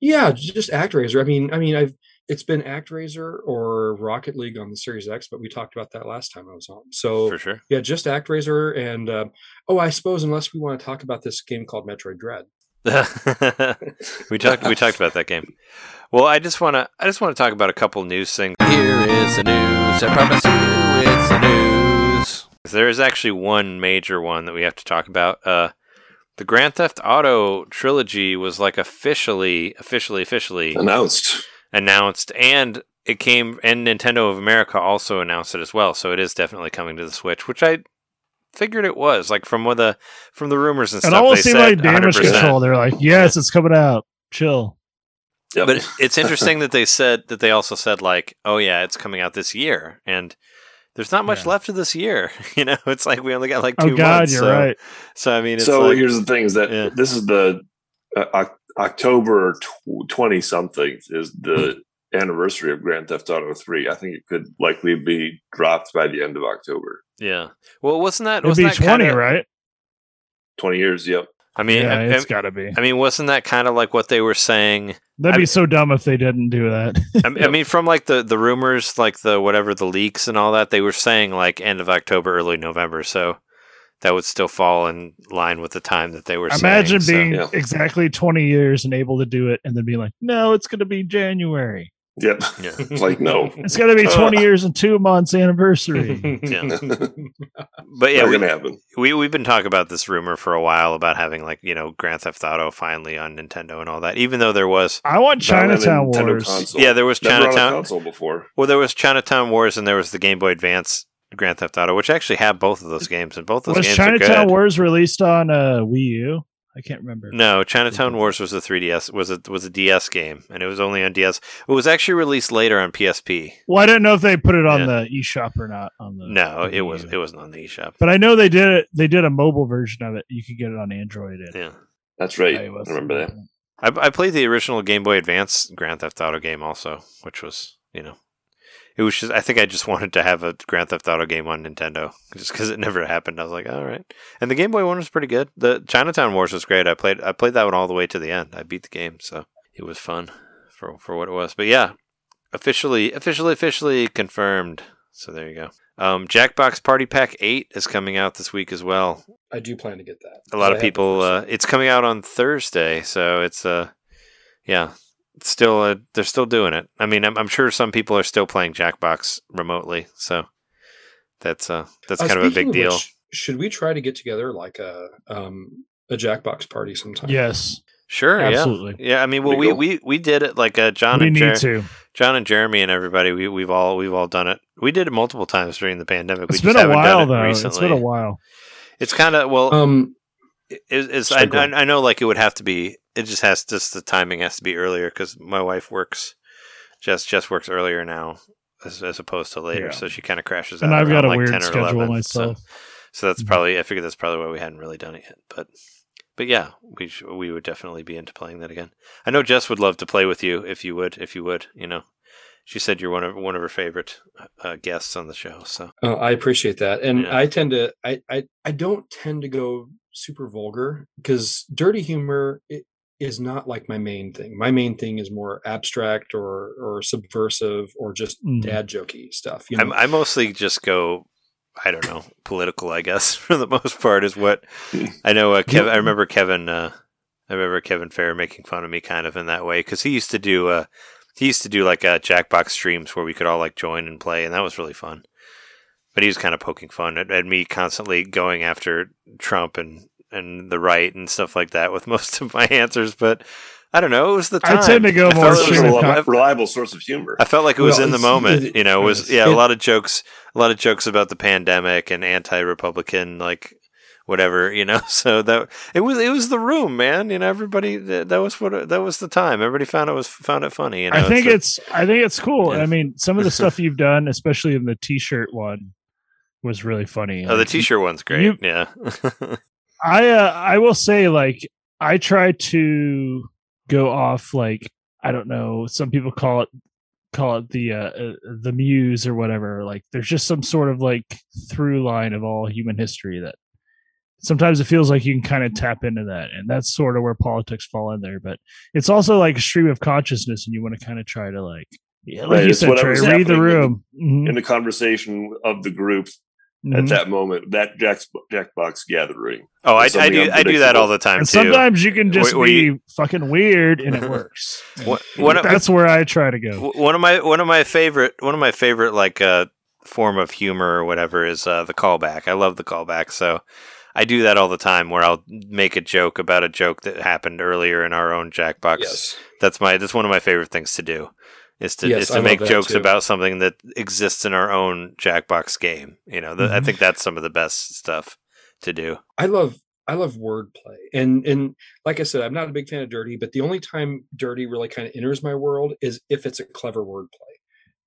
Yeah, just ActRaiser. I mean, I mean, I've it's been ActRaiser or Rocket League on the Series X, but we talked about that last time I was on. So For sure. yeah, just ActRaiser, and uh, oh, I suppose unless we want to talk about this game called Metroid Dread. we talked we talked about that game. Well, I just want to I just want to talk about a couple news things. Here is the news. I promise you, it's the news. There is actually one major one that we have to talk about. Uh, the Grand Theft Auto trilogy was like officially, officially, officially Announced. Announced, and it came, and Nintendo of America also announced it as well. So it is definitely coming to the Switch, which I figured it was. Like from what the from the rumors and It stuff, almost they seemed like said damage 100%. control. They're like, yes, it's coming out. Chill. Yep. But it's interesting that they said that they also said like, oh yeah, it's coming out this year, and there's not much Yeah. left of this year. You know, it's like we only got like Oh two God, months. you're so, right. So I mean, it's so like, here's the thing: is that Yeah. this is the uh, Oc- October twenty something is the hmm. anniversary of Grand Theft Auto three. I think it could likely be dropped by the end of October. yeah. Well, wasn't that It'd wasn't be that twenty, kinda, right? Twenty years. Yep. I mean, yeah, I, it's I- got to be. I mean, wasn't that kind of like what they were saying? That'd I- be so dumb if they didn't do that. I, I mean, from like the the rumors, like the whatever the leaks and all that, they were saying like end of October, early November. So that would still fall in line with the time that they were. Imagine saying, being yeah. exactly twenty years and able to do it, and then be like, "No, it's going to be January. Yep. Yeah. Like no, It's going to be uh, twenty years and two months anniversary." Yeah. But yeah, not we, gonna happen. we we've been talking about this rumor for a while about having like you know Grand Theft Auto finally on Nintendo and all that. Even though there was I want Not on a Chinatown Wars. console. Yeah, there was Never on a Chinatown- console before. well, there was Chinatown Wars and there was the Game Boy Advance Grand Theft Auto, which actually have both of those games, and both those Was games are Chinatown good. Wars released on uh, Wii U? I can't remember. No, Chinatown Wars was a 3DS was a was a DS game, and it was only on DS. It was actually released later on PSP. Well, I didn't know if they put it on Yeah. the eShop or not. On the No, the it was it wasn't on the eShop. But I know they did it. They did a mobile version of it. You could get it on Android. And Yeah, That's right. I remember that. I, I played the original Game Boy Advance Grand Theft Auto game also, which was you know, it was just I think I just wanted to have a Grand Theft Auto game on Nintendo just because it never happened. I was like, all right, and the Game Boy one was pretty good. The Chinatown Wars was great. I played I played that one all the way to the end. I beat the game, so it was fun for for what it was. But yeah, officially officially officially confirmed. So there you go. Um, Jackbox Party Pack Eight is coming out this week as well. I do plan to get that. a lot of the people uh, it's coming out on thursday so it's uh yeah still uh, they're still doing it i mean I'm, I'm sure some people are still playing jackbox remotely so that's uh that's Uh, kind of a speaking big deal which, should we try to get together like a um a Jackbox party sometime? Yes. Sure, Absolutely. yeah, yeah. I mean, well, we, we we did it like uh, John we and need Jer- to. John and Jeremy and everybody. We we've all we've all done it. We did it multiple times during the pandemic. It's we been just a haven't while done it though. Recently. It's been a while. It's kind of well. Um, it, it's I, I. I know like it would have to be. It just has just the timing has to be earlier because my wife works. Jess Jess works earlier now as, as opposed to later, Yeah. so she kind of crashes. And out I've got around, a like weird 10 or schedule 11, myself. So, so that's Mhm. probably I figured that's probably why we hadn't really done it yet. But but yeah, we sh- we would definitely be into playing that again. I know Jess would love to play with you if you would if you would you know. She said you're one of one of her favorite uh, guests on the show. So Oh, I appreciate that, and Yeah. I tend to I, I I don't tend to go super vulgar because dirty humor i- is not like my main thing. My main thing is more abstract or or subversive or just Mhm. dad jokey stuff. You know, I, I mostly just go. I don't know, political. I guess for the most part is what I know. Uh, Kev, I remember Kevin. Uh, I remember Kevin Fair making fun of me kind of in that way because he used to do. Uh, he used to do like uh, Jackbox streams where we could all like join and play, and that was really fun. But he was kind of poking fun at, at me constantly going after Trump and and the right and stuff like that with most of my answers. But I don't know. It was the time. I time. tend to go I more it was a stream a of lot- con- reliable source of humor. I felt like it was Well, in the moment. it- you know, it was it's- yeah, a lot of jokes, a lot of jokes about the pandemic and anti-Republican, like whatever. You know, so that it was it was the room, man. You know, everybody that, that was what that was the time. Everybody found it was found it funny. You know, I think a- it's I think it's cool. Yeah. I mean, some of the stuff you've done, especially in the t-shirt one, was really funny. oh, the t-shirt one's great. you- yeah, I uh, I will say like I try to go off like I don't know. Some people call it call it the uh, uh, the muse or whatever. Like there's just some sort of like through line of all human history that sometimes it feels like you can kind of tap into that, and that's sort of where politics fall in there. But it's also like a stream of consciousness, and you want to kind of try to like yeah, like Right, you said, Trey, read the happening in the- room. Mhm, in the conversation of the group mhm. at that moment, that Jack's, Jackbox gathering. oh, I, I do I do that all the time and too. sometimes you can just Where- where be you- fucking weird and it works. What- what- That's where I try to go. One of my one of my favorite one of my favorite like uh form of humor or whatever is uh the callback. I love the callback. So I do that all the time where I'll make a joke about a joke that happened earlier in our own Jackbox. yes, That's my that's one of my favorite things to do. Is to Yes, is to love make jokes too. about something that exists in our own Jackbox game. You know, th- I Mhm. think that's some of the best stuff to do. I love I love wordplay, and and like I said, I'm not a big fan of dirty, but the only time dirty really kind of enters my world is if it's a clever wordplay.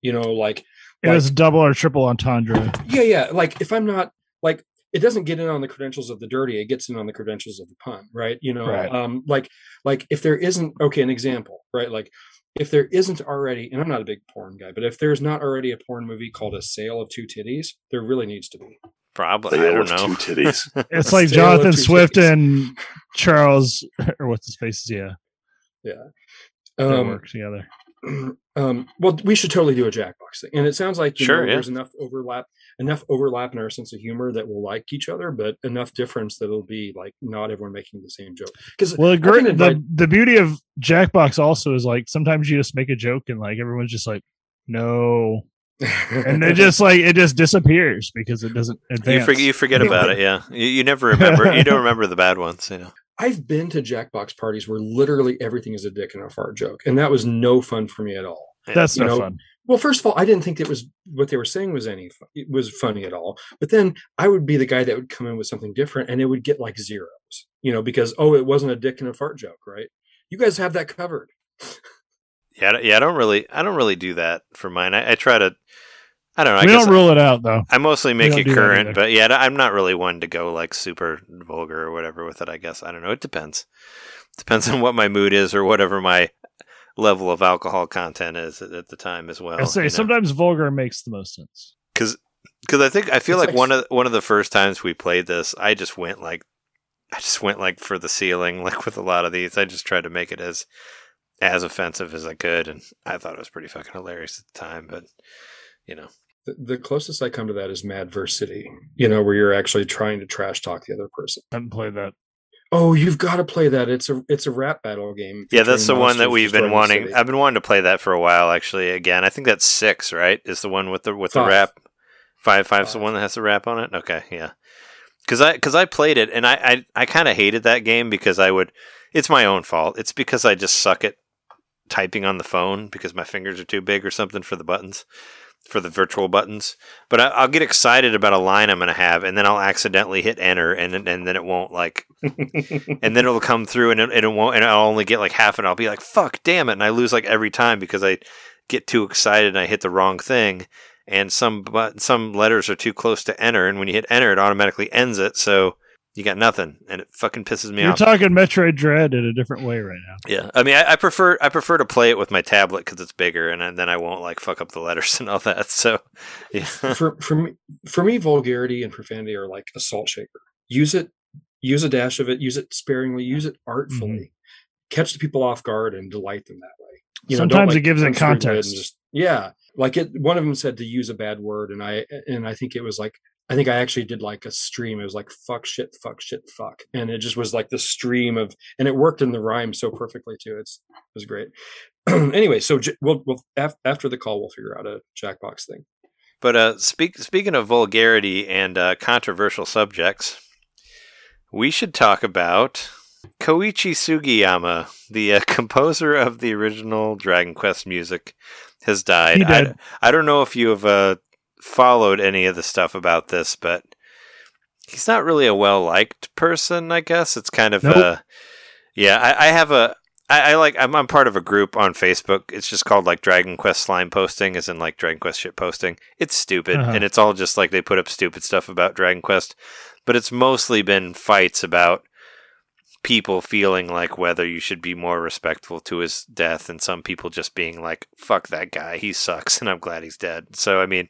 You know, like It was double or triple entendre. yeah, yeah. Like if I'm not like it doesn't get in on the credentials of the dirty, it gets in on the credentials of the pun, right? You know, Right. um, like like if there isn't okay, an example, right? Like if there isn't already, and I'm not a big porn guy, but if there's not already a porn movie called A Sale of Two Titties, there really needs to be. Probably. They I don't know. two titties. It's like Tale Jonathan Swift Cities. and Charles, or what's his faces? Yeah, yeah, Um, work together. um, well, we should totally do a Jackbox thing, and it sounds like Sure, know, yeah. there's enough overlap, enough overlap in our sense of humor that we'll like each other, but enough difference that it'll be like not everyone making the same joke. Because Well, the, I great, the invite- the beauty of Jackbox also is like sometimes you just make a joke and like everyone's just like, no, and it just like it just disappears because it doesn't You advance. forget you forget about it, yeah. You, you never remember you don't remember the bad ones, you know. I've been to Jackbox parties where literally everything is a dick and a fart joke, and that was no fun for me at all. That's you no know, fun. Well, first of all, I didn't think it was what they were saying was any it was funny at all. But then I would be the guy that would come in with something different, and it would get like zeros, you know, because oh, it wasn't a dick and a fart joke, right? You guys have that covered. Yeah, I don't- yeah. I don't really, I don't really do that for mine. I, I try to, I don't know. I we guess don't rule it out though. I mostly make it current, but yeah, I'm not really one to go like super vulgar or whatever with it. I guess I don't know. It depends. Depends on what my mood is or whatever my level of alcohol content is at, at the time as well. I say you know? sometimes vulgar makes the most sense. because because I think I feel It's like like- one of one of the first times we played this, I just went like I just went like for the ceiling, like with a lot of these. I just tried to make it as as offensive as I could, and I thought it was pretty fucking hilarious at the time. But you know, The, the closest I come to that is Mad Verse City, you know, where you're actually trying to trash talk the other person. I haven't played that. Oh, you've got to play that. It's a it's a rap battle game. yeah, that's the one that we've been wanting. city. I've been wanting to play that for a while. Actually, again, I think that's six. Right, is the one with the with the rap. Five five's the one that has the rap on it. Okay, yeah. because I because I played it and I I, I kind of hated that game because I would. It's my own fault. It's because I just suck at typing on the phone because my fingers are too big or something for the buttons for the virtual buttons. But I, I'll get excited about a line I'm going to have, and then I'll accidentally hit enter, and then- and then it won't like, and then it'll come through, and it, and it won't, and I'll only get like half, and I'll be like, "Fuck, damn it!" And I lose like every time because I get too excited and I hit the wrong thing, and some but some letters are too close to enter, and when you hit enter, it automatically ends it, so you got nothing, and it fucking pisses me off. You're talking Metroid Dread in a different way right now. Yeah, I mean, I, I prefer I prefer to play it with my tablet because it's bigger, and then I won't like fuck up the letters and all that. So, yeah, for for me, for me, vulgarity and profanity are like a salt shaker. Use it, use a dash of it, use it sparingly, use it artfully. Mm-hmm. Catch the people off guard and delight them that way. don't, Sometimes it gives it punch through the grid context. just- yeah, like it. One of them said to use a bad word, and I and I think it was like I think I actually did like a stream. It was like fuck shit, fuck shit, fuck, and it just was like the stream of, and it worked in the rhyme so perfectly too. It's it was great. anyway, so J- we'll, we'll af- after the call we'll figure out a Jackbox thing. but uh, speak speaking of vulgarity and uh, controversial subjects, we should talk about Koichi Sugiyama, the uh, composer of the original Dragon Quest music, has died. He I, did. I don't know if you have uh, followed any of the stuff about this, but he's not really a well liked person. I guess it's kind of Nope. uh, yeah. I, I have a I, I like I'm, I'm part of a group on Facebook. It's just called like Dragon Quest slime posting, as in like Dragon Quest shit posting. It's stupid, Uh-huh. and it's all just like they put up stupid stuff about Dragon Quest, but it's mostly been fights about people feeling like whether you should be more respectful to his death and some people just being like fuck that guy he sucks and i'm glad he's dead so i mean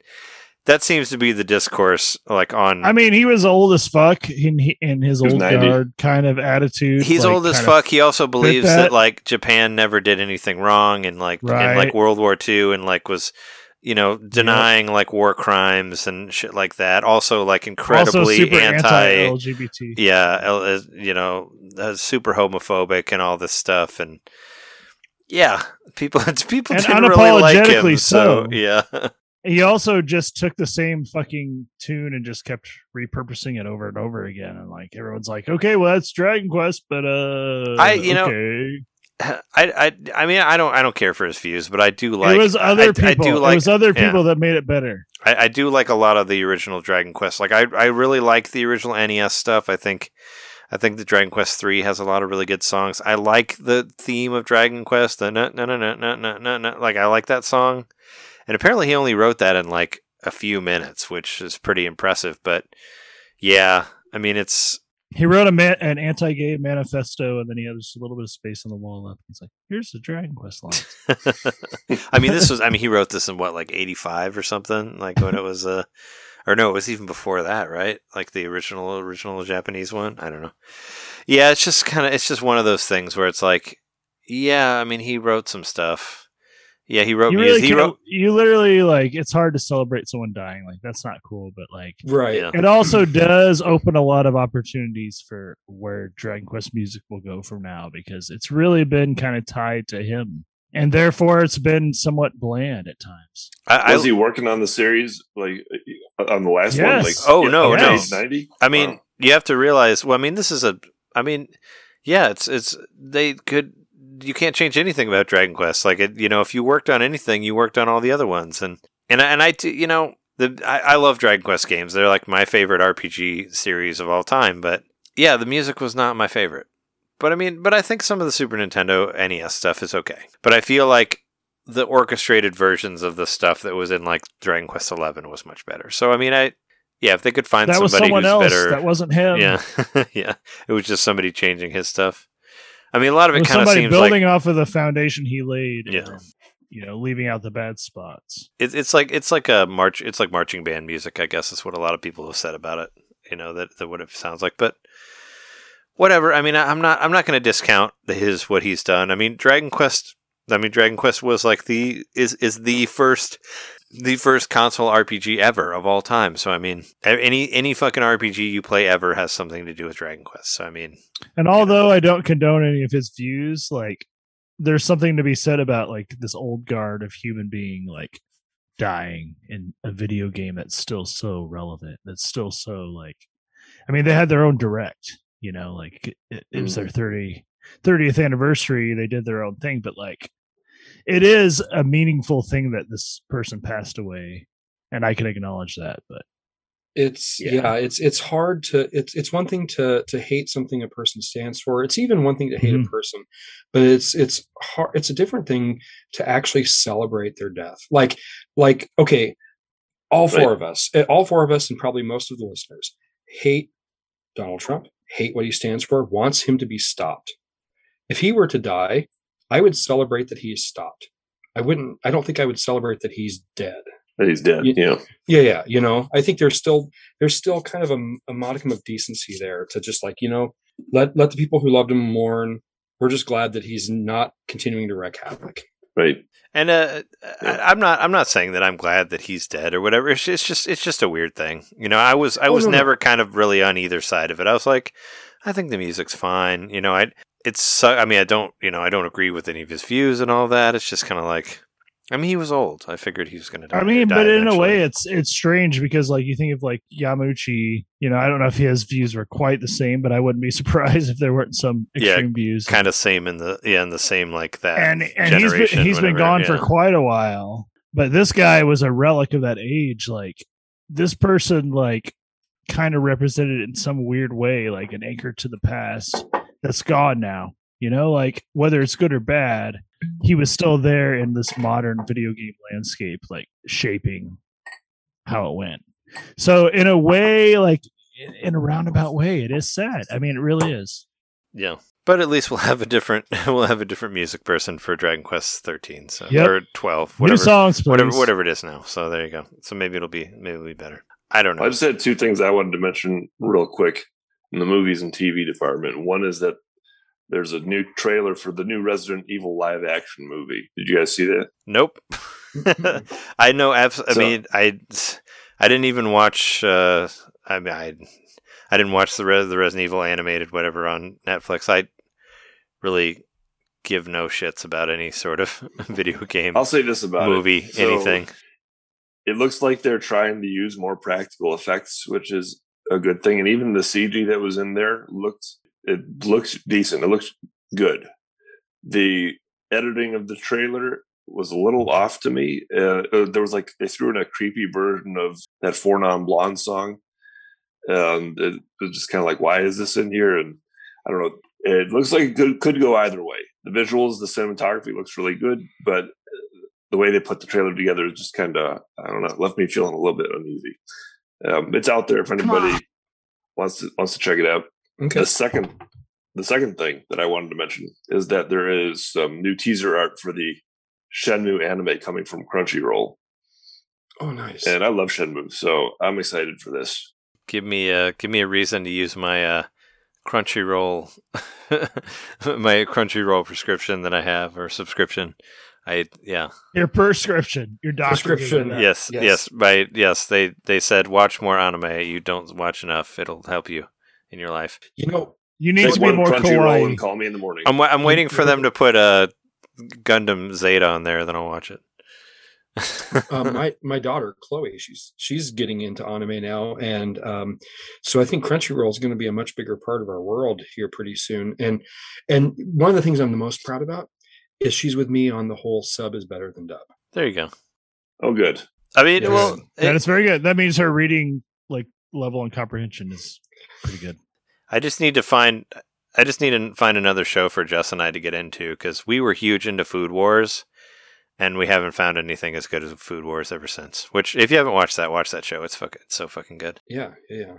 that seems to be the discourse like on I mean, he was old as fuck in in his old 90. guard kind of attitude. he's like, old as fuck he also believes that. that. like japan never did anything wrong and like in like world war ii and like was you know denying like war crimes and shit like that also like Of, also incredibly super anti anti-LGBT. yeah, you know, uh, super homophobic and all this stuff, and yeah, people people And didn't really like him. unapologetically So so. yeah, he also just took the same fucking tune and just kept repurposing it over and over again and like everyone's like okay well that's dragon quest but uh i you okay. know I, I I mean I don't I don't care for his views, but I do like it was other I, people. I do like, it was other people yeah. that made it better. I, I do like a lot of the original Dragon Quest. Like I I really like the original NES stuff. I think I think the Dragon Quest three has a lot of really good songs. I like the theme of Dragon Quest. The no no no no no no no. Like I like that song and apparently he only wrote that in like a few minutes, which is pretty impressive. But yeah, I mean it's He wrote a man, an anti-gay manifesto, and then he had just a little bit of space on the wall left. He's like, "Here's the Dragon Quest line." I mean, this was. I mean, he wrote this in what, like '85 or something, like when it was. Uh, or no, it was even before that, right? Like the original, original Japanese one. I don't know. Yeah, it's just kind of. It's just one of those things where it's like, yeah. I mean, he wrote some stuff. Yeah, he wrote you music. really he can't- wrote. you literally like it's hard to celebrate someone dying. Like that's not cool, but like Right. Yeah. it also does open a lot of opportunities for where Dragon Quest music will go from now because it's really been kind of tied to him. And therefore it's been somewhat bland at times. I, Was he working on the series like uh, on the last one? Like Oh, no, no. ninety. I mean, you have to realize. Well, I mean, this is a. I mean, yeah, it's it's they could. You can't change anything about Dragon Quest. Like it, you know, if you worked on anything, you worked on all the other ones, and and I- and I, you know, the I, I love Dragon Quest games. They're like my favorite RPG series of all time. But yeah, the music was not my favorite. But I mean, but I think some of the Super Nintendo NES stuff is okay. But I feel like the orchestrated versions of the stuff that was in like Dragon Quest Eleven was much better. So I mean, I yeah, if they could find that was somebody someone who's else. better, That wasn't him. yeah, yeah. It was just somebody changing his stuff. I mean, a lot of It kind of somebody seems building like off of the foundation he laid. Yeah. then, you know, leaving out the bad spots. it, it's like it's like a march. It's like marching band music. I guess is what a lot of people have said about it. You know that that what it sounds like, but whatever. I mean, I, I'm not I'm not going to discount the, his what he's done. I mean, Dragon Quest. I mean, Dragon Quest was like the is is the first the first console RPG ever of all time. So I mean, any any fucking RPG you play ever has something to do with Dragon Quest. So I mean, And although I don't condone any of his views, like there's something to be said about like this old guard of human being like dying in a video game that's still so relevant. That's still so like I mean, they had their own direct. You know, like it, it was their mm. 30, 30th anniversary. They did their own thing, but like, it is a meaningful thing that this person passed away, and I can acknowledge that. But it's Yeah. yeah. it's it's hard to it's it's one thing to to hate something a person stands for it's even one thing to hate Mhm. a person but it's it's hard it's a different thing to actually celebrate their death like like okay all four Right. of us eh, all four of us and probably most of the listeners hate donald trump hate what he stands for wants him to be stopped if he were to die i would celebrate that he's stopped i wouldn't i don't think i would celebrate that he's dead That he's dead. Ye- Yeah. yeah yeah you know i think there's still there's still kind of a, a modicum of decency there to just like you know let let the people who loved him mourn we're just glad that he's not continuing to wreak havoc Right. And uh, Yeah. I, I'm not. I'm not saying that I'm glad that he's dead or whatever. It's, it's just. It's just a weird thing. You know. I was. I Oh, was no, no. never kind of really on either side of it. I was like, I think the music's fine. You know. I. It's. so- I mean, I don't. You know. I don't agree with any of his views and all that. It's just kind of like. I mean, he was old. I figured he was going to die. I mean, die but in a way, it's it's strange because like you think of like Yamauchi. You know, I don't know if his views were quite the same, but I wouldn't be surprised if there weren't some Yeah, extreme views. kind of same in the yeah in the same like that. and and he's been he's been whatever, gone for quite a while. But this guy was a relic of that age. Like this person, like kind of represented in some weird way, like an anchor to the past that's gone now. You know, like whether it's good or bad, he was still there in this modern video game landscape, like shaping how it went. So in a way, like in- in a roundabout way, it is sad. I mean, it really is. Yeah, but at least we'll have a different we'll have a different music person for Dragon Quest 13, so Yep. or 12, New whatever, songs, please. whatever, whatever it is now. So there you go. So maybe it'll be maybe it'll be better. I don't know. I just had two things I wanted to mention real quick in the movies and TV department. One is that there's a new trailer for the new Resident Evil live action movie. Did you guys see that? Nope. I know. Abs- I So- mean, I I didn't even watch. Uh, I mean, I I didn't watch the Res- the Resident Evil animated whatever on Netflix. I really give no shits about any sort of video game, I'll say this about movie, it. So, anything. It looks like they're trying to use more practical effects, which is a good thing. And even the CG that was in there looked it looks decent. It looks good. The editing of the trailer was a little off to me. Uh, uh, there was like they threw in a creepy version of that Four Non Blonde song, and it was just kind of like, why is this in here? And I don't know. It looks like it could, could go either way. The visuals, the cinematography looks really good, but the way they put the trailer together is just kind of I don't know left me feeling a little bit uneasy. Um, it's out there if anybody wants to wants to check it out. okay The second the second thing that I wanted to mention is that there is some new teaser art for the Shenmue anime coming from Crunchyroll, oh nice and I love Shenmue, so I'm excited for this. Give me a give me a reason to use my uh, Crunchyroll my Crunchyroll prescription that I have or subscription. I yeah Your prescription, your doctor. Prescription. yes Yes. yes by yes they they said watch more anime. You don't watch enough. It'll help you in your life. you know You need to be more Crunchyroll kawaii. and call me in the morning. I'm I'm waiting for them to put a Gundam Zeta on there. Then I'll watch it. um, my my daughter Chloe, she's she's getting into anime now, and um, so I think Crunchyroll is going to be a much bigger part of our world here pretty soon. And and one of the things I'm the most proud about is she's with me on the whole sub is better than dub. there you go. oh, good. I mean, Yes. well, That it- is very good. That means her reading like level and comprehension is pretty good. I just need to find. I just need to find another show for Jess and I to get into because we were huge into Food Wars, and we haven't found anything as good as Food Wars ever since. Which, if you haven't watched that, watch that show. It's fucking it's so fucking good. Yeah, yeah.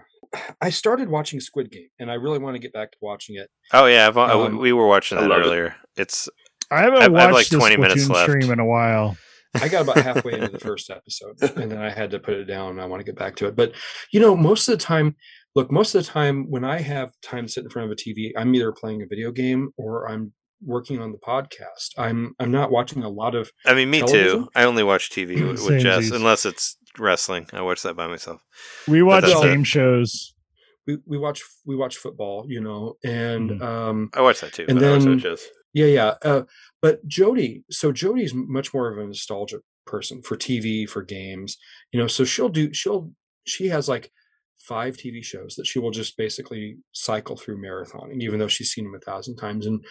I started watching Squid Game, and I really want to get back to watching it. Oh yeah, I've, I- Um, we were watching that love it. earlier. It's I haven't I've- watched I've like this 20 minutes left. stream in a while. I got about halfway into the first episode, and then I had to put it down. And I want to get back to it, but you know, most of the time, look, most of the time when I have time to sit in front of a TV, I'm either playing a video game or I'm working on the podcast. I'm I'm not watching a lot of I mean, me Television? too. I only watch TV with, with Jess Z's. unless it's wrestling. I watch that by myself. We watch that's game it. shows. we, we watch we watch football, you know, and Mhm. um I watch that too. And but I watch that then- with Jess. Yeah, yeah. Uh, but Jody, so Jody's much more of a nostalgia person for TV, for games, you know. So she'll do, she'll, she has like five TV shows that she will just basically cycle through marathoning, even though she's seen them a thousand times. And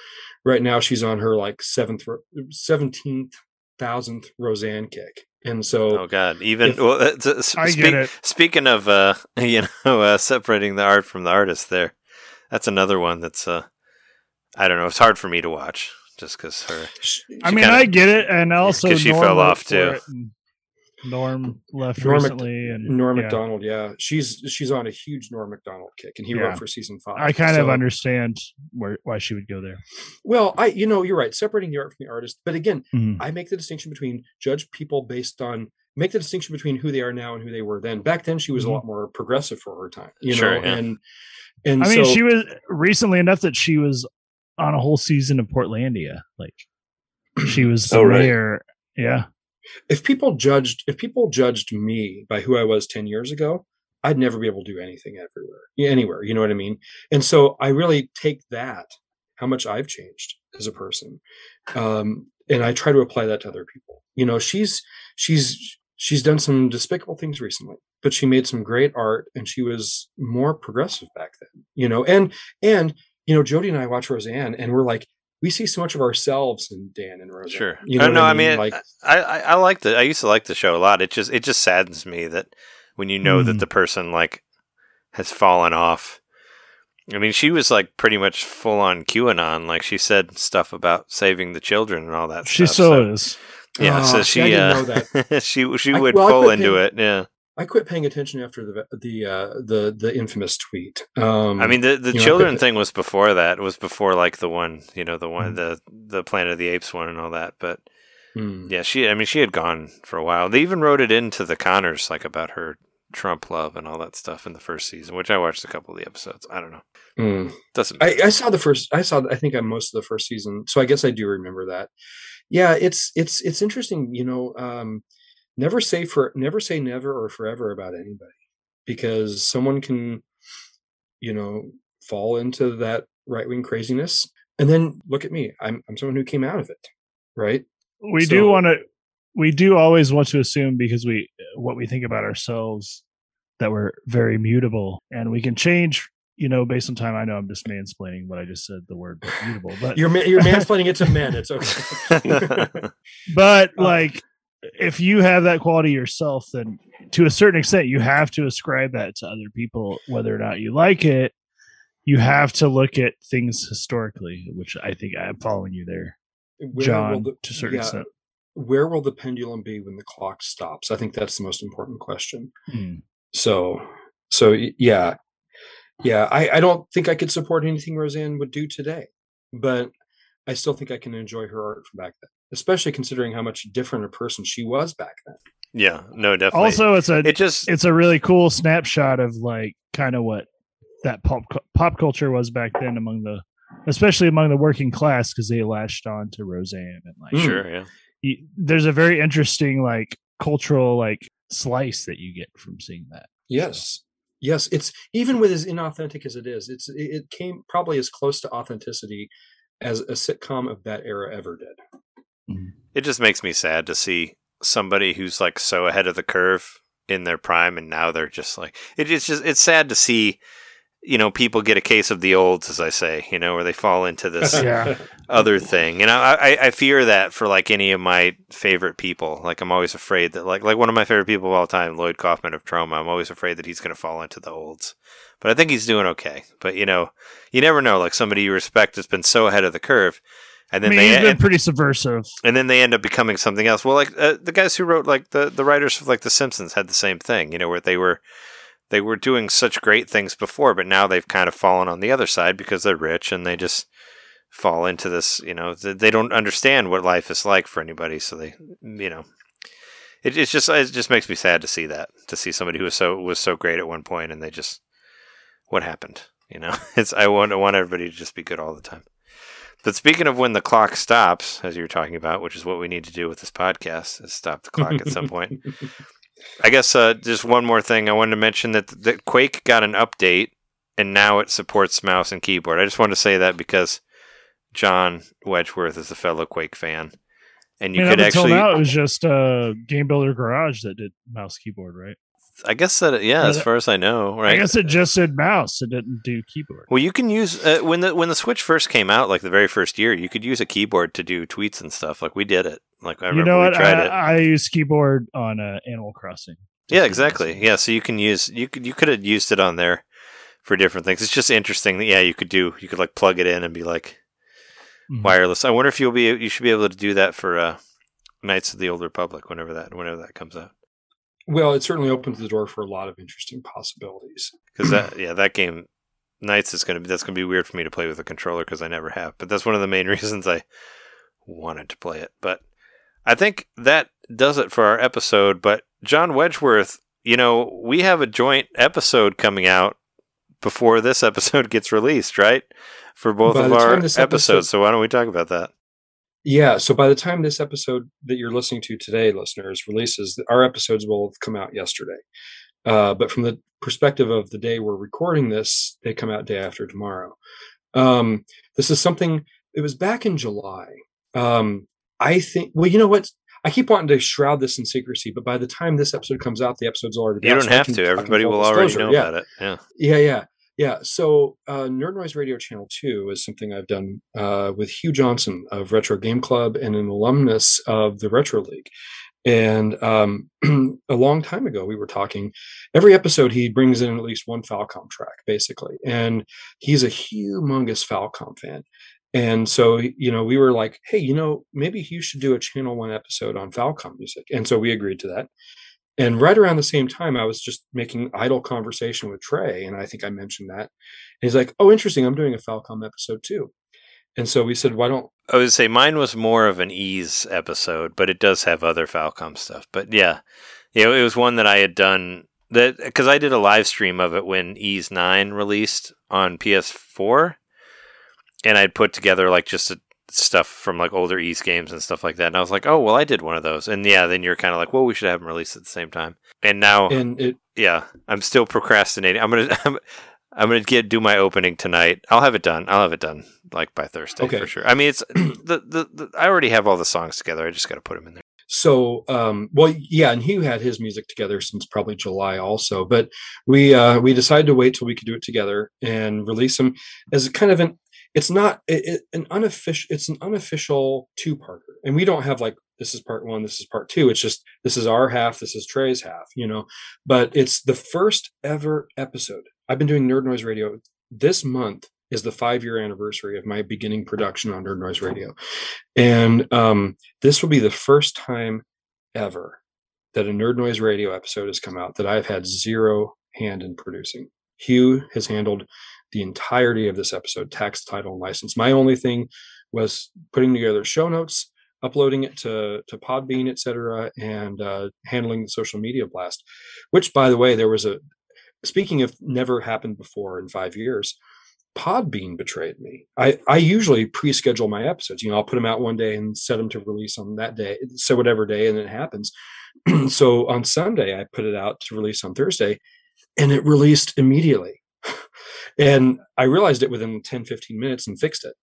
right now she's on her like seventh, seventeenth thousandth Roseanne kick. And so Oh God! Even if- well, uh, t- s- I speak- get it. Speaking of, uh, you know, uh, separating the art from the artist, there, that's another one that's, uh, I don't know. It's hard for me to watch just because her. sh- I She mean, kinda- I get it, and also 'cause she Norm fell off, too. Norm left Norm Mac- recently, and Norm yeah. Macdonald, yeah, she's she's on a huge Norm Macdonald kick, and he Yeah. wrote for season five. I kind of understand where why she would go there. Well, I you know you're right, separating the art from the artist. But again, Mhm. I make the distinction between judge people based on make the distinction between who they are now and who they were then. Back then, she was Mhm. a lot more progressive for her time, you Sure, know, yeah. and and I mean, so she was recently enough that she was on a whole season of Portlandia. Like she was Oh, right. Yeah, if people judged if people judged me by who I was 10 years ago, I'd never be able to do anything everywhere, anywhere. You know what I mean? And so I really take that, how much I've changed as a person, um, and I try to apply that to other people. You know, she's she's she's done some despicable things recently, but she made some great art, and she was more progressive back then. You know, and and you know, Jody and I watch Roseanne, and we're like. We see so much of ourselves in Dan and Roseanne. Sure. You I know know. what I mean, Like, I, I, I like the. I used to like the show a lot. It just, it just saddens me that when you know that Mhm. the person like has fallen off. I mean, she was like pretty much full on QAnon. Like she said stuff about saving the children and all that. she stuff. so is. Yeah, Oh, so she I uh, know she she I- would well, fall into it. Yeah, I quit paying attention after the the uh, the the infamous tweet. Um, I mean the the you know, children thing was before that. It was before like the one you know the Mm. one the the Planet of the Apes one and all that. But hmm. yeah, she I mean she had gone for a while. They even wrote it into the Conners like about her Trump love and all that stuff in the first season, which I watched a couple of the episodes. I don't know. Hmm. Doesn't I, I saw the first. I saw. I think I most of the first season, so I guess I do remember that. Yeah, it's it's it's interesting. You know, um, never say for never say never or forever about anybody, because someone can, you know, fall into that right wing craziness, and then look at me. I'm I'm someone who came out of it, right? We do want to. We do always want to assume because we what we think about ourselves that we're very mutable and we can change. You know, based on time. I know I'm just mansplaining what I just said. The word mutable, but You're ma- you're mansplaining it to men. It's okay. but Uh, like if you have that quality yourself then to a certain extent you have to ascribe that to other people whether or not you like it you have to look at things historically which i think i'm following you there Where will john the- to a certain yeah, extent where will the pendulum be when the clock stops? I think that's the most important question. Hmm. So, so yeah, yeah. I, I don't think I could support anything Roseanne would do today, but I still think I can enjoy her art from back then, especially considering how much different a person she was back then. yeah, no, definitely. also it's a it just it's a really cool snapshot of like kind of what that pop pop culture was back then among the especially among the working class because they latched on to roseanne and like sure, hmm. yeah. y- there's a very interesting like cultural like slice that you get from seeing that Yes, yes. It's even with as inauthentic as it is, it's it, it came probably as close to authenticity as a sitcom of that era ever did. Mm-hmm. It just makes me sad to see somebody who's like so ahead of the curve in their prime and now they're just like it, it's just it's sad to see you know people get a case of the olds as i say you know where they fall into this Yeah. other thing. And I, I i fear that for like any of my favorite people. Like i'm always afraid that like like one of my favorite people of all time lloyd kaufman of Troma i'm always afraid that he's going to fall into the olds. But i think he's doing okay. But you know you never know. Like somebody you respect has been so ahead of the curve and I then mean, he's they been and- pretty subversive. and then they end up becoming something else. Well, like uh, the guys who wrote like the the writers of like The Simpsons had the same thing, you know, where they were they were doing such great things before, but now they've kind of fallen on the other side because they're rich and they just fall into this, you know, th- they don't understand what life is like for anybody, so they, you know, it, it's just it just makes me sad to see that to see somebody who was so was so great at one point and they just what happened, you know? It's I want I want everybody to just be good all the time. But speaking of when the clock stops, as you were talking about, which is what we need to do with this podcast, is stop the clock at some point. I guess uh, just one more thing I wanted to mention that that Quake got an update and now it supports mouse and keyboard. I just wanted to say that because John Wedgeworth is a fellow Quake fan, and you I mean, could up until actually now it was just uh, Game Builder Garage that did mouse keyboard, right? I guess that yeah, as far as I know, right? I guess it just said mouse. It didn't do keyboard. Well, you can use uh, when the when the Switch first came out, like the very first year, you could use a keyboard to do tweets and stuff. Like we did it. Like I you remember know we what? tried I, it. I use keyboard on uh, Animal Crossing. yeah, exactly. Yeah, so you can use you could you could have used it on there for different things. It's just interesting that yeah, you could do you could like plug it in and be like Mhm. wireless. I wonder if you'll be you should be able to do that for uh, Knights of the Old Republic whenever that whenever that comes out. Well, it certainly opens the door for a lot of interesting possibilities. Because that yeah that game Knights is gonna be that's gonna be weird for me to play with a controller because I never have. But that's one of the main reasons I wanted to play it. But I think that does it for our episode. But John Wedgeworth, you know, we have a joint episode coming out before this episode gets released, right? For both By of our episodes. episode- So why don't we talk about that? Yeah, so by the time this episode that you're listening to today, listeners, releases, our episodes will have come out yesterday. Uh, but from the perspective of the day we're recording this, they come out day after tomorrow. Um, this is something, it was back in July. Um, I think, well, you know what? I keep wanting to shroud this in secrecy, but by the time this episode comes out, the episode's already You out, don't so have to. Everybody will already know yeah. about it. Yeah. Yeah, yeah, yeah. So, uh, Nerd Noise Radio Channel 2 is something I've done uh, with Hugh Johnson of Retro Game Club and an alumnus of the Retro League. And um, a long time ago, we were talking. Every episode, he brings in at least one Falcom track, basically. And he's a humongous Falcom fan. And so, you know, we were like, hey, you know, maybe you should do a Channel 1 episode on Falcom music. And so we agreed to that. And right around the same time, I was just making idle conversation with Trey, and I think I mentioned that. And he's like, "Oh, interesting. I'm doing a Falcom episode too." And so we said, "Why don't?" I would say mine was more of an Ys episode, but it does have other Falcom stuff. But yeah, you know, it was one that I had done that because I did a live stream of it when Ys Nine released on PS4, and I'd put together like just a, stuff from like older Ys games and stuff like that. And I was like, oh well, I did one of those, and yeah, then you're kind of like, well, we should have them released at the same time. And now, And it yeah, I'm still procrastinating. I'm gonna. I'm, I'm gonna get do my opening tonight. I'll have it done. I'll have it done like by Thursday Okay. for sure. I mean, it's the, the the I already have all the songs together. I just got to put them in there. so um well yeah and Hugh had his music together since probably july also but we uh we decided to wait till we could do it together and release them as a kind of an it's not it, it- an unofficial it's an unofficial two-parter and we don't have like this is part one this is part two it's just this is our half this is trey's half you know? But it's the first ever episode. I've been doing nerd noise radio. This month is the five year anniversary of my beginning production on nerd noise radio. And um this will be the first time ever that a Nerd Noise Radio episode has come out that I've had zero hand in producing. Hugh has handled the entirety of this episode, text, title, and license. My only thing was putting together show notes, uploading it to to Podbean, etc., and uh, handling the social media blast. Which, by the way, there was a speaking of never happened before in five years. Podbean betrayed me. I, I usually pre-schedule my episodes. You know, I'll put them out one day and set them to release on that day, so whatever day, and it happens. so on Sunday, I put it out to release on Thursday, and it released immediately. And I realized it within 10, 15 minutes and fixed it.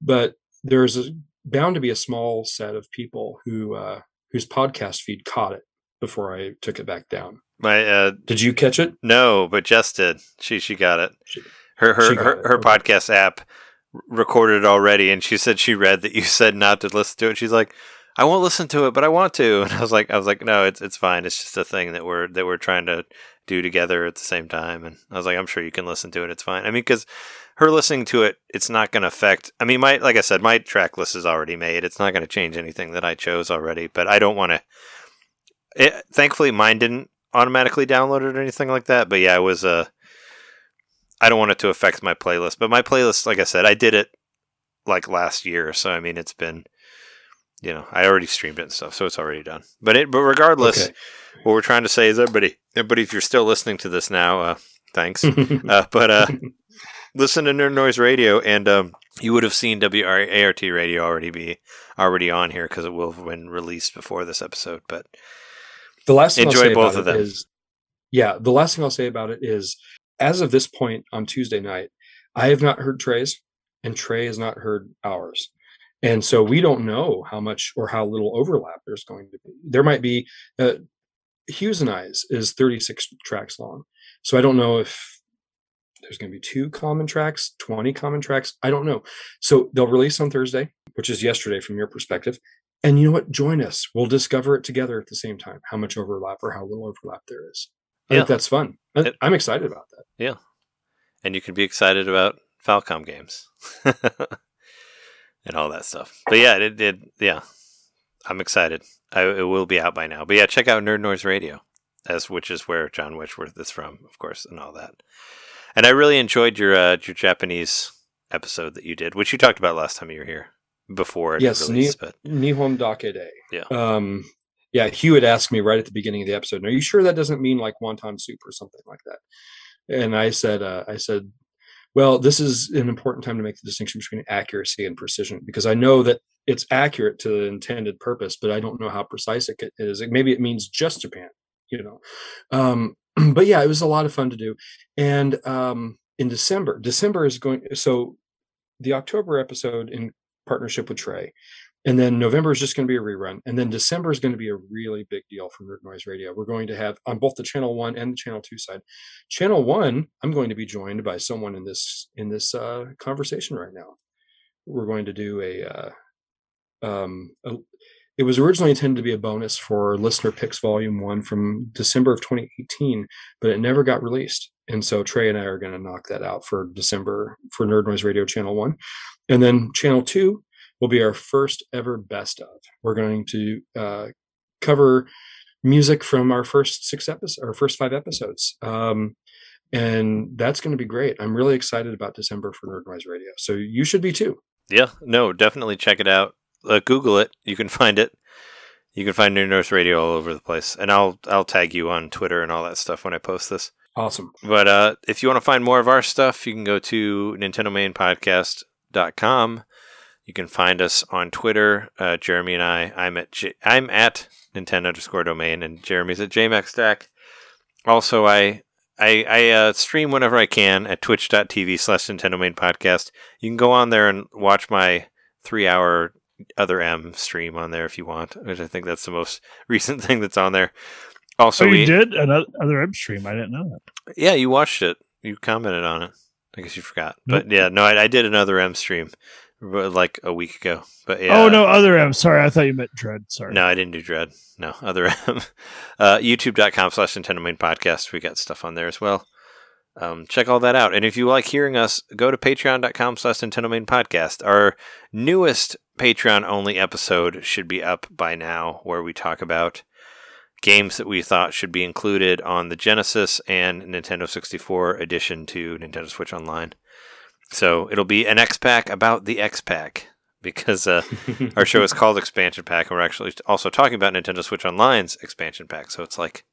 But there's a, bound to be a small set of people who uh, whose podcast feed caught it before I took it back down. My uh, Did you catch it? no, but Jess did. She she got it. She- Her her her, it, her okay. podcast app recorded it already, and she said she read that you said not to listen to it. She's like, I won't listen to it, but I want to. And I was like, I was like, no, it's it's fine. It's just a thing that we're that we're trying to do together at the same time. And I was like, I'm sure you can listen to it. It's fine. I mean, because her listening to it, it's not going to affect. I mean, my like I said, my track list is already made. It's not going to change anything that I chose already. But I don't want to. It, thankfully, mine didn't automatically download it or anything like that. But yeah, it was Uh, I don't want it to affect my playlist. But my playlist, like I said, I did it like last year. So I mean, it's been. You know, I already streamed it and stuff, so it's already done. But it, but regardless, Okay. what we're trying to say is everybody, everybody, if you're still listening to this now, uh, thanks. uh, but uh, listen to Nerd Noise Radio, and um, you would have seen WART Radio already be already on here because it will have been released before this episode. But the last thing Enjoy I'll say both of them. is- yeah, the last thing I'll say about it is, as of this point on Tuesday night, I have not heard Trey's, and Trey has not heard ours, and so we don't know how much or how little overlap there's going to be. There might be. Uh, Hughes and I's is 36 tracks long. So I don't know if there's going to be two common tracks, 20 common tracks. I don't know. So they'll release on Thursday, which is yesterday from your perspective. And you know what? Join us. We'll discover it together at the same time, how much overlap or how little overlap there is. I Yeah. think that's fun. I'm excited about that. Yeah. And you can be excited about Falcom games and all that stuff. But yeah, it did. Yeah, I'm excited. I, it will be out by now. But yeah, check out Nerd Noise Radio, as which is where John Wedgeworth is from, of course, and all that. And I really enjoyed your uh, your Japanese episode that you did, which you talked about last time you were here before Yes, released. But Nihon Dake De. Yeah. Um, yeah, Hugh had asked me right at the beginning of the episode, "Are you sure that doesn't mean like wonton soup or something like that?" And I said, uh, "I said, well, this is an important time to make the distinction between accuracy and precision because I know that it's accurate to the intended purpose, but I don't know how precise it is. Maybe it means just Japan, you know." Um, but yeah, it was a lot of fun to do, and um, in December, December is going. So the October episode in partnership with Trey. And then November is just going to be a rerun. And then December is going to be a really big deal for Nerd Noise Radio. We're going to have on both the channel one and the channel two side. Channel one, I'm going to be joined by someone in this in this uh, conversation right now. We're going to do a, uh, um, a it was originally intended to be a bonus for listener picks volume one from December of 2018, but it never got released. And so Trey and I are going to knock that out for December for Nerd Noise Radio Channel One. And then Channel Two will be our first ever best of. We're going to uh, cover music from our first six episodes, our first five episodes. Um, and that's going to be great. I'm really excited about December for Nerd Noise Radio. So you should be too. yeah, no, definitely check it out. Uh, Google it. You can find it. You can find Nerd Noise Radio all over the place, and I'll I'll tag you on Twitter and all that stuff when I post this. Awesome. But uh, if you want to find more of our stuff, you can go to NintendoMainPodcast.com. You can find us on Twitter. Uh, Jeremy and I, I'm at J- I'm at Nintendo underscore domain, and Jeremy's at JMaxStack. Also, I I, I uh, stream whenever I can at twitch.tv slash Nintendo Main Podcast. You can go on there and watch my three hour other M stream on there if you want, which I think that's the most recent thing that's on there. Also, So we, you did another other M stream. I didn't know that. yeah, you watched it. You commented on it. I guess you forgot. Nope. But yeah, no, I, I did another M stream like a week ago. But yeah. Oh no, other M. Sorry, I thought you meant Dread. Sorry. No, I didn't do Dread. No, other M. Uh, YouTube.com slash Nintendo Main Podcast. We got stuff on there as well. Um, check all that out. And if you like hearing us, go to patreon.com slash Nintendo Main Podcast. Our newest Patreon only episode should be up by now, where we talk about games that we thought should be included on the Genesis and Nintendo 64 edition to Nintendo Switch Online. So it'll be an X Pack about the X Pack because uh, our show is called Expansion Pack, and we're actually also talking about Nintendo Switch Online's Expansion Pack. So it's like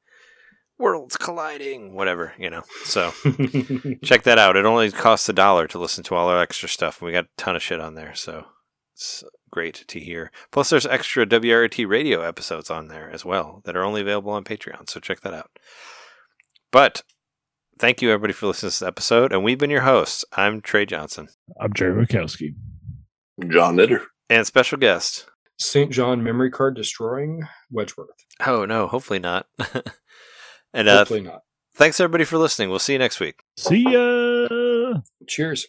worlds colliding, whatever, you know. So check that out. It only costs a dollar to listen to all our extra stuff. We got a ton of shit on there, so it's great to hear. Plus, there's extra WRT radio episodes on there as well that are only available on Patreon. So check that out. But thank you everybody for listening to this episode, and we've been your hosts. I'm Trey Johnson I'm Jerry Mikowski. John Nitter. and special guest. St. John memory card destroying Wedgeworth. Oh no, hopefully not. and uh, Hopefully not. thanks everybody for listening. We'll see you next week. See ya. Cheers.